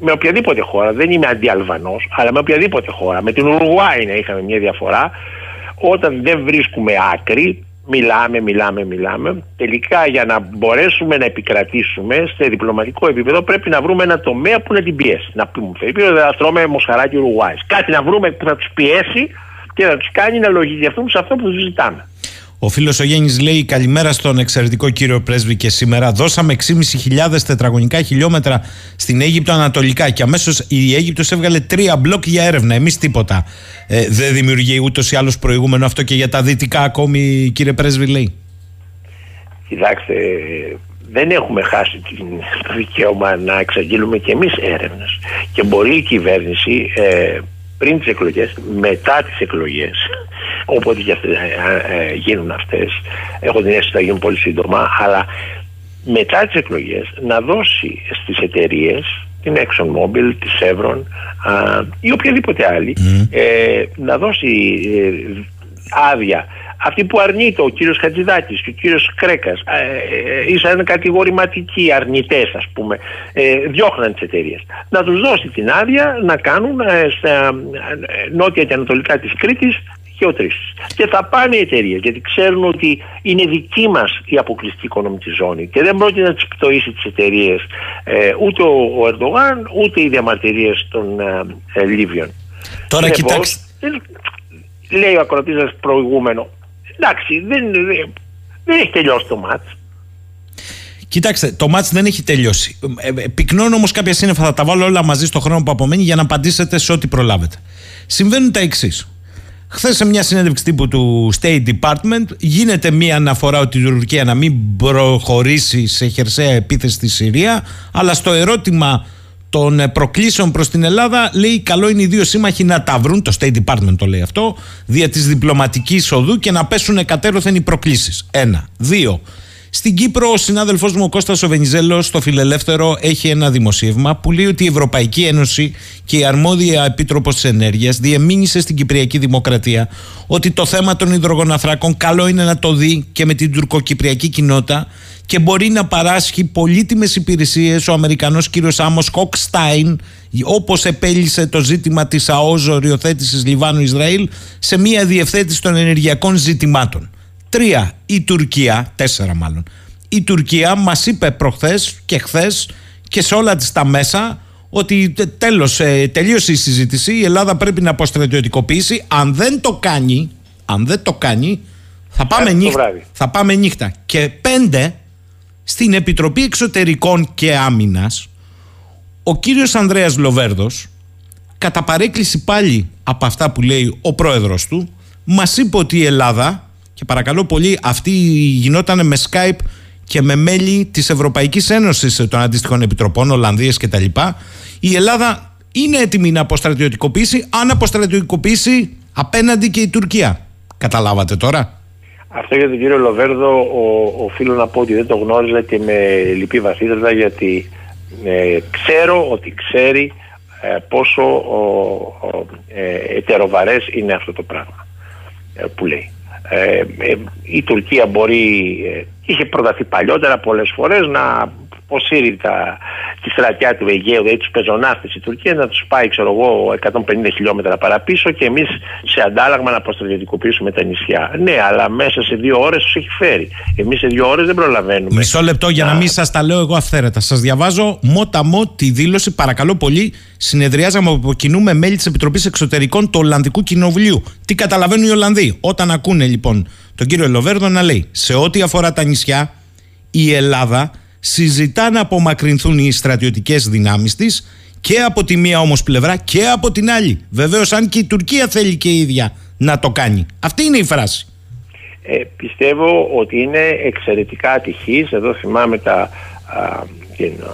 με οποιαδήποτε χώρα, δεν είμαι αντιαλβανός, αλλά με οποιαδήποτε χώρα, με την Ουρουάη να είχαμε μια διαφορά, όταν δεν βρίσκουμε άκρη, μιλάμε, μιλάμε, μιλάμε. Τελικά για να μπορέσουμε να επικρατήσουμε σε διπλωματικό επίπεδο πρέπει να βρούμε ένα τομέα που να την πιέσει. Να πούμε, Φερρυπίρο, δεν θα τρώμε μοσχαράκι Ουρουάη. Κάτι να βρούμε που να τους πιέσει και να τους κάνει να λογιδιαστούν σε αυτό που τους ζητάμε. Ο φίλος ο Γέννης λέει: Καλημέρα στον εξαιρετικό κύριο πρέσβη και σήμερα. Δώσαμε 6.500 τετραγωνικά χιλιόμετρα στην Αίγυπτο Ανατολικά και αμέσως η Αίγυπτος έβγαλε τρία μπλοκ για έρευνα. Εμείς τίποτα. Ε, δεν δημιουργεί ούτως ή άλλως προηγούμενο αυτό και για τα δυτικά ακόμη, κύριε πρέσβη, λέει. Κοιτάξτε, δεν έχουμε χάσει την- το δικαίωμα να εξαγγείλουμε και εμείς έρευνες. Και μπορεί η κυβέρνηση ε, πριν τις εκλογές, μετά τις εκλογές, όποτε και αυτές, ε, ε, γίνουν αυτές, έχω την αίσθηση ότι θα γίνουν πολύ σύντομα, αλλά μετά τις εκλογές να δώσει στις εταιρείες την ExxonMobil, τη Chevron α, ή οποιαδήποτε άλλη ε, να δώσει ε, άδεια αυτή που αρνείται ο κύριος Χατζηδάκης και ο κύριος Κρέκας ε, ε, ήσαν κατηγορηματικοί αρνητές ας πούμε ε, διώχναν τις εταιρείες. να τους δώσει την άδεια να κάνουν ε, στα ε, νότια και ανατολικά της Κρήτης γεωτρήσεις. Και θα πάνε οι εταιρείες γιατί ξέρουν ότι είναι δική μας η αποκλειστική οικονομική ζώνη και δεν πρόκειται να τις πτωίσει τις εταιρείες ε, ούτε ο, ο Ερντογάν ούτε οι διαμαρτυρίες των ε, ε, Λίβιων. Τώρα Συνεπώς, κοιτάξτε. δεν- Λέει ο ακροτή σας προηγούμενο. Εντάξει, δεν, δεν, δεν έχει τελειώσει το μάτς. Κοιτάξτε, το μάτς δεν έχει τελειώσει. Ε, ε, πυκνώνω όμως κάποια σύννεφα, θα τα βάλω όλα μαζί στο χρόνο που απομένει για να απαντήσετε σε ό,τι προλάβετε. Συμβαίνουν τα εξής. Χθες σε μια συνέντευξη τύπου του State Department γίνεται μια αναφορά ότι η Τουρκία να μην προχωρήσει σε χερσαία επίθεση στη Συρία, αλλά στο ερώτημα των ε, προκλήσεων προς την Ελλάδα λέει καλό είναι οι δύο σύμμαχοι να τα βρουν, το State Department το λέει αυτό, δια της διπλωματικής οδού και να πέσουν κατέρωθεν οι προκλήσεις. Ένα. Δύο. Στην Κύπρο, ο συνάδελφός μου ο Κώστας ο Βενιζέλος, στο Φιλελεύθερο, έχει ένα δημοσίευμα που λέει ότι η Ευρωπαϊκή Ένωση και η αρμόδια επίτροπος της Ενέργειας διεμήνυσε στην Κυπριακή Δημοκρατία ότι το θέμα των υδρογοναθράκων καλό είναι να το δει και με την τουρκοκυπριακή κοινότητα και μπορεί να παράσχει πολύτιμες υπηρεσίες ο Αμερικανός κύριος Άμο Χοκστάιν, όπως επέλυσε το ζήτημα της ΑΟΖ οριοθέτησης Λιβάνου-Ισραήλ σε μια διευθέτηση των ενεργειακών ζητημάτων. Τρία, η Τουρκία, τέσσερα μάλλον. Η Τουρκία μας είπε προχθές και χθες και σε όλα τις τα μέσα ότι τε- τέλος, ε, τελείωσε η συζήτηση, η Ελλάδα πρέπει να αποστρατιωτικοποιήσει. Αν δεν το κάνει, αν δεν το κάνει, θα πάμε, το νύχτα, βράδυ. θα πάμε νύχτα. Και πέντε, στην Επιτροπή Εξωτερικών και Άμυνας, ο κύριος Ανδρέας Λοβέρδος, κατά παρέκκληση πάλι από αυτά που λέει ο πρόεδρος του, μας είπε ότι η Ελλάδα, και παρακαλώ πολύ, αυτή γινόταν με Skype και με μέλη της Ευρωπαϊκής Ένωσης των αντίστοιχων επιτροπών, Ολλανδίες κτλ. Η Ελλάδα είναι έτοιμη να αποστρατιωτικοποιήσει, αν αποστρατιωτικοποιήσει απέναντι και η Τουρκία. Καταλάβατε τώρα; Αυτό για τον κύριο Λοβέρδο ο, οφείλω να πω ότι δεν το γνώριζα και με λυπεί βαθύτερα γιατί ε, ξέρω ότι ξέρει ε, πόσο ο, ο, ε, ετεροβαρές είναι αυτό το πράγμα ε, που λέει. Ε, ε, η Τουρκία μπορεί, ε, είχε προταθεί παλιότερα πολλές φορές να αποσύρει τα, τη στρατιά του Αιγαίου, δηλαδή τους πεζοναύτες η Τουρκία, να τους πάει, ξέρω εγώ, 150 χιλιόμετρα παραπίσω και εμείς σε αντάλλαγμα να αποστρατιωτικοποιήσουμε τα νησιά. Ναι, αλλά μέσα σε δύο ώρες τους έχει φέρει. Εμείς σε δύο ώρες δεν προλαβαίνουμε. Μισό λεπτό για να μην σας τα λέω εγώ αυθαίρετα. Σας διαβάζω μότα μο τη δήλωση, παρακαλώ πολύ. Συνεδριάζαμε από κοινού με μέλη της Επιτροπής Εξωτερικών του Ολλανδικού Κοινοβουλίου. Τι καταλαβαίνουν οι Ολλανδοί; Όταν ακούνε λοιπόν τον κύριο Λοβέρδο να λέει σε ό,τι αφορά τα νησιά, η Ελλάδα συζητά να απομακρυνθούν οι στρατιωτικές δυνάμεις της και από τη μία όμως πλευρά και από την άλλη. Βεβαίως αν και η Τουρκία θέλει και η ίδια να το κάνει. Αυτή είναι η φράση. Ε, πιστεύω ότι είναι εξαιρετικά ατυχής. Εδώ θυμάμαι τα, α, την α,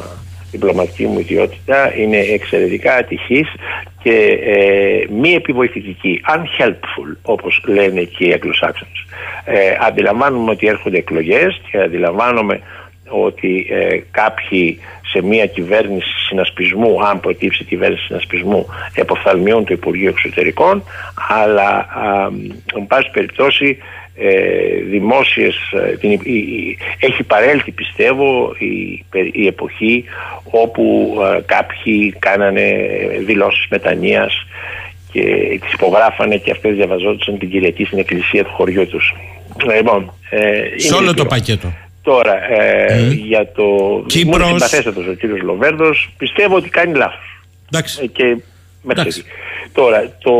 διπλωματική μου ιδιότητα. Είναι εξαιρετικά ατυχής και ε, μη επιβοηθητική, unhelpful όπως λένε και οι Αγγλοσάξονες. Ε, αντιλαμβάνομαι ότι έρχονται εκλογές και αντιλαμβάνομαι ότι ε, κάποιοι σε μια κυβέρνηση συνασπισμού, αν προκύψει κυβέρνηση συνασπισμού, εποφθαλμιούν το Υπουργείο Εξωτερικών, αλλά α, εν πάση περιπτώσει ε, δημόσιες, ε, την, η, έχει παρέλθει πιστεύω η, η εποχή όπου ε, κάποιοι κάνανε δηλώσεις μετανοίας και τις υπογράφανε και αυτές διαβαζόντουσαν την Κυριακή στην εκκλησία του χωριού τους. Λοιπόν, ε, σε όλο το πακέτο. Τώρα, ε, για το Κύπρος... συμπαθέστατος ο κύριος Λοβέρδος, πιστεύω ότι κάνει λάθος. Εντάξει. Ε, και Εντάξει. Τώρα, το,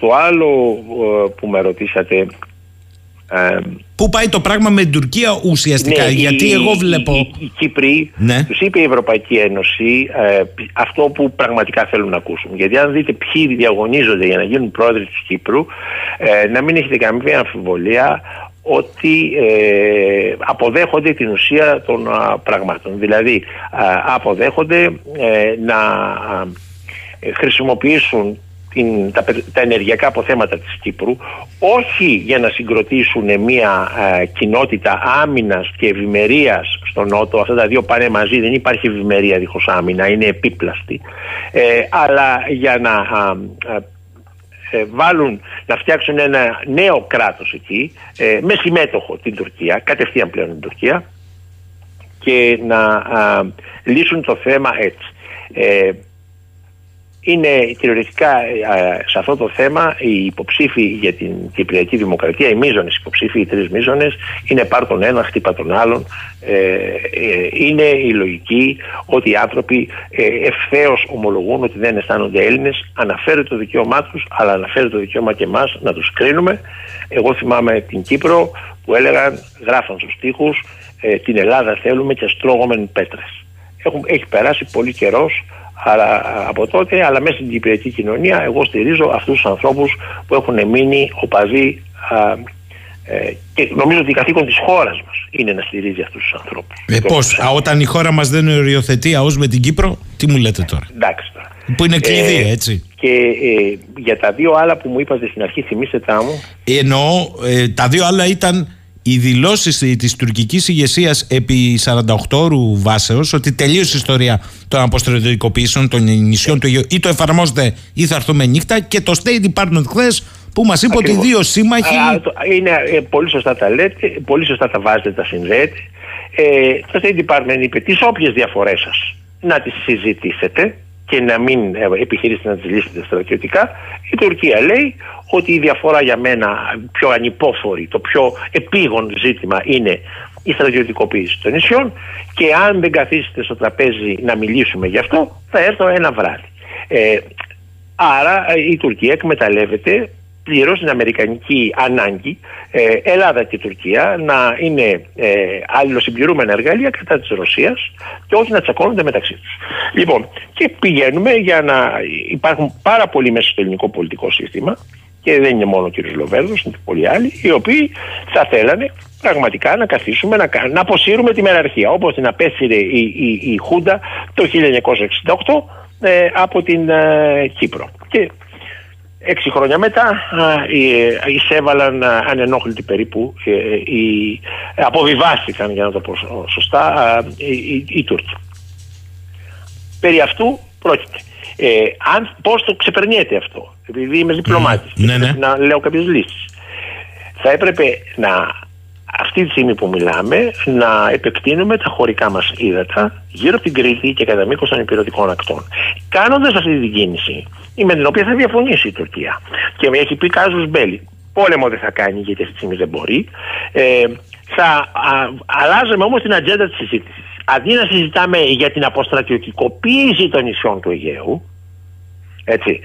το άλλο ε, που με ρωτήσατε... Ε, Πού πάει το πράγμα με την Τουρκία ουσιαστικά, ναι, γιατί η, εγώ βλέπω... Οι, οι, Κύπροι, ναι. τους είπε η Ευρωπαϊκή Ένωση ε, αυτό που πραγματικά θέλουν να ακούσουν. Γιατί αν δείτε ποιοι διαγωνίζονται για να γίνουν πρόεδροι της Κύπρου, ε, να μην έχετε καμία αμφιβολία ότι ε, αποδέχονται την ουσία των α, πραγμάτων. Δηλαδή αποδέχονται ε, να ε, χρησιμοποιήσουν την, τα, τα ενεργειακά αποθέματα της Κύπρου όχι για να συγκροτήσουν μια κοινότητα άμυνας και ευημερίας στο Νότο αυτά τα δύο πάνε μαζί δεν υπάρχει ευημερία δίχως άμυνα είναι επίπλαστη αλλά για να ε, βάλουν να φτιάξουν ένα νέο κράτος εκεί ε, με συμμέτοχο την Τουρκία, κατευθείαν πλέον την Τουρκία και να λύσουν το θέμα έτσι. Ε, είναι κυριολεκτικά σε αυτό το θέμα οι υποψήφοι για την Κυπριακή Δημοκρατία, οι μείζονες υποψήφοι, οι τρεις μείζονες, είναι πάρ τον ένα, χτύπα τον άλλον. Ε, ε, είναι η λογική ότι οι άνθρωποι ε, ευθέως ομολογούν ότι δεν αισθάνονται Έλληνες, αναφέρει το δικαίωμά τους, αλλά αναφέρει το δικαίωμα και εμάς να τους κρίνουμε. Εγώ θυμάμαι την Κύπρο που έλεγαν, γράφαν στους τοίχους, ε, την Ελλάδα θέλουμε και στρώγομεν πέτρες. Έχουν, έχει περάσει πολύ καιρός αλλά, από τότε, αλλά μέσα στην Κυπριακή κοινωνία, εγώ στηρίζω αυτούς τους ανθρώπους που έχουν μείνει οπαδοί. Α, ε, και νομίζω ότι η καθήκον της χώρας μας είναι να στηρίζει αυτούς τους ανθρώπους. Ε, Πώς, όταν η χώρα μας δεν οριοθετεί ΑΟΣ με την Κύπρο, τι μου λέτε τώρα; Εντάξει τώρα. Που είναι κλειδί, ε, έτσι. Και ε, για τα δύο άλλα που μου είπατε στην αρχή, θυμίστε τα μου. Εννοώ, ε, τα δύο άλλα ήταν οι δηλώσεις της τουρκικής ηγεσίας επί 48 ώρου βάσεως ότι τελείωσε η ιστορία των αποστρατιωτικοποιήσεων των νησιών του Αιγαίου ή το εφαρμόζεται ή θα έρθουμε νύχτα και το State Department χθες που μας είπε ότι δύο σύμμαχοι. είναι, ε, πολύ σωστά τα λέτε, πολύ σωστά τα βάζετε, τα συνδέετε. Ε, το State Department είπε τις όποιες διαφορές σας να τις συζητήσετε και να μην ε, επιχειρήσετε να τις λύσετε στρατιωτικά. Η Τουρκία λέει ότι η διαφορά για μένα πιο ανυπόφορη, το πιο επίγον ζήτημα είναι η στρατιωτικοποίηση των νησιών και αν δεν καθίσετε στο τραπέζι να μιλήσουμε γι' αυτό θα έρθω ένα βράδυ. Ε, άρα η Τουρκία εκμεταλλεύεται πλήρως την αμερικανική ανάγκη ε, Ελλάδα και Τουρκία να είναι ε, αλληλοσυμπληρούμενα εργαλεία κατά της Ρωσίας και όχι να τσακώνονται μεταξύ τους. Λοιπόν, και πηγαίνουμε για να υπάρχουν πάρα πολλοί μέσα στο ελληνικό πολιτικό σύστημα και δεν είναι μόνο ο κ. Λοβέρδος, είναι και πολλοί άλλοι, οι οποίοι θα θέλανε πραγματικά να καθίσουμε να, να αποσύρουμε τη μεραρχία όπως την απέσυρε η, η, η Χούντα το 1968 ε, από την ε, Κύπρο. Και Έξι χρόνια μετά εισέβαλαν ανενόχλητοι περίπου, οι, αποβιβάστηκαν για να το πω σωστά οι, οι, Τούρκοι. Περί αυτού πρόκειται. Ε, αν, πώς το ξεπερνιέται αυτό, επειδή είμαι διπλωμάτης, ναι, ναι. να λέω κάποιες λύσεις. Θα έπρεπε να αυτή τη στιγμή που μιλάμε να επεκτείνουμε τα χωρικά μας ύδατα γύρω από την Κρήτη και κατά μήκος των υπηρετικών ακτών. Κάνοντας αυτή την κίνηση, με την οποία θα διαφωνήσει η Τουρκία και με έχει πει Κάζους Μπέλη, πόλεμο δεν θα κάνει γιατί αυτή τη στιγμή δεν μπορεί, ε, θα α, αλλάζαμε όμως την ατζέντα της συζήτησης. Αντί να συζητάμε για την αποστρατιωτικοποίηση των νησιών του Αιγαίου, έτσι,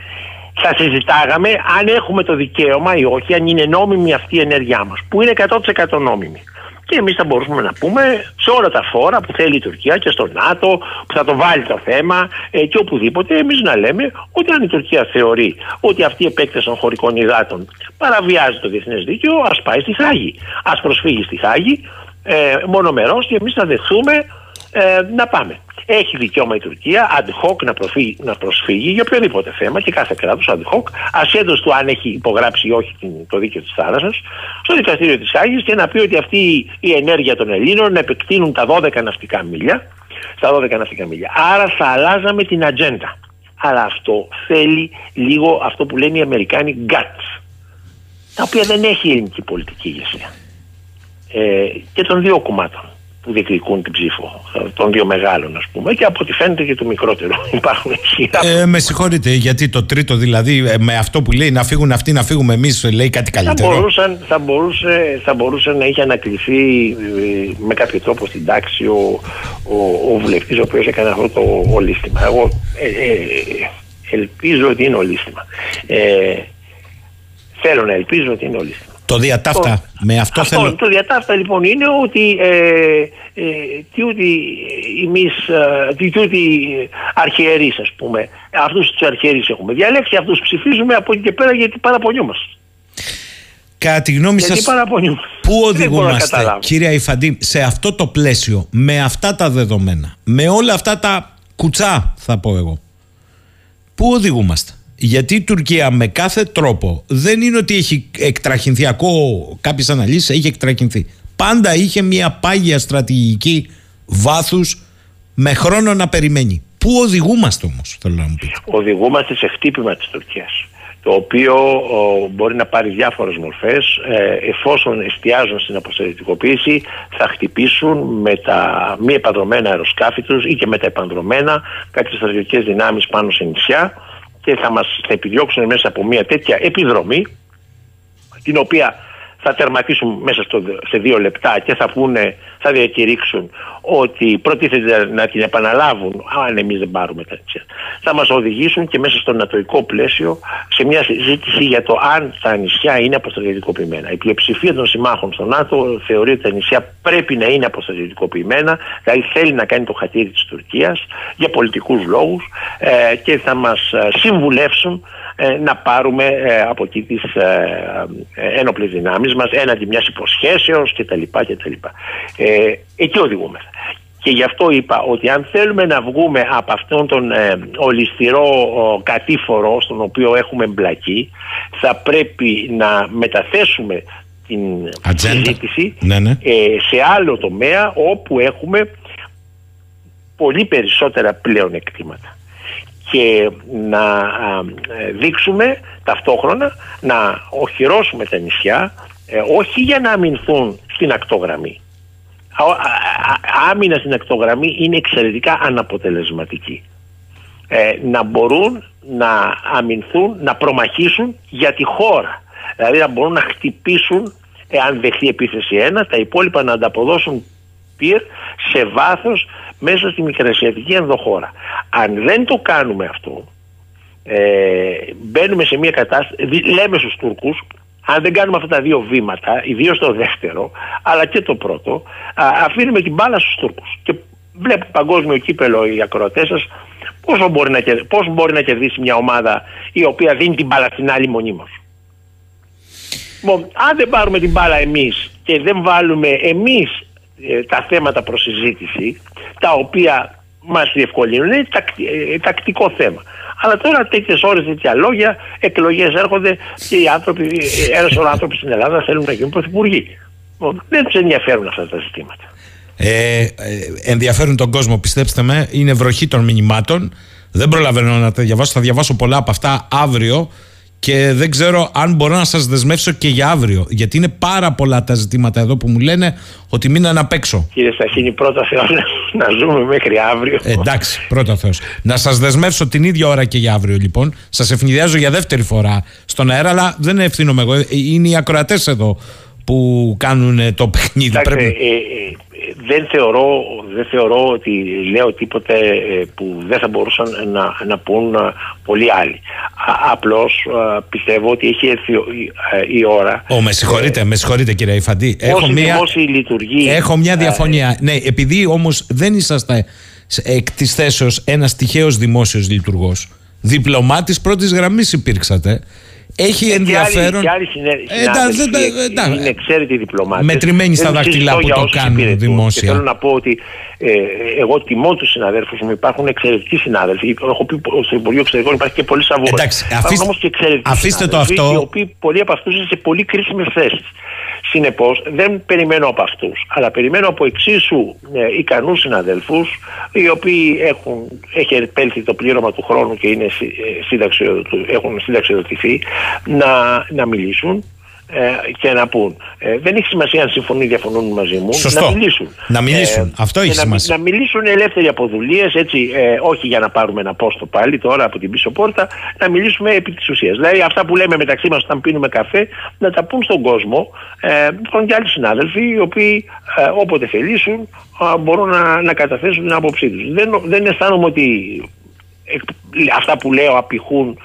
θα συζητάγαμε αν έχουμε το δικαίωμα ή όχι, αν είναι νόμιμη αυτή η ενέργειά μας, που είναι 100% νόμιμη. Και εμείς θα μπορούσαμε να πούμε σε όλα τα φόρα που θέλει η Τουρκία και στο ΝΑΤΟ, που θα το βάλει το θέμα ε, και οπουδήποτε, εμείς να λέμε ότι αν η Τουρκία θεωρεί ότι αυτή η επέκταση των χωρικών υδάτων παραβιάζει το διεθνές δίκαιο, ας πάει στη Χάγη. Ας προσφύγει στη Χάγη ε, μονομερός και εμείς θα δεχθούμε ε, να πάμε. Έχει δικαίωμα η Τουρκία ad hoc να, προφύγει, να προσφύγει για οποιοδήποτε θέμα και κάθε κράτος ad hoc, ασχέτως του αν έχει υπογράψει ή όχι το δίκαιο της θάλασσας, στο δικαστήριο της Άγη και να πει ότι αυτή η ενέργεια των Ελλήνων να επεκτείνουν τα 12 ναυτικά μίλια. Στα 12 ναυτικά μίλια. Άρα θα αλλάζαμε την ατζέντα. Αλλά αυτό θέλει λίγο αυτό που λένε οι Αμερικάνοι guts, τα οποία δεν έχει η ελληνική πολιτική ηγεσία. Ε, και των δύο κομμάτων που διεκδικούν την ψήφο των δύο μεγάλων, ας πούμε, και από ό,τι φαίνεται και του μικρότερου. <laughs> Υπάρχουν ε, Με συγχωρείτε, γιατί το τρίτο δηλαδή, ε, με αυτό που λέει να φύγουν αυτοί, να φύγουμε εμείς, λέει κάτι καλύτερο. Θα, μπορούσαν, θα, μπορούσε, θα μπορούσε να είχε ανακληθεί ε, με κάποιο τρόπο στην τάξη ο, ο, ο βουλευτής, ο οποίος έκανε αυτό το ολίσθημα. Εγώ ε, ε, ελπίζω ότι είναι ολίσθημα. Ε, θέλω να ελπίζω ότι είναι ολίσθημα. Το διατάφτα. με αυτό, αυτό θέλω. Το διατάφτα λοιπόν είναι ότι ε, ε, τι ότι εμείς, ε, τι ότι αρχιερείς ας πούμε, αυτούς τους αρχιερείς έχουμε διαλέξει, αυτούς ψηφίζουμε από εκεί και πέρα γιατί παραπονιούμαστε. Κατά τη γνώμη γιατί σας, παραπονιούμαστε. πού οδηγούμαστε κύριε Ιφαντή σε αυτό το πλαίσιο, με αυτά τα δεδομένα, με όλα αυτά τα κουτσά θα πω εγώ, πού οδηγούμαστε; Γιατί η Τουρκία με κάθε τρόπο δεν είναι ότι έχει εκτραχυνθεί, ακούω κάποιες αναλύσεις, έχει εκτραχυνθεί. Πάντα είχε μια πάγια στρατηγική βάθους με χρόνο να περιμένει. Πού οδηγούμαστε όμως, θέλω να μου πείτε. Οδηγούμαστε σε χτύπημα της Τουρκίας το οποίο μπορεί να πάρει διάφορες μορφές ε, εφόσον εστιάζουν στην αποστατικοποίηση θα χτυπήσουν με τα μη επανδρομένα αεροσκάφη τους ή και με τα επανδρομένα κάποιες στρατιωτικές δυνάμεις πάνω σε νησιά και θα μας θα επιδιώξουν μέσα από μια τέτοια επιδρομή την οποία θα τερματίσουν μέσα στο, σε δύο λεπτά και θα πούνε, θα διακηρύξουν ότι προτίθεται να την επαναλάβουν αν εμείς δεν πάρουμε τα νησιά. Θα μας οδηγήσουν και μέσα στο νατοϊκό πλαίσιο σε μια συζήτηση για το αν τα νησιά είναι αποστρατιωτικοποιημένα. Η πλειοψηφία των συμμάχων στο ΝΑΤΟ θεωρεί ότι τα νησιά πρέπει να είναι αποστρατιωτικοποιημένα, δηλαδή θέλει να κάνει το χατήρι της Τουρκίας για πολιτικούς λόγους ε, και θα μας ε, συμβουλεύσουν ε, να πάρουμε ε, από εκεί τις ε, ε, ένοπλες δυνάμεις μας έναντι μιας υποσχέσεως κτλ. κτλ. Ε, εκεί οδηγούμε. Και γι' αυτό είπα ότι αν θέλουμε να βγούμε από αυτόν τον ε, ολιστηρό κατήφορο στον οποίο έχουμε εμπλακεί θα πρέπει να μεταθέσουμε την συζήτηση ναι, ναι. σε άλλο τομέα όπου έχουμε πολύ περισσότερα πλέον εκτήματα και να ε, δείξουμε ταυτόχρονα να οχυρώσουμε τα νησιά ε, όχι για να αμυνθούν στην ακτογραμμή. Άμυνα στην ακτογραμμή είναι εξαιρετικά αναποτελεσματική. Ε, να μπορούν να αμυνθούν, να προμαχήσουν για τη χώρα. Δηλαδή να μπορούν να χτυπήσουν, εάν δεχθεί επίθεση ένα, τα υπόλοιπα να ανταποδώσουν πυρ σε βάθος μέσα στη μικρασιατική ενδοχώρα. Αν δεν το κάνουμε αυτό, ε, μπαίνουμε σε μια κατάσταση, λέμε στους Τούρκους, αν δεν κάνουμε αυτά τα δύο βήματα, ιδίως το δεύτερο, αλλά και το πρώτο, α, αφήνουμε την μπάλα στους Τούρκους. Και βλέπουν παγκόσμιο κύπελο οι ακροατές σας, πόσο μπορεί, να, πώς μπορεί να κερδίσει μια ομάδα η οποία δίνει την μπάλα στην άλλη μονίμως. Λοιπόν, αν δεν πάρουμε την μπάλα εμείς και δεν βάλουμε εμείς ε, τα θέματα προς συζήτηση τα οποία μας διευκολύνουν είναι ε, τακτικό θέμα. Αλλά τώρα τέτοιες ώρες, τέτοια λόγια, εκλογές έρχονται και οι άνθρωποι, ε, ένας ο άνθρωποι στην Ελλάδα θέλουν να γίνουν πρωθυπουργοί. Δεν τους ενδιαφέρουν αυτά τα ζητήματα. Ε, ενδιαφέρουν τον κόσμο, πιστέψτε με. Είναι βροχή των μηνυμάτων. Δεν προλαβαίνω να τα διαβάσω. Θα διαβάσω πολλά από αυτά αύριο και δεν ξέρω αν μπορώ να σας δεσμεύσω και για αύριο. Γιατί είναι πάρα πολλά τα ζητήματα εδώ που μου λένε ότι μείναν απ' έξω. Κύριε Σταχίνη, πρώτα θέλω να, να ζούμε μέχρι αύριο. Ε, εντάξει, πρώτα Θεός. Να σας δεσμεύσω την ίδια ώρα και για αύριο λοιπόν. Σας ευνηδιάζω για δεύτερη φορά στον αέρα, αλλά δεν ευθύνομαι εγώ. Ε, Είναι οι ακροατές εδώ που κάνουν ε, το παιχνίδι. Κοιτάξτε, Πρέπει... ε, ε, δεν, θεωρώ, δεν θεωρώ ότι λέω τίποτε ε, που δεν θα μπορούσαν να, να πούν ε, πολλοί άλλοι. Α, απλώς ε, πιστεύω ότι έχει έρθει ο- η, ε, η ώρα Ω, με συγχωρείτε, με συγχωρείτε κύριε Ιφαντή. Όσοι δημόσιοι λειτουργοί, Έχω μια ε, διαφωνία. Ναι, επειδή όμως δεν είσαστε σε- εκ της θέσεως ένας τυχαίος δημόσιος λειτουργός, διπλωμάτης πρώτης γραμμής υπήρξατε. Έχει ενδιαφέρον. Και άλλοι, και άλλοι συνέ- Ε, εντάξει, συνάδελφοι δεν τα- είναι εξαίρετοι διπλωμάτες. Μετρημένοι στα Δεν δάχτυλα συζητώ που για το όσους κάνουν υπηρετούν. δημόσια. Και θέλω να πω ότι ε, εγώ τιμώ τους συναδέλφους μου. Υπάρχουν εξαιρετικοί συνάδελφοι. Έχω πει στο Υπουργείο Εξωτερικών υπάρχει και πολύ σαβούρα. Εντάξει, Υπάρχουν αφήστε- όμως και εξαιρετικοί αφήστε το συνάδελφοι, αυτό. Οι οποίοι πολλοί από αυτούς είναι σε πολύ κρίσιμες θέσεις. Συνεπώς, δεν περιμένω από αυτούς, αλλά περιμένω από εξίσου ε, ικανούς συναδέλφους, οι οποίοι έχουν, έχει επέλθει το πλήρωμα του χρόνου και είναι, συ- ε, σύνταξιο- έχουν συνταξιοδοτηθεί, να, να μιλήσουν ε, και να πούν. Ε, δεν έχει σημασία αν συμφωνούν ή διαφωνούν μαζί μου. Σωστό. Να μιλήσουν. Να μιλήσουν. Αυτό έχει και να, σημασία. να μιλήσουν ελεύθεροι από δουλειές, έτσι, ε, όχι για να πάρουμε ένα πόστο πάλι τώρα από την πίσω πόρτα, να μιλήσουμε επί της ουσίας. Δηλαδή αυτά που λέμε μεταξύ μας όταν πίνουμε καφέ, να τα πούν στον κόσμο. Ε, υπάρχουν και άλλοι συνάδελφοι οι οποίοι ε, όποτε θελήσουν α, μπορούν να, να καταθέσουν την άποψή τους. Δεν, δεν αισθάνομαι ότι εκ- αυτά που λέω απηχούν ε,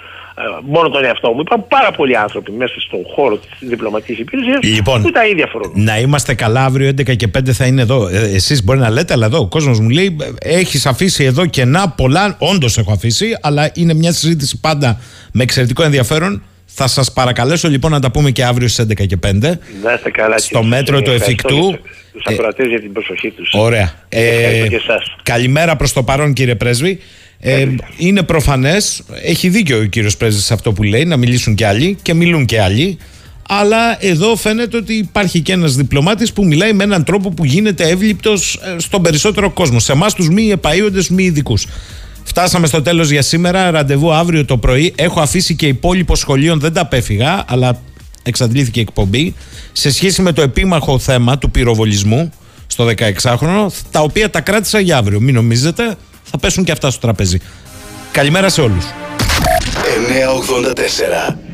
μόνο τον εαυτό μου. Υπάρχουν πάρα πολλοί άνθρωποι μέσα στον χώρο της διπλωματικής υπηρεσίας Λοιπόν, που τα ίδια φορούν. Να είμαστε καλά αύριο 11 και 5 θα είναι εδώ. Ε, Εσείς μπορεί να λέτε, αλλά εδώ ο κόσμος μου λέει: Έχεις αφήσει εδώ κενά πολλά. Όντως έχω αφήσει, αλλά είναι μια συζήτηση πάντα με εξαιρετικό ενδιαφέρον. Θα σας παρακαλέσω λοιπόν να τα πούμε και αύριο στις 11 και 5. Να είστε καλά. Στο κύριε μέτρο Σταχίνη. του Ευχαριστώ εφικτού. για Τους ακροατές για την προσοχή τους. Ωραία. Ευχαριστώ Ε, και εσάς. καλημέρα προς το παρόν κύριε Πρέσβη. Ε, είναι προφανές, έχει δίκιο ο κύριος Πρέσβης σε αυτό που λέει, να μιλήσουν και άλλοι και μιλούν και άλλοι. Αλλά εδώ φαίνεται ότι υπάρχει και ένας διπλωμάτης που μιλάει με έναν τρόπο που γίνεται εύληπτος ε, στον περισσότερο κόσμο. Σε εμάς τους μη επαΐοντες, μη ειδικούς. Φτάσαμε στο τέλος για σήμερα. Ραντεβού αύριο το πρωί. Έχω αφήσει και υπόλοιπο σχολείων, δεν τα απέφυγα, αλλά εξαντλήθηκε η εκπομπή. Σε σχέση με το επίμαχο θέμα του πυροβολισμού στο 16χρονο, τα οποία τα κράτησα για αύριο. Μην νομίζετε, θα πέσουν και αυτά στο τραπέζι. Καλημέρα σε όλους. 984